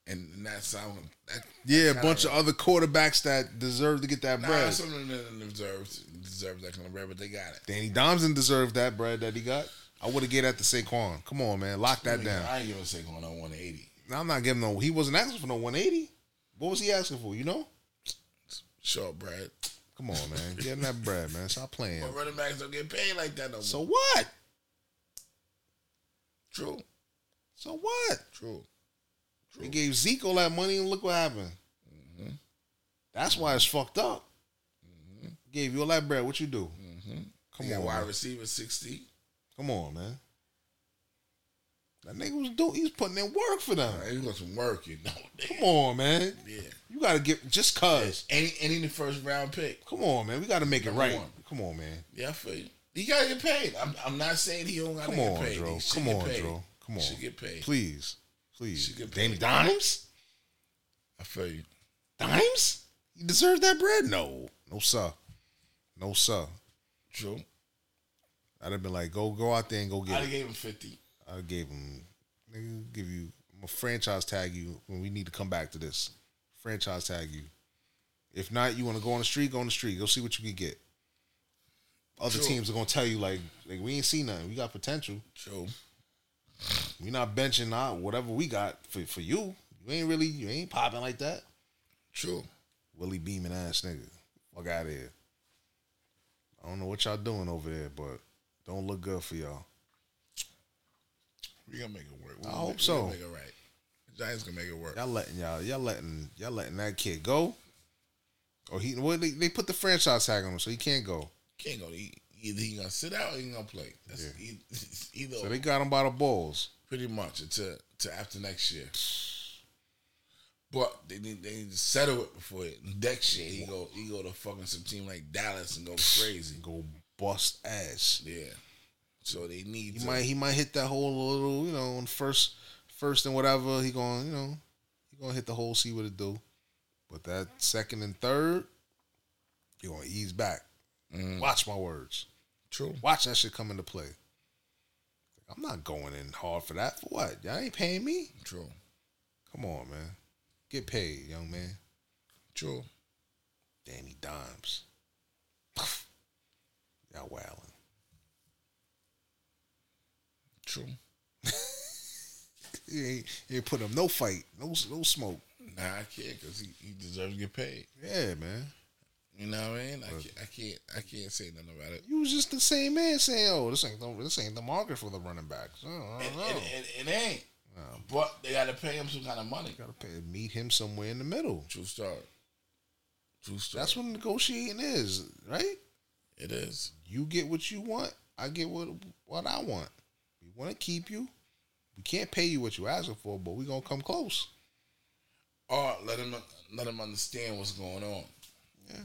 And, and that's how that, yeah, a bunch of other quarterbacks that deserve to get that Nah, bread. some of them deserves deserves that kind of bread, but they got it. Danny Domson deserved that bread that he got. I would have gave that to Saquon. Come on, man, lock that I down. I ain't giving Saquon no 180. I'm not giving no. He wasn't asking for no 180. What was he asking for? You know? Short bread. Come on, man, get him that bread, man. Stop playing. But running backs don't get paid like that no more. So what? true, So what? true. They gave Zeke all that money, and look what happened. Mm-hmm. That's why it's fucked up. Gave you all that bread. What you do? Mm-hmm. Come on, wide man. receiver 60. Come on, man. That nigga was doing. He was putting in work for them. He got some work, you know. Come on, man. Yeah. You gotta get just cause. And he, and he the first round pick. Come on, man. We gotta make it right. one. Come on, man. Yeah, I feel you. He gotta get paid. I'm, I'm not saying he don't gotta Come get on, paid. Dro. He should Come on, paid. Dro. Come on. should get paid. Please. Please. Should get Danny. Dimes? I feel you. Dimes? You deserve that bread? No. No, sir. No, sir. True. I'd have been like, go go out there and go get. I'd have gave him 50. I gave him, nigga, give you, I'm a franchise tag you when we need to come back to this. Franchise tag you. If not, you want to go on the street, go on the street. Go see what you can get. Other True. teams are gonna tell you like, like we ain't seen nothing. We got potential. True. We not benching out whatever we got for for you. You ain't really, you ain't popping like that. True. Willie Beamen ass nigga. Fuck out of here. I don't know what y'all doing over there, but don't look good for y'all. We gonna make it work. We I hope make, so. Make it right. The Giants gonna make it work. Y'all letting y'all, y'all letting y'all letting that kid go. Or he, well, they, they put the franchise tag on him, so he can't go. Can't go. He, either he gonna sit out or he gonna play. That's e- either. So they got him by the balls. pretty much until to after next year. But they need they need to settle it before it. next year. He go he go to fucking some team like Dallas and go crazy. Go bust ass. Yeah. So they need He to, might he might hit that whole little you know on first first and whatever he going you know he gonna hit the hole see what it do, but that second and third you gonna ease back. Mm. Watch my words. True. Watch that shit come into play. I'm not going in hard for that. For what? Y'all ain't paying me. True. Come on, man. Get paid, young man. True. Danny Dimes. Y'all wildin'. True. He ain't, he ain't put him no fight, no no smoke. Nah, I can't because he, he deserves to get paid. Yeah, man. You know what I mean? I can't, I can't I can't say nothing about it. You was just the same man saying, "Oh, this ain't the, this ain't the market for the running backs." Oh, I It, don't know. it, it, it ain't. But they got to pay him some kind of money. Gotta pay, meet him somewhere in the middle. True story. True story. That's what negotiating is, right? it is. You get what you want. I get what what I want. Want to keep you. We can't pay you what you're asking for, but we're gonna come close. Or let him let him understand what's going on. Yeah.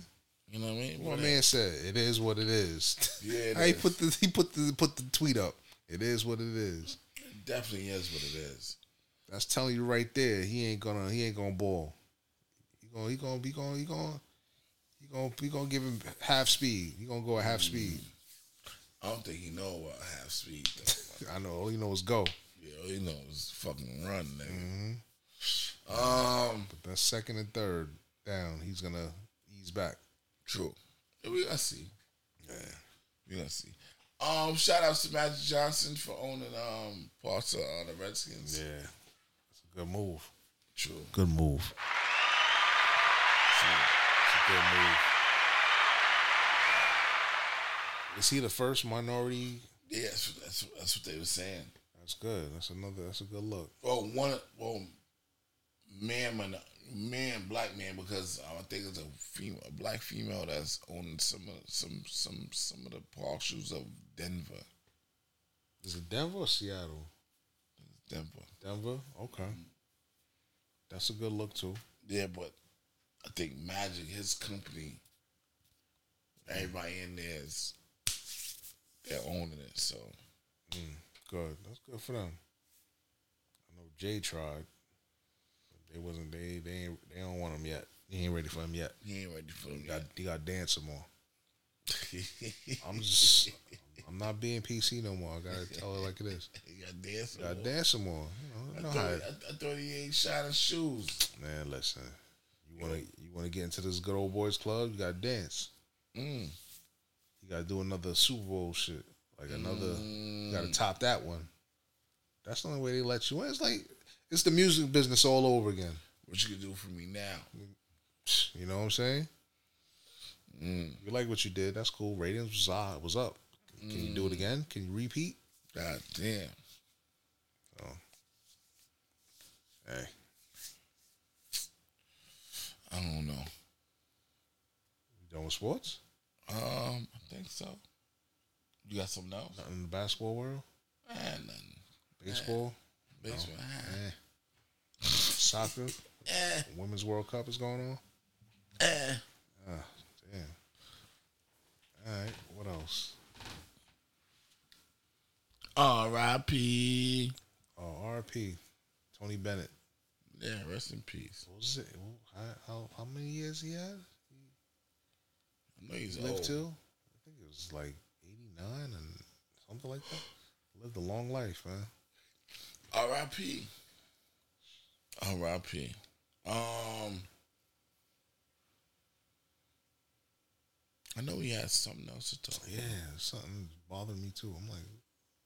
You know what I mean? My But man said, "It is what it is." Yeah, it he is. put the he put the put the tweet up. It is what it is. it definitely is what it is. That's telling you right there. He ain't gonna he ain't gonna ball. He gonna he gonna be going he gonna he gonna he gonna give him half speed. He gonna go at half speed. I don't think he know what half speed. I know. All you know is go. yeah, all he knows is fucking run, nigga. Mm-hmm. Um, But that second and third down, he's gonna ease back. true. We gonna see. Yeah, we gonna see. Um, shout outs to Magic Johnson for owning um parts of uh, the Redskins. Yeah, it's a good move. True. Good move. It's a, it's a good move. Is he the first minority? Yeah, that's, that's that's what they were saying. That's good. That's another. That's a good look. Well, one, well, man, man, man, black man, because I think it's a female, a black female that's owning some of some some some of the parcels of Denver. Is it Denver or Seattle? Denver. Denver. Okay. Mm-hmm. That's a good look too. Yeah, but I think Magic, his company, everybody in there is they're owning it. So Mm, good. That's good for them. I know Jay tried, but they wasn't. They they ain't, they don't want him yet. He ain't ready for him yet. he ain't ready for them He got yet. he got dance some more. I'm just. I'm not being PC no more. I gotta tell it like it is. he got dance. Got to dance some more. You I know, you know thought, how. I, I thought he ain't shining shoes. Man, listen. You wanna you wanna get into this good old boys club? You gotta dance. Mm. You gotta do another Super Bowl shit. Like another. You gotta Mm. top that one. That's the only way they let you in. It's like it's the music business all over again. What you can do for me now? You know what I'm saying? Mm. You like what you did? That's cool. Ratings was uh, was up. Can you Mm. do it again? Can you repeat? God damn. Oh. Hey, I don't know. you done with sports? Um, I think so. You got something else? Nothing in the basketball world? Eh, nothing. Baseball? Baseball. Eh. Soccer? Eh. Women's World Cup is going on? Eh. Ah, damn. All right, what else? R.I.P. Oh, RP. Tony Bennett. Yeah, rest in peace. What was it? How, how, how many years he had? He's lived old. to? I think it was like 89 and something like that. Lived a long life, man. R.I.P. R.I.P. Um, I know he had something else to talk. Yeah, something bothered me too. I'm like,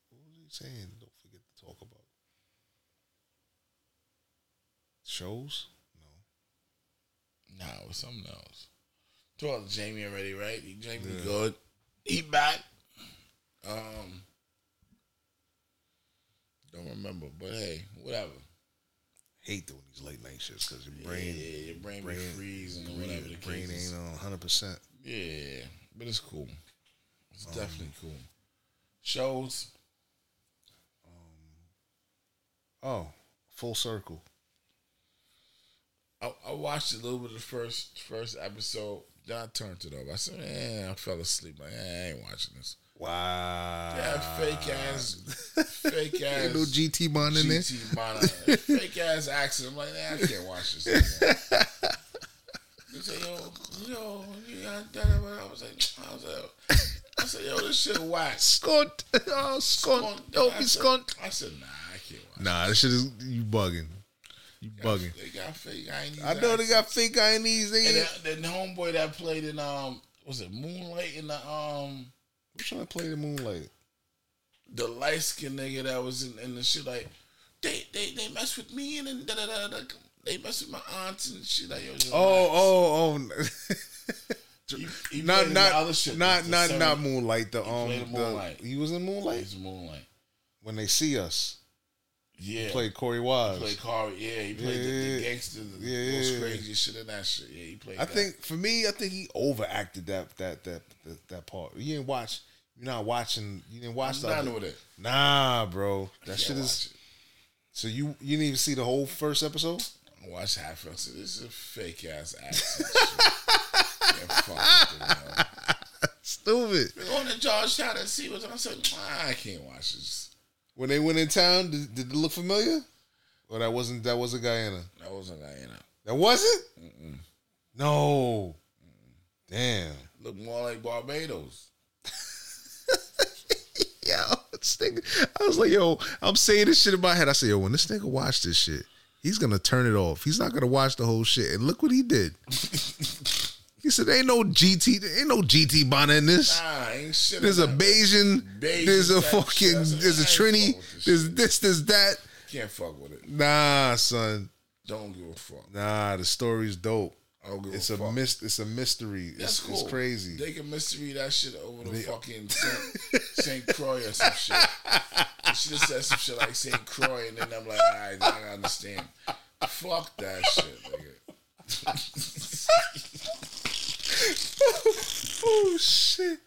what was he saying? Don't forget to talk about shows. No. Nah, it was something else. Talked to Jamie already, right? Jamie Yeah. good. He back. Um, don't remember, but hey, whatever. Hate doing these late night shits because your brain, yeah, your brain be freezing or whatever the brain case ain't on 100. percent Yeah, but it's cool. It's definitely cool. Shows. Oh, full circle. I, I watched a little bit of the first first episode. I turned it off. I said, man, I fell asleep. Like, eh, I ain't watching this. Wow. Yeah, fake ass, fake ass. No GT bond in there. GT Bond, fake ass accent. I'm like, nah, I can't watch this. They say, yo, yo, you got that. I was like, I was like, I said, yo, this shit whack. Skunt. Oh, skunt. Don't I be said- I said, nah, I can't watch. Nah, this shit is you bugging. You bugging. They got fake Guyanese. I know they got fake Guyanese. They And then, then homeboy that played in um, was it Moonlight in the um, I'm trying to play the moonlight. the light skinned nigga that was in, in the shit like they they they mess with me and then da da da da. They mess with my aunts and shit like yo. just Oh, oh, oh. He, he not played the not other shit, not not seven- not moonlight. The He um, played the- Moonlight. he was in moonlight He's Moonlight. when they see us. Yeah, He played Korey He Wise. played Korey. Yeah, he played the, the gangster, the Yeah, most crazy shit in that shit. Yeah, he played. I that. think for me, I think he overacted that that that that, that part. You didn't watch. You're not watching. You didn't watch I'm that. done with it. Nah, bro. That shit is. So you you didn't even see the whole first episode? I watched half of it. Said, This is a fake ass accent. Can't fuck with. Stupid. We're going to Georgetown and see what's on. I said, I can't watch this. When they went in town, did, did it look familiar? Or that wasn't that wasn't Guyana? That wasn't Guyana. That wasn't. No. Damn. Look more like Barbados. Yo, this nigga, I was like, yo, I'm saying this shit in my head. I said, yo, when this nigga watch this shit, he's gonna turn it off. He's not gonna watch the whole shit. And look what he did. he said, ain't no GT, ain't no GT Bonnet in this. Nah, ain't shit. There's a. Bajan, Bajan there's a fucking, shit. I said, there's a Trini, this there's this, there's that. Can't fuck with it. Nah, son. Don't give a fuck. Nah, the story's dope. I don't give It's a a fuck. It's a mystery. That's It's, cool. it's crazy. They can mystery that shit over the They- fucking Saint, Saint Croix or some shit. She just said some shit like Saint Croix, and then I'm like, all right, I understand. Fuck that shit, nigga. oh shit!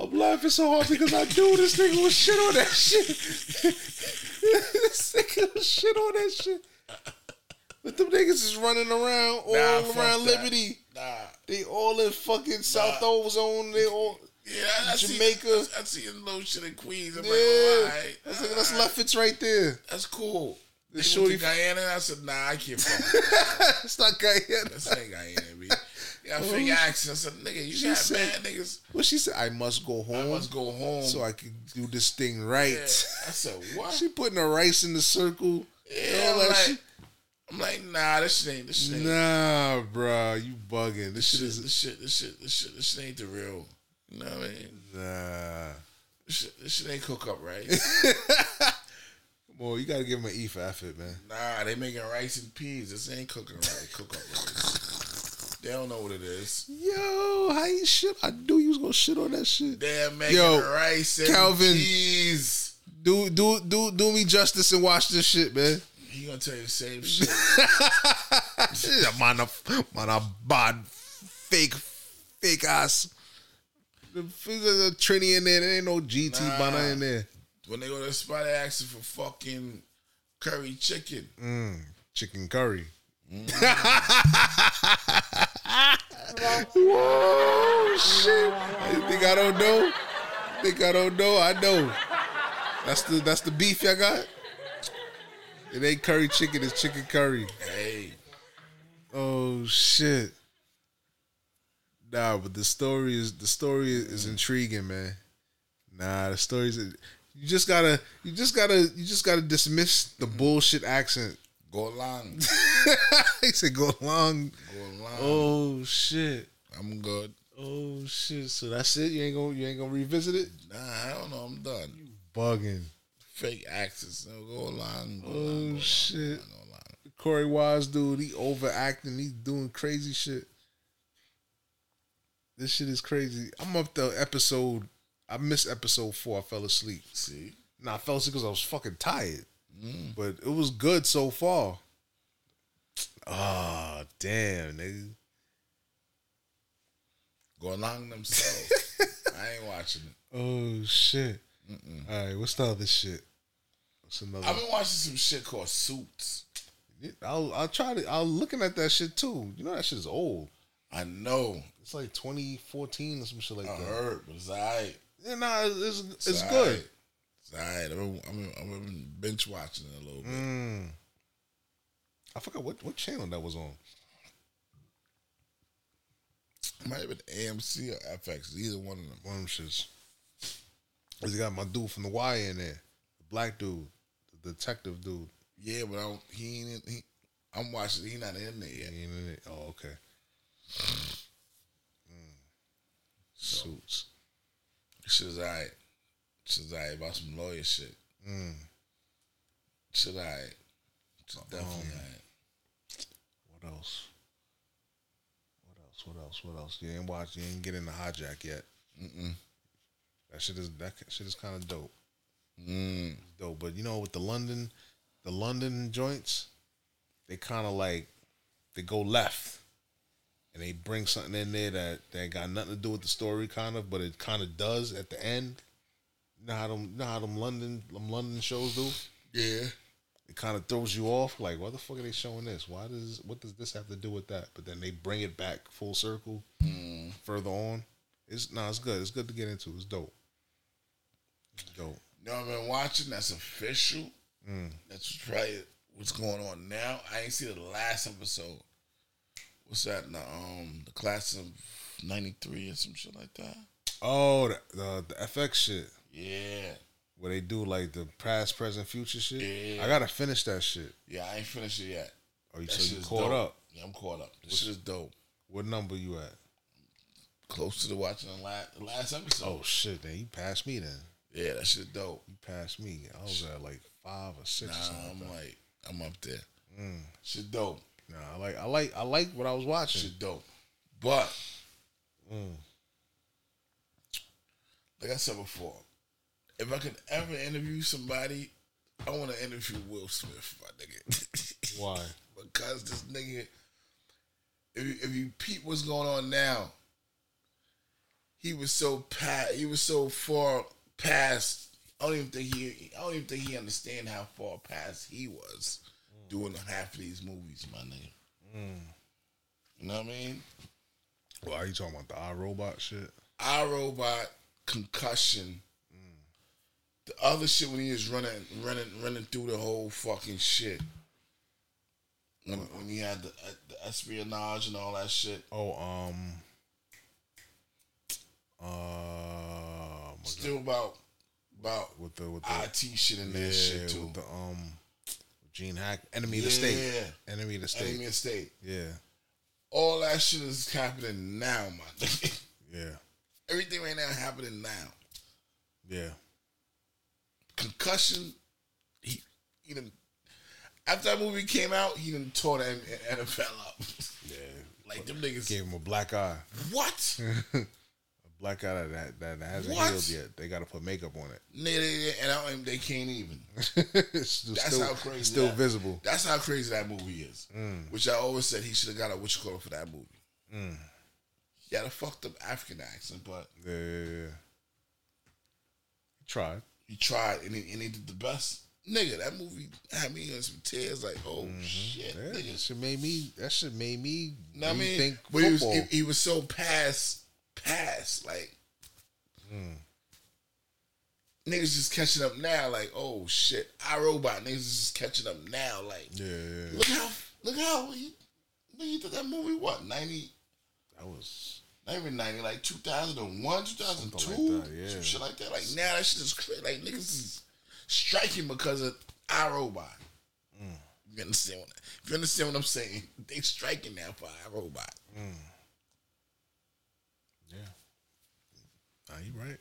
I'm laughing so hard because I knew this nigga was shit on that shit. this nigga was shit on that shit. But them niggas is running around all Nah, around. Liberty. Nah. They all in fucking South Ozone. They all Yeah, I, I Jamaica. See, I, I see a little shit in Queens. I'm yeah. like, all right, that's, that's left. It's right there. that's cool. They The shorty- Guyana, I said, nah, I can't fuck with that. It's not Guyana. This ain't Guyana, B. I fake mm-hmm. accent. I said, nigga, you she got said- mad niggas. What she said? I must go home. I must go home. so I can do this thing right. Yeah. I said, what? She putting her rice in the circle. Yeah, I'm that like, shit. I'm like, nah, this shit ain't, this shit ain't, Nah, bro, you bugging. This this shit shit, is this shit, this shit, this shit, this shit ain't the real. You know what I mean? nah. This shit, this shit ain't cook up right. Boy, you gotta give him an E for effort, man. nah, they making rice and peas. This ain't cooking right. Cook up rice. They don't know what it is. Yo, how you shit? I knew you was gonna shit on that shit. They're making Yo, rice and Calvin. peas. Do do do do me justice and watch this shit, man. He gonna tell you the same shit. man, a, man, a bad fake fake ass. The, the Trini in there. There ain't no GT Nah. banner in there. when they go to the spot, they asking for fucking curry chicken. Mm, chicken curry. Whoa, shit! You think I don't know? Think I don't know? I know. That's the that's the beef y'all got. It ain't curry chicken. It's chicken curry. Hey, Oh shit! Nah, but the story is the story is intriguing, man. Nah, the stories. You just gotta, you just gotta, you just gotta dismiss the bullshit accent. Go along. he said, "Go along." Go along. Oh shit! I'm good. Oh shit! So that's it. You ain't gonna, you ain't gonna revisit it. Nah, I don't know. I'm done. You Bugging. Fake accents. No, go along. Go Oh along, go shit! along, go along. Korey Wise, dude, he overacting. He's doing crazy shit. This shit is crazy. I'm up to episode. I missed episode four. I fell asleep. See, Nah, I fell asleep because I was fucking tired. Mm. But it was good so far. Ah, damn, nigga. go along themselves. I ain't watching it. Oh shit! All right, what's the other shit? What's another? I've been watching some shit called Suits. I'll I'll try to. I'm looking at that shit too. You know that shit is old. I know. It's like 2014 or some shit like I that. heard, but it's alright. Yeah, nah, it's it's, it's good. It's been, I've been, I've been bench watching it a little bit. Mm. I forgot what what channel that was on. It might have been AMC or FX. Either one of them. One of them shits. Cause got my dude from the Wire in there, the black dude, the detective dude. Yeah, but I don't, he ain't. in- He, I'm watching. He not in there yet. He ain't in it. Oh, okay. Mm. Suits. Shit's alright. Shit's alright about some lawyer shit. Mm. Shit's definitely Um. What else? What else? What else? What else? You ain't watch. You ain't get into hijack yet. Mm-mm. That shit is that shit is kind of dope. Mm. Dope, but you know with the London, the London joints, they kind of like they go left, and they bring something in there that that got nothing to do with the story, kind of, but it kind of does at the end. You know how them, you know how them London, them London shows do. Yeah. It kind of throws you off. Like, why the fuck are they showing this? Why does what does this have to do with that? But then they bring it back full circle Mm. further on. It's no, it's good. It's good to get into. It's dope. It's dope. You know I've been watching? That's official. Mm. That's probably what's going on now. I ain't see the last episode. What's that? The, um, the class of '93 or some shit like that. Oh, the, the the FX shit Yeah, where they do like the past, present, future shit. Yeah. I gotta finish that shit. yeah. I ain't finished it yet. Oh, you so you caught dope. up? Yeah, I'm caught up. This shit is dope. What number you at? Close to the watching the last, last episode. Oh shit, then you passed me then. Yeah, that shit dope. You passed me. I was at like five or six. Nah, or something I'm like, like, I'm up there. Mm. Shit dope. Nah, I like I like I like what I was watching. Shit dope. But Mm. like I said before, if I could ever interview somebody, I want to interview Will Smith, my nigga. Why? because this nigga, if you, if you peep what's going on now, he was so pa- he was so far past. I don't even think he. I don't even think he understand how far past he was doing half of these movies, my nigga. Mm. You know what I mean? Well, are you talking about the iRobot shit? iRobot, concussion. The other shit when he was running, running, running through the whole fucking shit. When when he had the, uh, the espionage and all that shit. Oh, um, uh, Still about about with the with the IT shit in yeah, that shit too. with the um, Gene Hack, Enemy of the State, Enemy of the State, Enemy of the State. yeah, All that shit is happening now, my nigga. yeah, Everything right now happening now. yeah. Concussion. He he done, after that movie came out, he done tore the NFL up. Yeah, like them niggas. Gave him a black eye. What? a black eye that that, that hasn't What? healed yet. They got to put makeup on it. Nigga, and I don't, they can't even. still, That's still, how crazy. Still that- visible. That's how crazy that movie is. Mm. Which I always said he should have got a you call for that movie. Mm. He had a fucked up African accent, but Yeah, yeah, yeah. He tried. He tried and he, and he did the best. Nigga, that movie had me in some tears. Like, oh shit, Mm-hmm. Yeah, nigga. that shit made me. That shit made me. Know I mean, think but he was, he, he was so past, past. Like Mm. niggas just catching up now. Like, oh shit, I robot. niggas is just catching up now. Like, yeah, yeah. look how, look how he, he did that movie. What ninety? That was Not even 90, like 2001, 2002, Something like that, yeah. some shit like that. Like now, that shit is crazy. Like niggas is striking because of iRobot. Mm. You understand what? If you understand what I'm saying, they striking now for iRobot. Mm. Yeah. Nah, you right.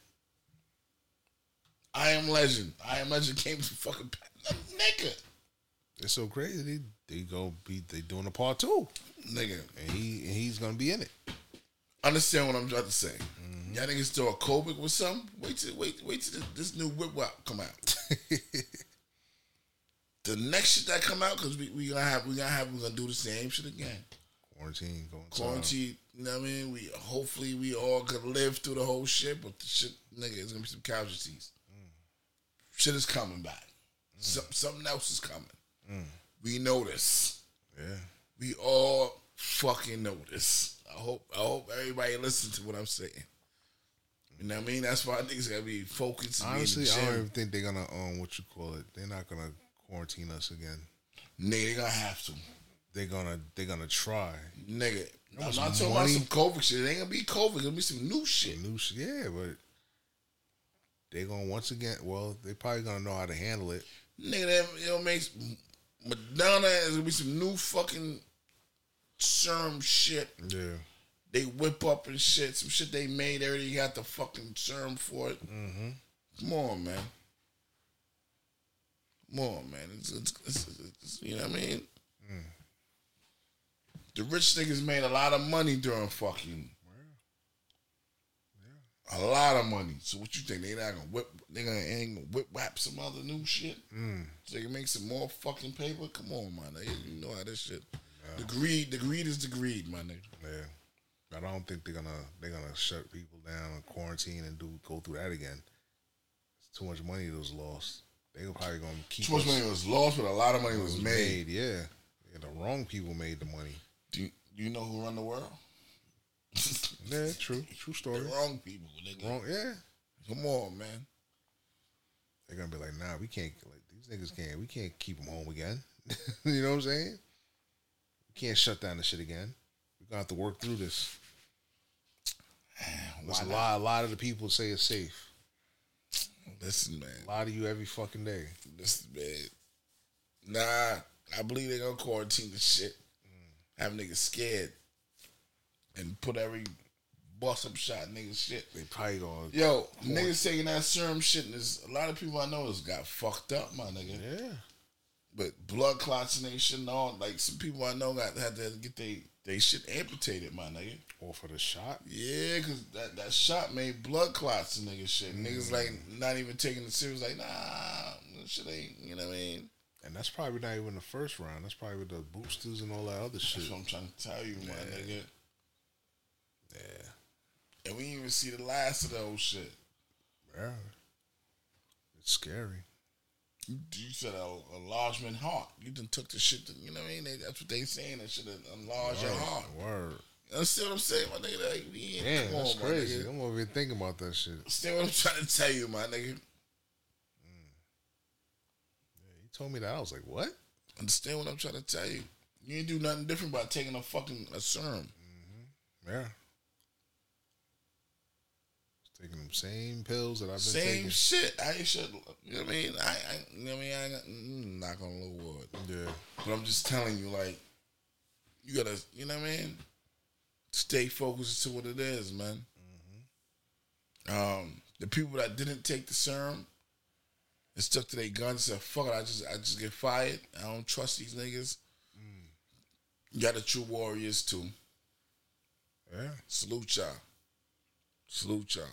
I am Legend. I am Legend came to fucking nigga, It's so crazy. They, they go be they doing a part two, nigga. and he and he's gonna be in it. Understand what I'm trying to say? Mm-hmm. Y'all niggas throw a Kobe with something. Wait till wait wait till this, this new whip wop come out. the next shit that come out because we we gonna have we gonna have we gonna do the same shit again. quarantine going. to- quarantine. You know what I mean? We hopefully we all could live through the whole shit, but the shit, nigga, it's gonna be some casualties. Shit is coming back. Some, something else is coming. Mm. We know this. Yeah. We all fucking know this. I hope I hope everybody listen to what I'm saying. You know what I mean? That's why niggas gotta be focused. and be in the Honestly, I don't even think they're gonna um what you call it. They're not gonna quarantine us again. Nigga, they gonna have to. They're gonna they're gonna try. Nigga, That I'm not talking money. about some COVID shit. It ain't gonna be COVID. It's gonna be some new shit. New shit, yeah, but they're gonna once again. Well, they probably gonna know how to handle it. Nigga, that you know makes Moderna is gonna be some new fucking serum shit. Yeah. They whip up and shit. Some shit they made. They already got the fucking serum for it. Mm-hmm. Come on, man. Come on, man. It's, it's, it's, it's- you know what I mean? Mm. The rich niggas made a lot of money during fucking. A lot of money. So what you think? They not gonna whip? They gonna ain't gonna whip whap some other new shit? Mm. So they can make some more fucking paper? Come on, man. You know how this shit. The greed, the greed is the greed, my nigga. Yeah. I don't think they're gonna they're gonna shut people down and quarantine and do go through that again. It's too much money that was lost. They were probably gonna keep Too much us- money was lost, but a lot of money was made. Yeah. yeah. The wrong people made the money. Do you, you know who run the world? Yeah, true. True story. The wrong people, nigga. Wrong yeah. Come on, man. They're gonna be like, nah, we can't like these niggas can't we can't keep them home again. you know what I'm saying? We can't shut down the shit again. We're gonna have to work through this. There's a lot, a lot of the people say it's safe. Listen, man. A lot of you every fucking day. Listen, man. Nah, I believe they're gonna quarantine the shit. Mm. Have niggas scared. And put every bust up shot nigga shit. They probably gonna Yo, niggas taking that serum shit, and there's a lot of people I know has got fucked up, my nigga. Yeah. But blood clots and they shit and all, like some people I know got had to get they they shit amputated, my nigga. Or for the shot. Yeah, cause that, that shot made blood clots and nigga shit. Niggas like mm. not even taking it serious, like nah, shit ain't. You know what I mean? And that's probably not even the first round. That's probably with the boosters and all that other shit. That's what I'm trying to tell you, my Yeah. nigga. Yeah. And we didn't even see the last of the whole shit. Yeah. It's scary. You, you said a enlargement heart. You done took the shit. To, you know what I mean? They, that's what they saying. That should enlarge your Word, heart. Word. You understand what I'm saying, my nigga? Like, we ain't, Damn, that's on, crazy. nigga. I'm over here thinking about that shit. Understand what I'm trying to tell you, my nigga? Mm. He told me that. I was like, what? Understand what I'm trying to tell you? You ain't do nothing different by taking a fucking a serum. Mm-hmm. Yeah. Taking them same pills that I've been taking. Same taking. shit. I should. You know what I mean? I, I you know what I mean? I got, mm, knock on low wood. Yeah. But I'm just telling you, like, you gotta, you know what I mean? Stay focused to what it is, man. Um, the people that didn't take the serum and stuck to their guns said, "Fuck it, I just, I just get fired. I don't trust these niggas." You got the true warriors too. Yeah. Salute y'all. Salute y'all.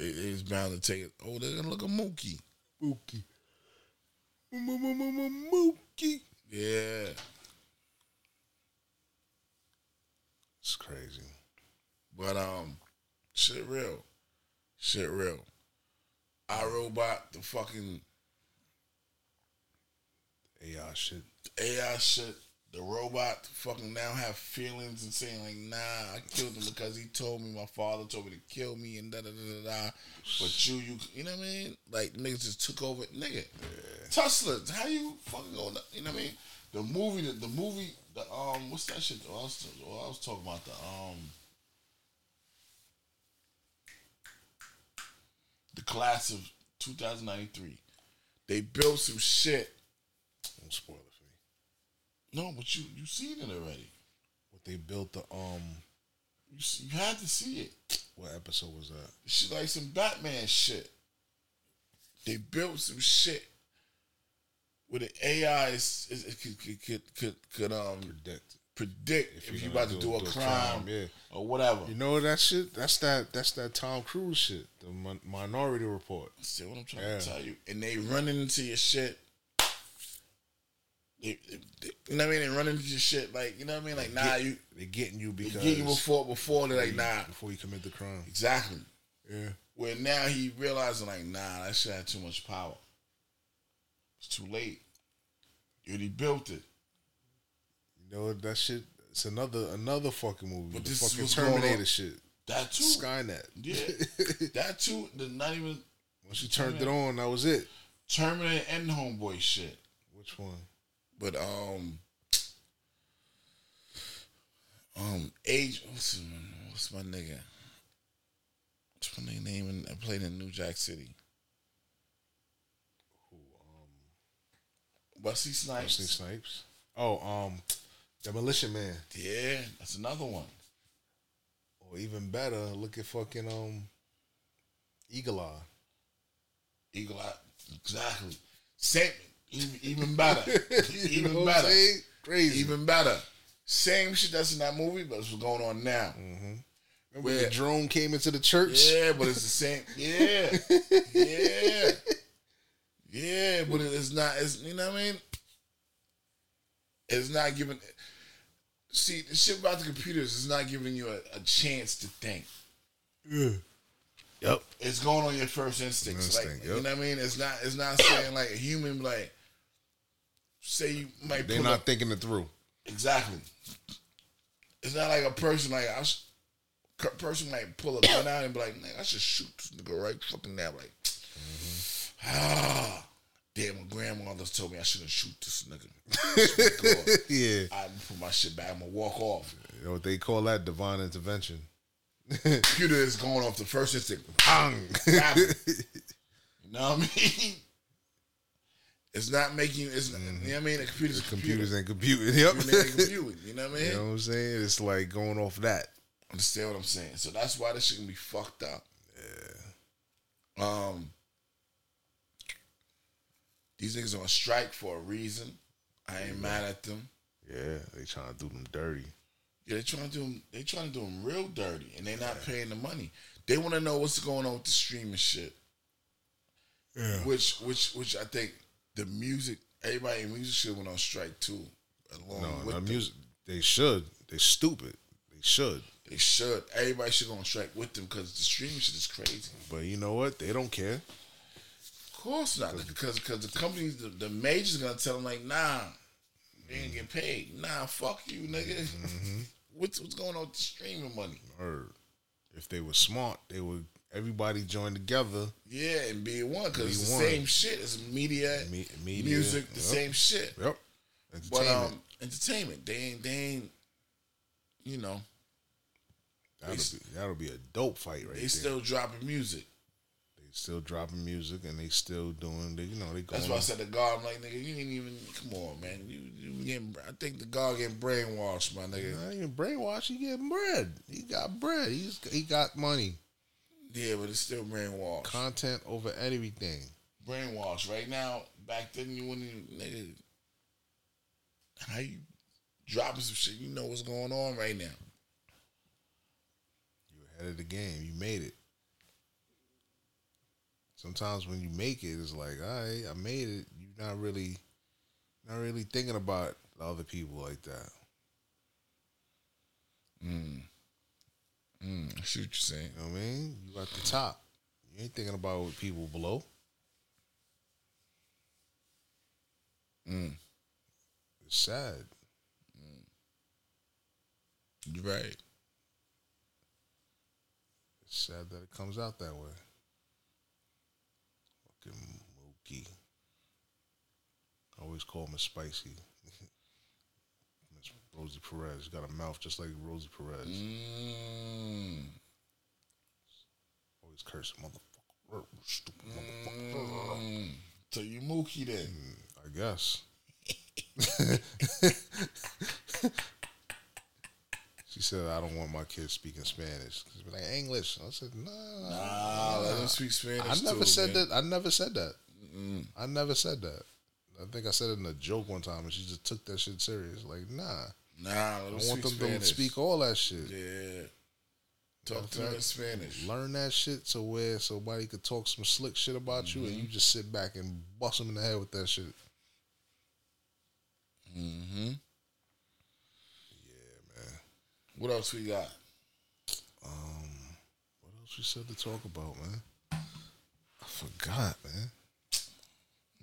They, they was bound to take it. Oh, they're gonna look a mookie. Mookie. Mookie. Yeah. It's crazy. But um, shit real, shit real. I robot the fucking AI shit. AI shit. The robot fucking now have feelings and saying like, nah, I killed him because he told me my father told me to kill me and da da da da da. But you, you, you know what I mean? Like niggas just took over, nigga. Tesla, how you fucking going? You know what I mean? The movie, the, the movie, the um, what's that shit? Oh, I was, oh, I was talking about the um, the class of 2093. They built some shit. Don't spoil it for me. No, but you you seen it already. What they built the um You, s- you had to see it. what episode was that? Shit like some Batman shit. They built some shit where the AI is, is, is- could, could, could, could, could um Predict. predict if, you're you about to do- do a do a crime, crime, yeah. or whatever. You know that shit? That's that that's that Tom Cruise shit. The Min- Minority Report. See what I'm trying Yeah. to tell you? And they running into your shit. They, they- they- you know what I mean? They run into shit like you know what I mean? Like nah, you They're getting you because get you before before they're like nah. before you commit the crime. Exactly. Yeah. Where now he realizing like nah, that shit had too much power. It's too late. You already built it. You know that shit. It's another another fucking movie. But the this is fucking Terminator shit. That too. Skynet. Yeah. that too. The not even Once you turned it on, that was it. Terminator and Homeboy shit. Which one? But um, um, age. What's his, what's my nigga? What's my nigga name? And I played in New Jack City. Wesley Snipes. Wesley Snipes. Oh, um, Demolition Man. Yeah, that's another one. Or even better, look at fucking um, Eagle Eye. Eagle Eye. Exactly. Same. Even, even better. Even know what I'm better. Crazy. Even better. Same shit that's in that movie, but it's what's going on now. Mm-hmm. Remember Where- the drone came into the church? Yeah, but it's the same. Yeah, yeah, yeah. But it's not. It's you know what I mean. It's not giving. See, the shit about the computers is not giving you a, a chance to think. Yeah. Yep. It's going on your first instincts. Instinct, like yep. you know what I mean. It's not. It's not saying like a human like. Say you might. They're not up- thinking it through. Exactly. It's not like a person like I. sh- a person might pull a gun out and be like, "Man, I should shoot this nigga right fucking now." Like, ah, damn, my grandmother told me I shouldn't shoot this nigga. yeah. I put my shit back. I'm gonna walk off. You know what they call that? Divine intervention. Computer is going off the first instinct. Bang. You know what I mean? It's not making. It's you know what I mean. The computer's a computer. Computers and computing. Yep. Computer ain't computing, You know what I mean? You know what I'm saying? It's like going off that. Understand what I'm saying? So that's why this shit can be fucked up. Yeah. Um. These niggas on strike for a reason. I ain't mad at them. Yeah, they trying to do them dirty. Yeah, they trying to do them. They trying to do them real dirty, and they not paying the money. They want to know what's going on with the streaming shit. Yeah. Which, which, which I think the music, everybody in music should went on strike too. Along No, with no them. music. They should. They stupid. They should. They should. Everybody should go on strike with them because the streaming shit is crazy. But you know what? They don't care. Of course not, because because the companies, the, the majors, gonna tell them like, nah, they ain't get paid. Nah, fuck you, nigga. Mm-hmm. what's what's going on with the streaming money? Or if they were smart, they would. Everybody join together. Yeah, and be one because it's the one. same shit. It's media, Me- media, music, the yep. same shit. Yep. But Entertainment. um, entertainment, they ain't, they ain't, you know, that'll be that'll be a dope fight right they there. still dropping music. they still dropping music and they still doing. They, you know, they going. That's why I said the guard. I'm like, nigga, you ain't even. Come on, man. You, you getting? I think the guard getting brainwashed, my nigga. Not even brainwashed. He getting bread. He got bread. He's he got money. Yeah, but it's still brainwashed. Content over everything. brainwashed. Right now, back then you wouldn't even nigga. How you dropping some shit? You know what's going on right now. You ahead of the game. You made it. Sometimes when you make it, it's like, all right, I made it. You're not really, not really thinking about the other people like that. Mm. Mm. I see what you're saying. You know what I mean? You at the top. You ain't thinking about people below. Mm. It's sad. Mm. You're right. It's sad that it comes out that way. Fucking Mookie. I always call him a spicy. Rosie Perez. Got a mouth just like Rosie Perez. Mm. Always cursing, motherfucker. Stupid motherfucker. Mm. So you Mookie then? I guess. she said, I don't want my kids speaking Spanish. She's like, English. I said, nah. Nah, let them speak Spanish. I never too, said man. that. I never said that. I never said that. I think I said it in a joke one time, and she just took that shit serious. Like, nah. Nah, I want speak them Spanish. to speak all that shit. Yeah. Talk Matter to them in Spanish. Learn that shit so where somebody could talk some slick shit about you, and you just sit back and bust them in the head with that shit. Mm-hmm. Yeah, man. What else we got? Um, what else we said to talk about, man? I forgot, man.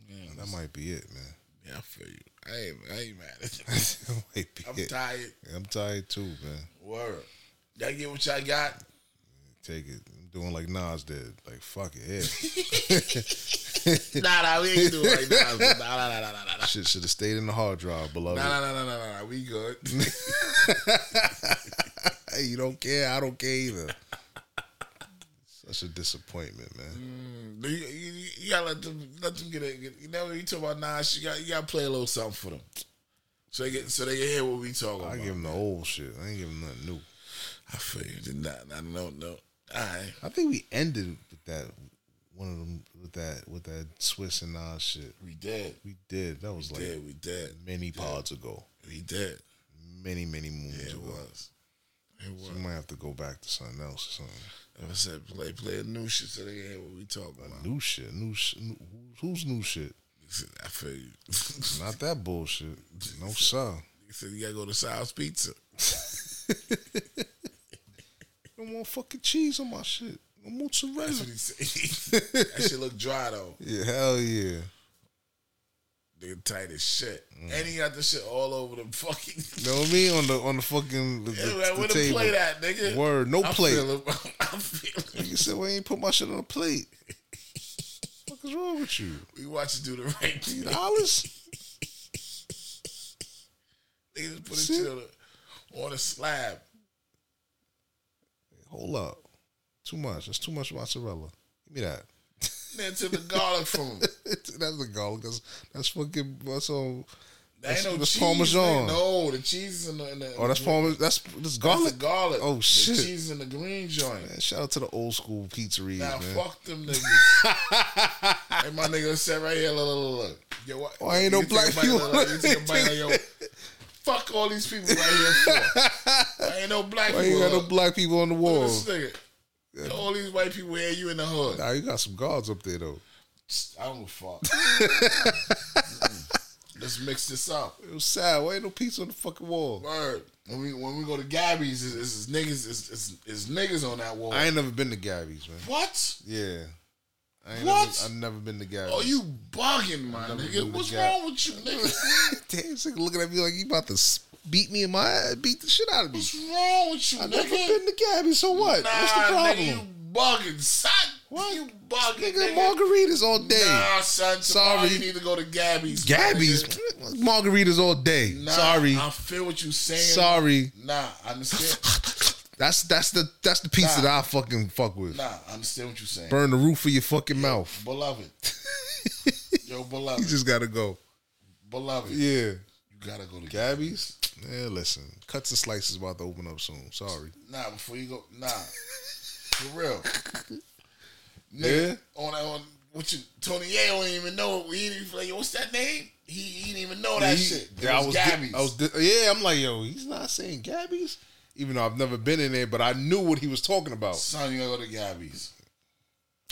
Yeah, that might be it, man. Yeah, I feel you. I ain't, I ain't mad at you. that might be I'm tired. I'm tired too, man. Word. Y'all get what y'all got? Take it. I'm doing like Nas did. Like fuck it. Yeah. Nah, nah, we ain't doing like Nas. Nah, nah, nah, nah, nah, nah. Shit should have stayed in the hard drive, beloved. Nah, nah, nah, nah, nah, nah. We good. hey, you don't care. I don't care either. Such a disappointment, man. Mm, you, you, you gotta let them let them get it. Get, you know, you talk about Nas, you got you gotta play a little something for them, so they get so they can hear what we talking about. I about. give them the old shit. I ain't give them nothing new. I feel you. Did not, I don't know. All right. I think we ended with that one of them with that with that Swizz and Nas shit. We did. We did. That was We like did. We did. many pods ago. We did. Many, many moons Yeah, it ago. was. It was. So we might have to go back to something else or something. I said, play play a new shit so they can hear what we talking about. New shit. New shit. New, who's new shit? I feel you. Not that bullshit. No sir. You said you gotta go to Sal's Pizza. No more fucking cheese on my shit. No mozzarella. That's what he said. that shit look dry though. Yeah, hell yeah. They tight as shit. Mm. And he got the shit all over the fucking. You know what I mean? On the on the fucking the, Yeah, the, man, the where the table. plate at, nigga? Word, no I plate. Feel it. I feel it. You said we ain't put my shit on a plate. what is wrong with you? We watch you do the right thing. Dollars? Niggas put it shit it. on a, on a slab. Hold up. Too much. That's too much mozzarella. Give me that. Then took the garlic from him. that's the garlic. That's that's fucking that's all. That ain't That's, no that's cheese. Parmesan. No, the cheese is in the. In the Oh, that's Parmesan. That's that's garlic. That's the garlic. Oh shit. The cheese in the green joint. Man, shout out to the old school pizzerias, Now man. fuck them niggas. hey, my nigga said right here, look, look, look, look. Yo, what? Oh, Why ain't you no black people? look, look, You take a bite, like, yo, fuck all these people right here for. Why ain't no black Why people. Ain't got no black people on the Look wall? at this nigga. All these white people here, you in the hood. Nah, you got some guards up there though. I don't give a fuck. Let's mix this up. It was sad. Why ain't no pizza on the fucking wall? Word. When we when we go to Gabby's, it's, it's, it's niggas, it's, it's, it's niggas on that wall. I ain't never been to Gabby's, man. what? Yeah. I ain't What? Never, I've never been to Gabby's. Oh, you bugging, my nigga. What's Gab- wrong with you, nigga? Damn, this nigga looking at me like you about to beat me in my ass, beat the shit out of me. What's wrong with you, I nigga? never been to Gabby's, so what? Nah, What's the problem? nigga, you bugging, son. What? You bugging, Nigga, nigga. margaritas all day. Nah, son. Sorry. you need to go to Gabby's. Gabby's nigga. margaritas all day. Nah, Sorry, I feel what you're saying. sorry. Nah, I understand. That's that's the that's the pizza Nah. that I fucking fuck with. nah, I understand what you're saying. Burn the roof of your fucking mouth. Beloved. Yo, beloved. You just gotta go. beloved. Yeah. You gotta go to Gabby's? Yeah, listen. Cuts and slices about to open up soon. Sorry. Nah, before you go, nah, for real. Yeah? On on what you Tony Ye don't even know. He didn't even like, what's that name? He, he didn't even know that He- shit. It yeah, I was was, Gabby's. I was yeah, I'm like, yo, he's not saying Gabby's, even though I've never been in there, but I knew what he was talking about. Son, you gotta go to Gabby's.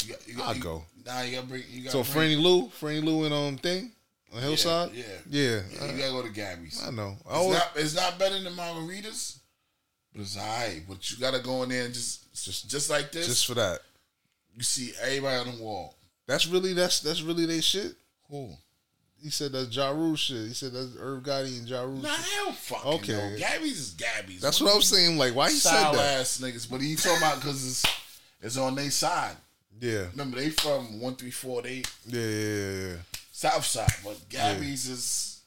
You got, you got, I'll you, go. Nah, you gotta bring. You gotta So bring, Francis Lewis, Francis Lewis and um thing on Hillside. Yeah, yeah. yeah. You gotta go to Gabby's. I know. I It's always, not, it's not better than margaritas, but it's alright. But you gotta go in there and just just just like this. just for that. you see everybody on the wall. That's really that's that's really they shit. Who? He said that's Ja Rule shit. He said that's Irv Gotti and Ja Rule Nah, shit. hell fucking Okay. no. Gabby's is Gabby's. That's what I was saying. Like, why he said that? ass niggas, but he talking about because it's it's on their side. Yeah. Remember they from one three four they Yeah, yeah, yeah, yeah. South side, but Gabby's is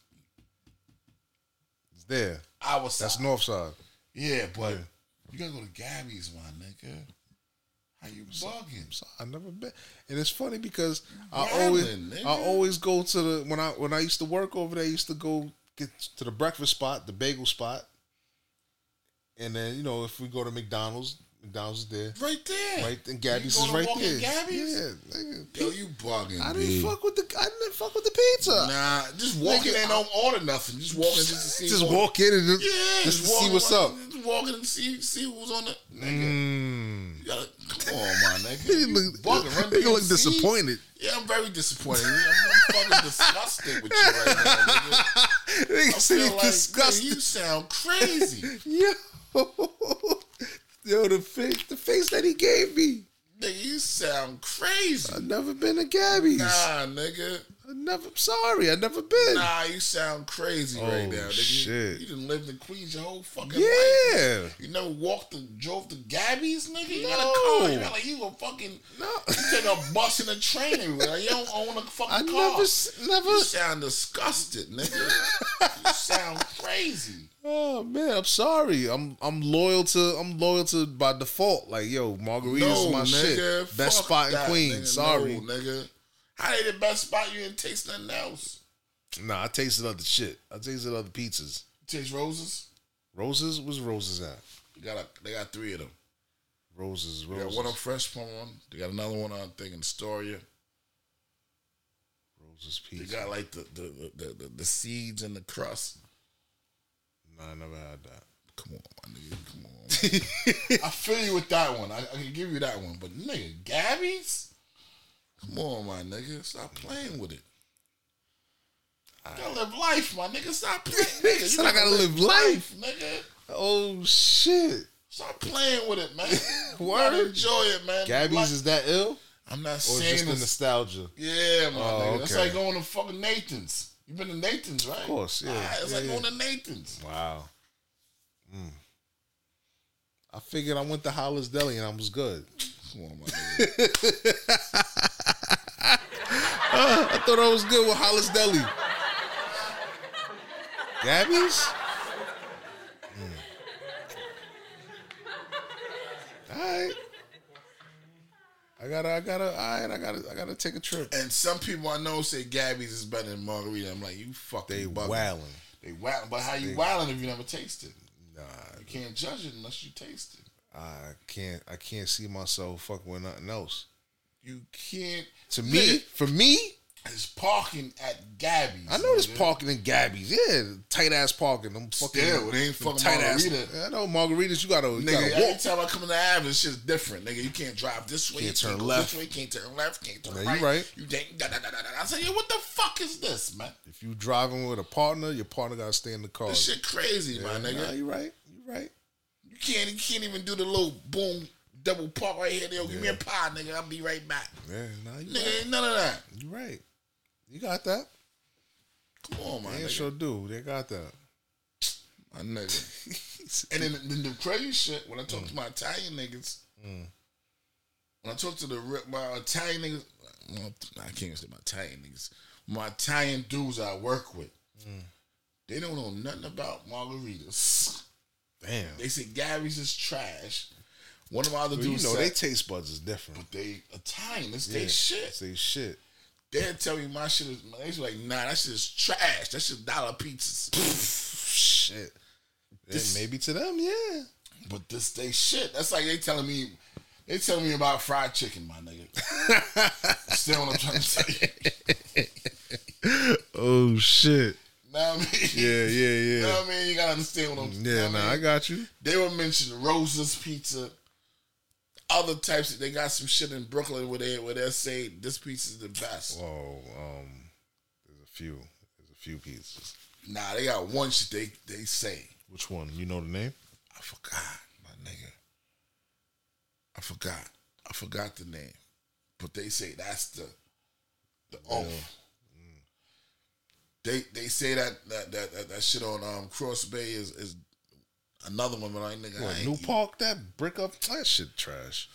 It's there. our side. That's North Side. yeah, but Yeah. you gotta go to Gabby's, my nigga. How you bugging? So I never been, and it's funny because I always nigga. I always go to the when I when I used to work over there. I used to go get to the breakfast spot, the bagel spot, and then you know if we go to McDonald's, Is there, Right there. right? And Gabby's is right there. Gabby's? Yeah, nigga. Yo, you bugging? I didn't fuck with the I didn't fuck with the pizza. Nah, just walk in Nigga, and don't order nothing. Just walk in just to see. Just what- walk in and just, Yeah, just walk see what's up. in, Just walk in and see see who's on the. Nigga, Mm. gotta come on, my nigga. You look, bugging. Run he look disappointed. Yeah, I'm very disappointed. I'm, I'm fucking disgusted with you right now, nigga. Nigga I feel like disgusted. nigga, you sound crazy. Yo, yo, the face, the face that he gave me. nigga, you sound crazy. I've never been to Gabby's. Nah, nigga. I never. Sorry, I never been. Nah, you sound crazy right Oh, now. Nigga. shit. You, you done lived in Queens your whole fucking Yeah. life. You never walked and drove to Gabby's, nigga? You got a car. You got like you a fucking No. you take a bus and a train everywhere. You don't own a fucking I car. never, never. You sound disgusted, nigga. you sound crazy. Oh man, I'm sorry. I'm I'm loyal to I'm loyal to by default. Like yo, margaritas no, is my nigga. shit. Best spot in that, Queens. nigga. Sorry. No, nigga. How they the best spot? You didn't taste nothing else. Nah, I tasted other shit. I tasted other pizzas. Taste roses. Roses was roses at You got a, they got three of them. roses. They got Roses. one on Fresh Pond. They got another one on thing in Astoria. Rosa's pizza. They got like the the, the, the, the seeds and the crust. Nah, I never had that. Come on, my nigga. Come on. I feel you with that one. I, I can give you that one. But nigga, Gabby's? Come on, my nigga. Stop playing with it. You gotta live life, my nigga. Stop playing. Nigga, you Said I gotta live life. nigga. Oh shit. Stop playing with it, man. Word. gotta enjoy it, man. Gabby's Life- is that ill? I'm not Or saying just the nostalgia? Yeah, my Oh, nigga. That's like going to fucking Nathan's. You've been to Nathan's, right? Of course, yeah. it's Yeah, like yeah. going to Nathan's. Wow. Mm. I figured I went to Hollis Deli and I was good. Come on, my nigga. Uh, I thought I was good with Hollis Deli. Gabby's? All right. I gotta, I gotta, all right, I gotta, I gotta take a trip. And some people I know say Gabby's is better than Margarita. I'm like, you fucking They bugging. wildin'. They wildin'. But how you They- wildin' if you never tasted? Nah, You can't judge it unless you taste it. I can't, I can't see myself fucking with nothing else. You can't. To me, Nigga, for me, it's parking at Gabby's. I know nigga. parking in Gabby's. Yeah, tight ass parking. Them fucking Still, it ain't fucking tight-ass- margarita. Yeah, I know margaritas. You gotta, you Nigga, gotta every walk. time I come in the Ave, this shit's different. Nigga, you can't drive this way. Can't you turn can't left. This way, can't turn left. Can't turn Yeah, right. you right. You da da da da da. I said, yo, what the fuck is this, man? If you driving with a partner, your partner gotta stay in the car. This shit crazy, my nigga. Nah, you right. You right. You can't. You can't even do the little boom double park right here. Yo, give me a pie, nigga. I'll be right back. Yeah, nah, you Nigga, right. ain't none of that. You right. You got that. Come on, man. They nigga. sure do. They got that. My nigga. and then, then the crazy shit when I talk to my Italian niggas, Mm. when I talk to the my Italian niggas, well, I can't even say my Italian niggas, my Italian dudes I work with, Mm. they don't know nothing about margaritas. Damn. They say Gary's is trash. One of my other Well, you dudes know, said, they taste buds is different. but they Italian, it's Yeah, they shit. Say shit. They'll tell me my shit is, they like, nah, that shit is trash. That shit dollar pizzas. Shit. This- maybe to them, yeah. But this they shit. That's like they telling me they telling me about fried chicken, my nigga. Still what I'm trying to tell you. Oh shit. Know what I mean? Yeah, yeah, yeah. You know what I mean? You gotta understand what I'm Yeah, nah, I I got you. They were mentioning Rosa's Pizza. Other types, they got some shit in Brooklyn where they where they say this piece is the best. Whoa, um, there's a few. There's a few pieces. Nah, they got one shit they they say. Which one? You know the name? I forgot, my nigga. I forgot. I forgot the name. But they say that's the the oath. They they say that that, that that that shit on um Cross Bay is is another one, but I ain't nigga. I What, ain't New eat- Park? That brick up? That shit trash.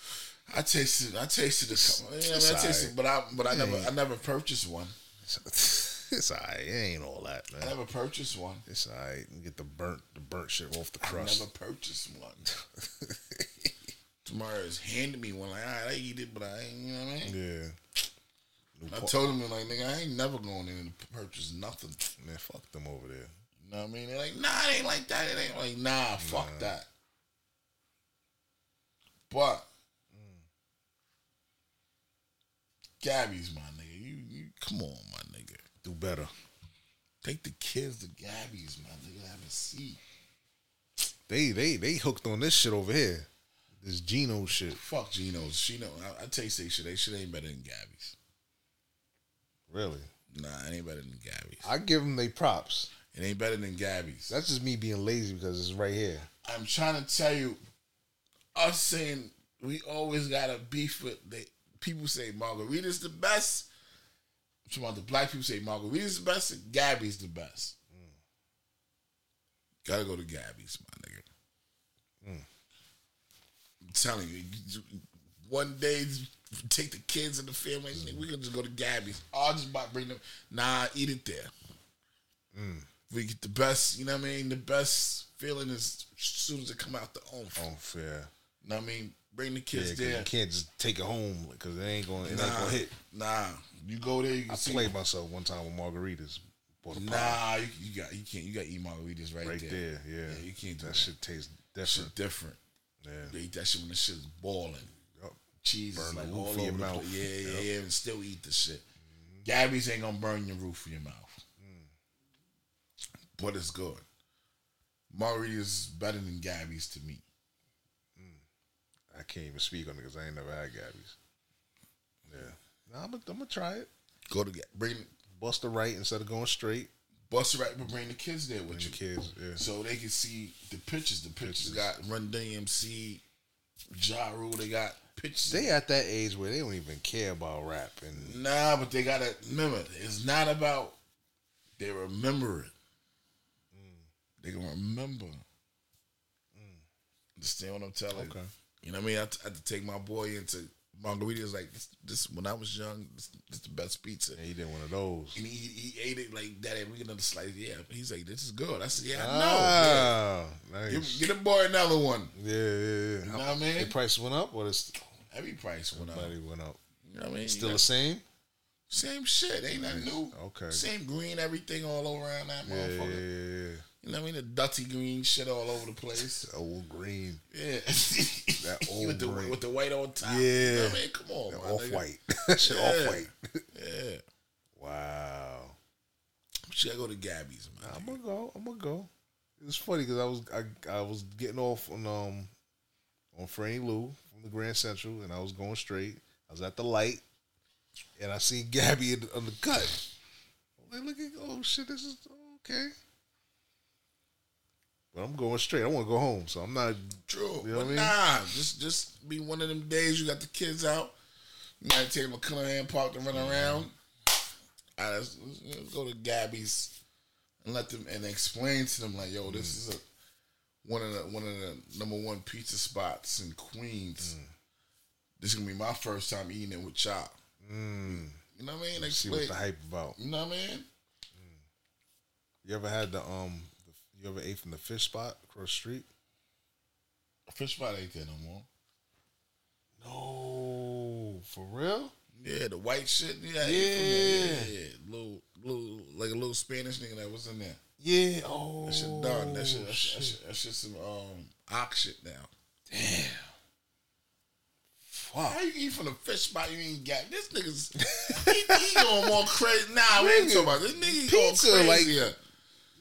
I tasted I tasted a couple. Yeah, I, mean, I tasted, alright. but I but I never I never purchased one. It's alright. It ain't all that, man. I never purchased one. It's alright. Get the burnt, the burnt shit off the crust. I never purchased one. Tomorrow is handed me one. Like, all right, I eat it, but I ain't. You know what I mean? Yeah. New I Park- told him like, nigga, I ain't never going in and purchase nothing. Man, fuck them over there. You know what I mean? They're like, nah, it ain't like that. It ain't like, nah, fuck that. But Gabby's my nigga. You, you come on, my nigga. Do better. Take the kids to Gabby's, my nigga. Have a seat. They they they hooked on this shit over here. This Gino shit. Fuck Geno's. She know. I, I taste they shit. They shit ain't better than Gabby's. Really. Nah, it ain't better than Gabby's. I give them they props. It ain't better than Gabby's. That's just me being lazy because it's right here. I'm trying to tell you, us saying we always got a beef with they people say Margarita's the best. I'm talking about the black people say Margarita's the best and Gabby's the best. Mm. Gotta go to Gabby's, my nigga. Mm. I'm telling you, one day take the kids and the family, mm. we can just go to Gabby's. I'll just about bring them. Nah, eat it there. We get the best, you know what I mean? The best feeling is as soon as it come out the oomph. Oh, fair. You know what I mean? Bring the kids Yeah, there. you can't just take it home because it ain't going. It ain't Nah, gonna hit. nah. You go there, you can I played myself one time with margaritas. Bought a pint. Nah, you, you got you can't you got to eat margaritas right, right there. there. Yeah, you can't do that that. shit tastes different. shit different. Yeah. You eat that shit when the shit's boiling. Yup. Cheese Burn is like all over your mouth. Yeah, yeah, Yup. yeah, and still eat the shit. Gabby's ain't gonna burn your roof of your mouth, but it's good. Margaritas is better than Gabby's to me. I can't even speak on it because I ain't never had Gabby's. Yeah, nah, I'm gonna try it. Go to bring Bust the right instead of going straight. bust it right, but bring the kids there with Bring you. the kids. Yeah. so they can see the pictures. The pictures, Pictures. got Run DMC, Ja Rule. They got pictures. They at that age where they don't even care about rap and nah, but they gotta remember. It's not about. They remember it. They gonna remember. Understand what I'm telling? Okay. You know what I mean? I, t- I had to take my boy into margaritas. Like this, this when I was young, this, this the best pizza. and he did one of those. And he, he ate it like that. And we get another slice. Yeah, he's like, this is good. I said, yeah, I know. Ah, nice. Give, get a boy another one. Yeah, yeah, yeah. You know what I mean? The price went up, or it's Every price went up. everybody went up. You know what I mean? Still You the same. Same shit. Ain't nothing new. Okay. Same green, everything all over around that Yeah, yeah, yeah, yeah. You know what I mean? The dirty green shit all over the place. Old green. Yeah. That old with the green. with the white on top. Yeah. You know I mean? Come on, Off nigga. white. that shit Yeah. off white. Yeah. Wow. You gotta go to Gabby's, man. I'm gonna go. I'm gonna go. It was funny because I was I, I was getting off on um on Francis Lewis from the Grand Central and I was going straight. I was at the light and I seen Gabby in, on the cut. I was like, look at oh shit, this is okay. But I'm going straight. I want to go home, so I'm not. True. You know but what I mean? nah, just just be one of them days you got the kids out. You might take them to Cunningham Park to run Mm-hmm. around. Right, let's, let's go to Gabby's and let them and explain to them like, yo, this Mm. is a one of the one of the number one pizza spots in Queens. Mm. This is gonna be my first time eating it with y'all. Mm, You know what I mean? see what the hype about. You know what I mean? You ever had the um? You ever ate from the fish spot across the street? Fish spot ain't there no more. No, for real? Yeah, the white shit. Yeah, Yeah. yeah, yeah. Little, little, like a little Spanish nigga that was in there. Yeah. Oh, That shit done. That shit. That shit. shit. That shit, that shit some um ox shit now. Damn. Fuck. How you eat from the fish spot? You ain't got this nigga's. he, he going more crazy. Nah, we ain't talking about this nigga. Pizza, going like- crazy. here.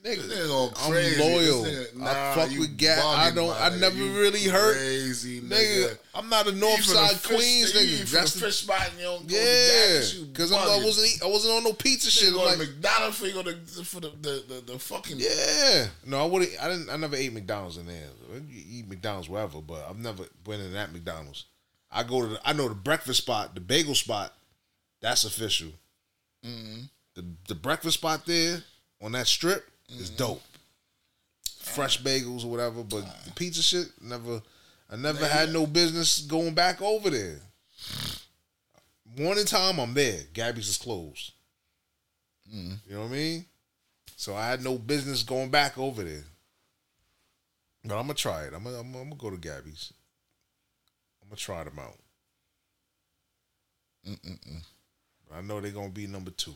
Nigga, This nigga going I'm loyal. Nigga- I nah, fuck you with Gab. I don't. I nigga. never You really heard. Crazy Nigga, nigga. I'm not a You North Side fish- Queens nigga. That's the fish spot and you don't go yeah. to Gabby's, you Because I wasn't. eat- I wasn't on no pizza shit. Shit, go Like, to McDonald's for go to for the the, the, the fucking yeah. No, I would. I didn't. I never ate McDonald's in there. You eat McDonald's wherever, but I've never went in that McDonald's. I go to. The, I know the breakfast spot, the bagel spot. That's official. Mm-hmm. The the breakfast spot there on that strip is dope. Fresh bagels or whatever, but the pizza shit never. I never had no business going back over there. Morning time, I'm there. Gabby's is closed. Mm-hmm. You know what I mean? So I had no business going back over there. But I'm gonna try it. I'm gonna, I'm, gonna- I'm gonna go to Gabby's. I'm gonna try them out. Mm-mm-mm. But I know they're gonna be number two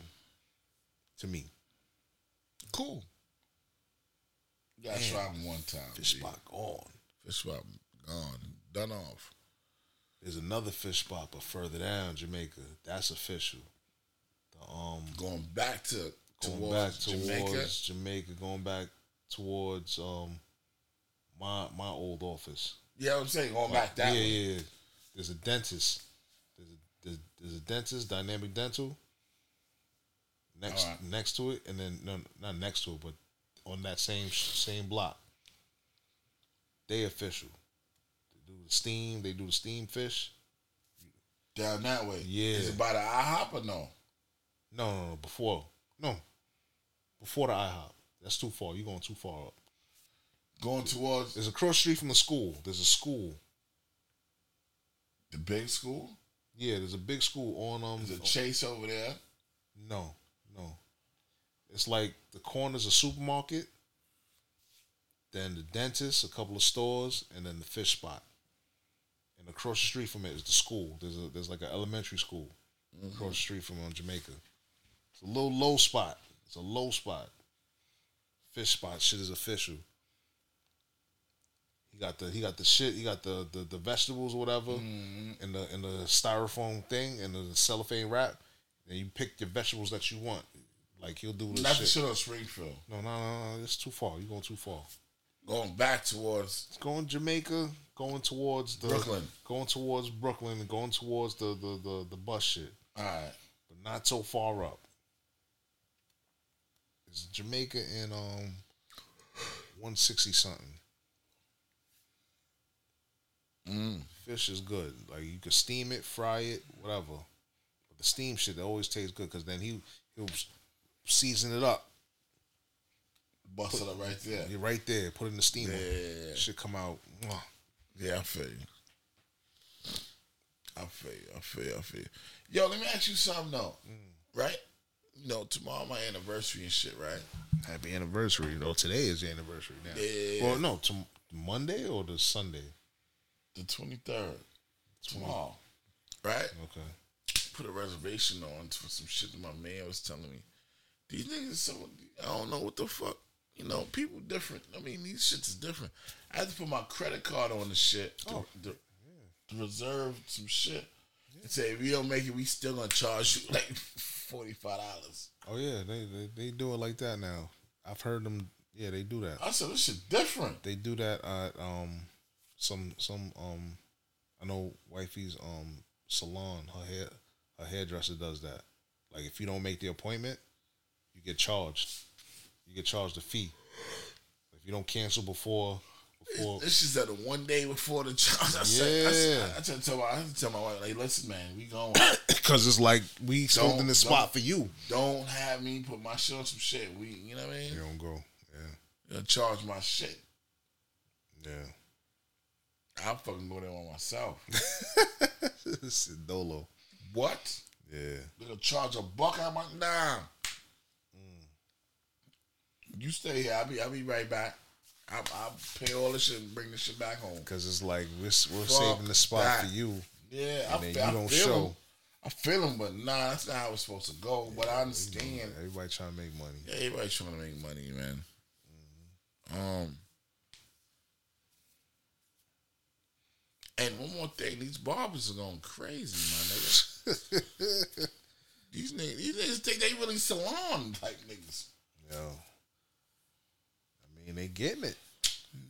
to me. Cool. Damn. try one time. Fish spot gone. Fish spot gone. Done off. There's another fish spot, but further down, Jamaica. That's official. The, um, Going back to going towards back towards Jamaica. Jamaica. going back towards um my my old office. Yeah, I'm saying going back that yeah, way. yeah, yeah. There's a dentist. There's a, there's, there's a dentist, Dynamic Dental. Next Alright. next to it, and then no, not next to it, but on that same same block. They official. They do the steam. They do the steam fish. Down that way. Yeah. Is it by the IHOP or no? No, no, no. Before, no, before the IHOP. That's too far. You're going too far up. Going towards There's a cross street from the school. There's a school. the big school? Yeah, there's a big school on um. There's a Chase over there? No, no. It's like the corner's a supermarket, then the dentist, a couple of stores, and then the fish spot. And across the street from it is the school. There's a there's like an elementary school across the street from um, Jamaica. It's a little low spot. It's a low spot. Fish spot. Shit is official. He got the he got the shit. He got the the, the vegetables or whatever in the in the styrofoam thing and the cellophane wrap. And you pick your vegetables that you want. Like he'll do this Not shit. the shit on Springfield. No, no, no, no. It's too far. You're going too far. Going back towards It's going Jamaica, going towards the Brooklyn. going towards Brooklyn, and going towards the the the, the bus shit, all right. but not so far up. It's Jamaica and um, one sixty something. Mm. Fish is good. Like you can steam it, fry it, whatever. But the steam shit always tastes good because then he he'll season it up. Bust it up right there. You're right there. Put it in the steamer. Yeah. Shit come out. mwah. Yeah, I feel you. I feel you. I feel you. I feel you. Yo, let me ask you something though. Mm. Right? You know, tomorrow my anniversary and shit, right? Happy anniversary. though. today is the anniversary now. Yeah. Well, no, to Monday or the Sunday? The twenty third. Tomorrow. Right? Okay. Put a reservation on for some shit that my man was telling me. These niggas so I don't know what the fuck. You know, people different. I mean, these shits is different. I had to put my credit card on the shit to, to, to reserve some shit. And say if you don't make it, we still gonna charge you like forty five dollars. Oh yeah, they, they they do it like that now. I've heard them. Yeah, they do that. I said this shit different. They do that at um some some um I know wifey's um salon. Her hair her hairdresser does that. Like if you don't make the appointment, you get charged. You get charged a fee. If you don't cancel before before This is at the one day before the charge. I said, I, said, Yeah. I, had to tell my, I tell my wife, like, listen, man, we going. because it's like we holding the spot for you. Don't have me put my shit on some shit. We, you know what I mean? You don't go. Yeah. You gonna charge my shit. Yeah. I'll fucking go there on myself. This is Dolo. what? Yeah. They gonna charge a buck out my nah. You stay here. I'll be I'll be right back. I'll, I'll pay all this shit and bring this shit back home. Because it's like we're, we're saving the spot that. for you. Yeah, And I, then feel, you I don't feel show. them. I feel them, but nah, that's not how it's supposed to go. but I understand. Everybody trying to make money. Yeah, everybody's trying to make money, man. Um, and one more thing, these barbers are going crazy, my nigga. these niggas, these niggas think they really salon type niggas. Yo. Mean, they getting it.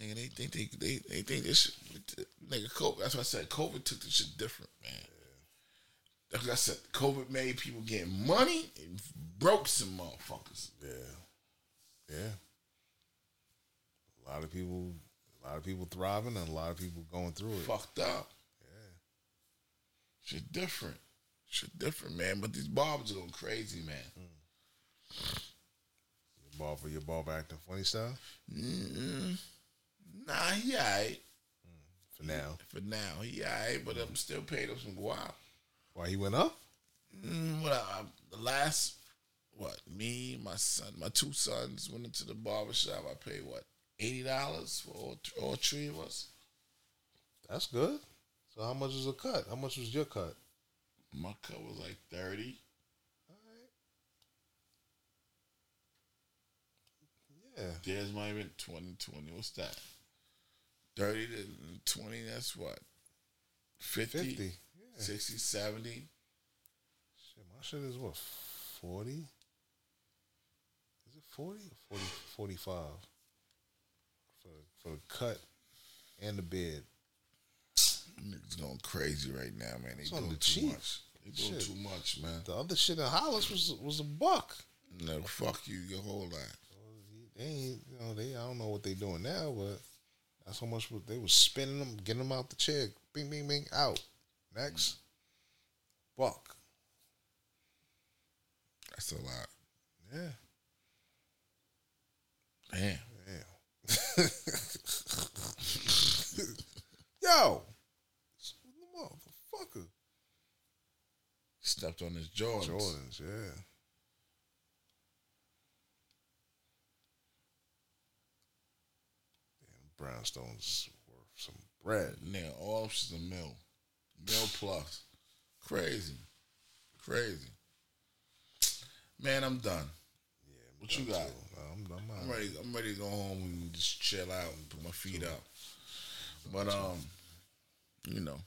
Nigga, they think they they, they think this shit, nigga. COVID, that's why I said COVID took this shit different, man. That's what I said. COVID made people get money and broke some motherfuckers. Yeah. Yeah. A lot of people, a lot of people thriving, and a lot of people going through it. Fucked up. Yeah. Shit different. Shit different, man. But these barbers are going crazy, man. Mm. Your barber, your ball barber acting funny style Mm-mm. Nah, he alright. for now. For now, he alright, but I'm still paid him some guap. Why he went up? Mm, I, the last, what me, my son, my two sons went into the barber shop. I paid what eighty dollars for all, th- all three of us. That's good. So how much was a cut? How much was your cut? My cut was like thirty. Yeah. Theirs might have been 20, 20. What's that? 30 to 20, that's what? 50, 50. Yeah. 60, 70. Shit, my shit is what, 40? Is it 40 or 40, 45? For, for the cut and the bed. Niggas going crazy right now, man. They It's doing the too cheap. much. They doing Shit. too much, man. The other shit in Hollis was was a buck. No, fuck you, your whole life. They ain't, you know, they I don't know what they doing now, but that's how much they was spinning them, getting them out the chair, bing, bing, bing, out. Next, buck. That's a lot. Yeah. Damn. Damn. Yo, motherfucker. Stepped on his Jordans. Jordans, yeah. Damn, brownstones worth some bread. Now all of is a mill. Mill plus. Crazy. Crazy. Man, I'm done. Yeah, What you got? I'm, I'm, I'm ready. I'm ready to go home and just chill out and put my feet up. But um, you know,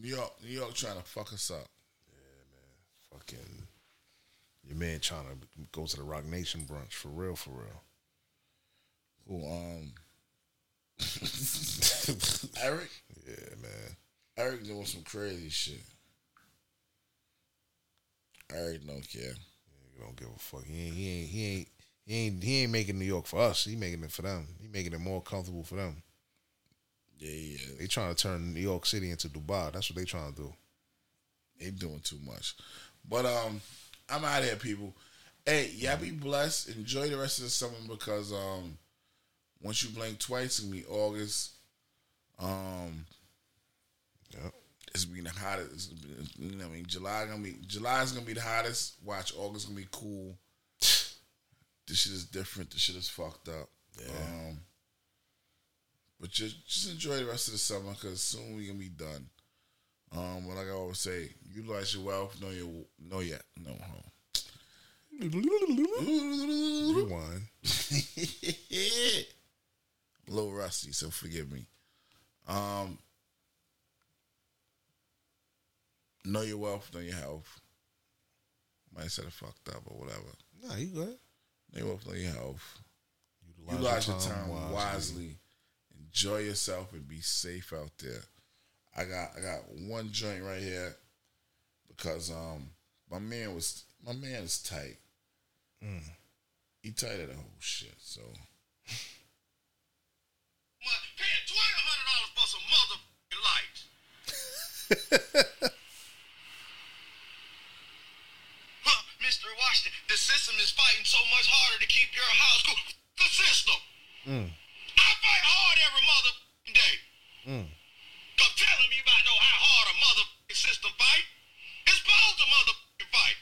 New York, New York trying to fuck us up. Yeah, man. Fucking your man trying to go to the Roc Nation brunch for real, for real. Who um, Eric? Yeah, man. Eric doing some crazy shit. Eric don't care. He don't give a fuck. He ain't, he ain't, he ain't, he ain't, he ain't making New York for us. He making it for them. He making it more comfortable for them. Yeah, yeah. They trying to turn New York City into Dubai. That's what they trying to do. They doing too much. But um, I'm out here, people. Hey, y'all be blessed. Enjoy the rest of the summer because um, once you blink twice, it's gonna be August. Um, Yep. it's gonna be the hottest. It's gonna you know, I mean, July gonna be July's gonna be the hottest. Watch August gonna be cool. This shit is different. This shit is fucked up. Um, but just just enjoy the rest of the summer because soon we gonna be done. Um, but like I always say, utilize your wealth. Know your know your no. Rewind. a little rusty, so forgive me. Um, know your wealth, know your health. Might have said it fucked up or whatever. Nah, you good. Know your wealth, know your health. Utilize Utilize your your time time, wisely. wisely. Enjoy yourself and be safe out there. I got I got one joint right here because um my man was my man is tight. Mm. He tight of the whole shit. So Paying twenty hundred dollars for some motherfucking lights. huh, Mr. Washington, the system is fighting so much harder to keep your house cool. The system. Mm. I fight hard every motherfucking day. Mm. Come telling me about know how hard a motherfucking system fight. It's supposed to motherfucking fight.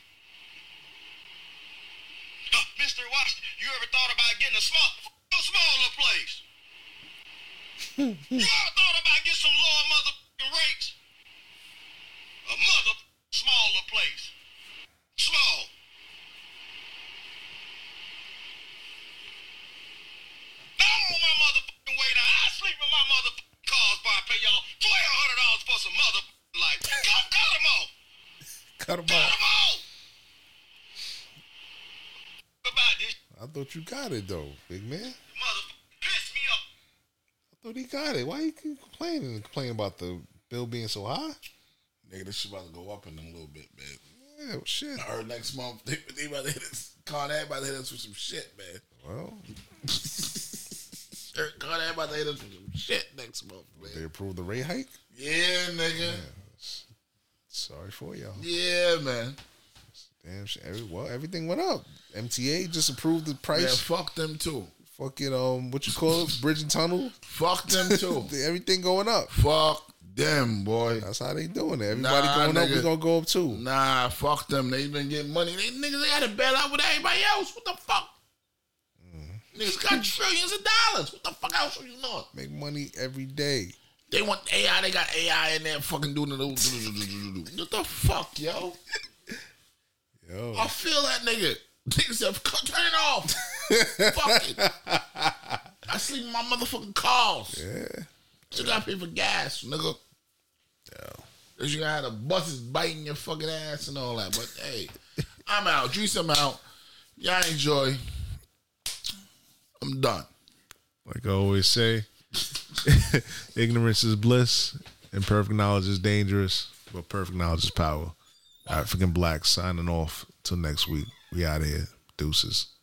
Huh, Mr. Washington, you ever thought about getting a small, a smaller place? You ever thought about getting some lower motherfucking rates? A mother smaller place. Small. Now I'm on my motherfucking way now. I sleep in my motherfucking cars before I pay y'all twelve hundred dollars for some motherfucking lights. Come cut them off. Cut Cut off. them off. About this I thought you got it though, big man. motherfucker piss me off. Thought he got it. Why you complaining and complaining about the bill being so high? nigga, this shit about to go up in a little bit, man. Yeah, well, shit. I heard next month they, they about to hit us. Con Ed about to hit us with some shit, man. Well, Con Ed about to hit us with some shit next month, they man. approved the rate hike. Yeah, nigga. Sorry for y'all. Yeah, man. Damn shit. Every, well, everything went up. MTA just approved the price. Yeah, fuck them too. Fucking um, what you call it? Bridge and tunnel. Fuck them too. everything going up. Fuck them, boy. That's how they doing it. Everybody Nah, going up. We gonna go up too. Nah, fuck them. They been getting money. They niggas they gotta bail out with everybody else. What the fuck? Mm-hmm. Niggas got trillions of dollars. What the fuck else are you doing? Make money every day. They want AI. They got AI in there fucking doing it. What the fuck, yo? Yo, I feel that nigga. Nigga said, turn it off. fuck it. I sleep in my motherfucking cars. yeah. Still gotta pay for gas, nigga. Yo. Cause you gotta have buses biting your fucking ass and all that. But hey, I'm out. Drees, I'm out. Y'all enjoy. I'm done. Like I always say, ignorance is bliss and perfect knowledge is dangerous, but perfect knowledge is power. African Black signing off till next week. We out here. Deuces.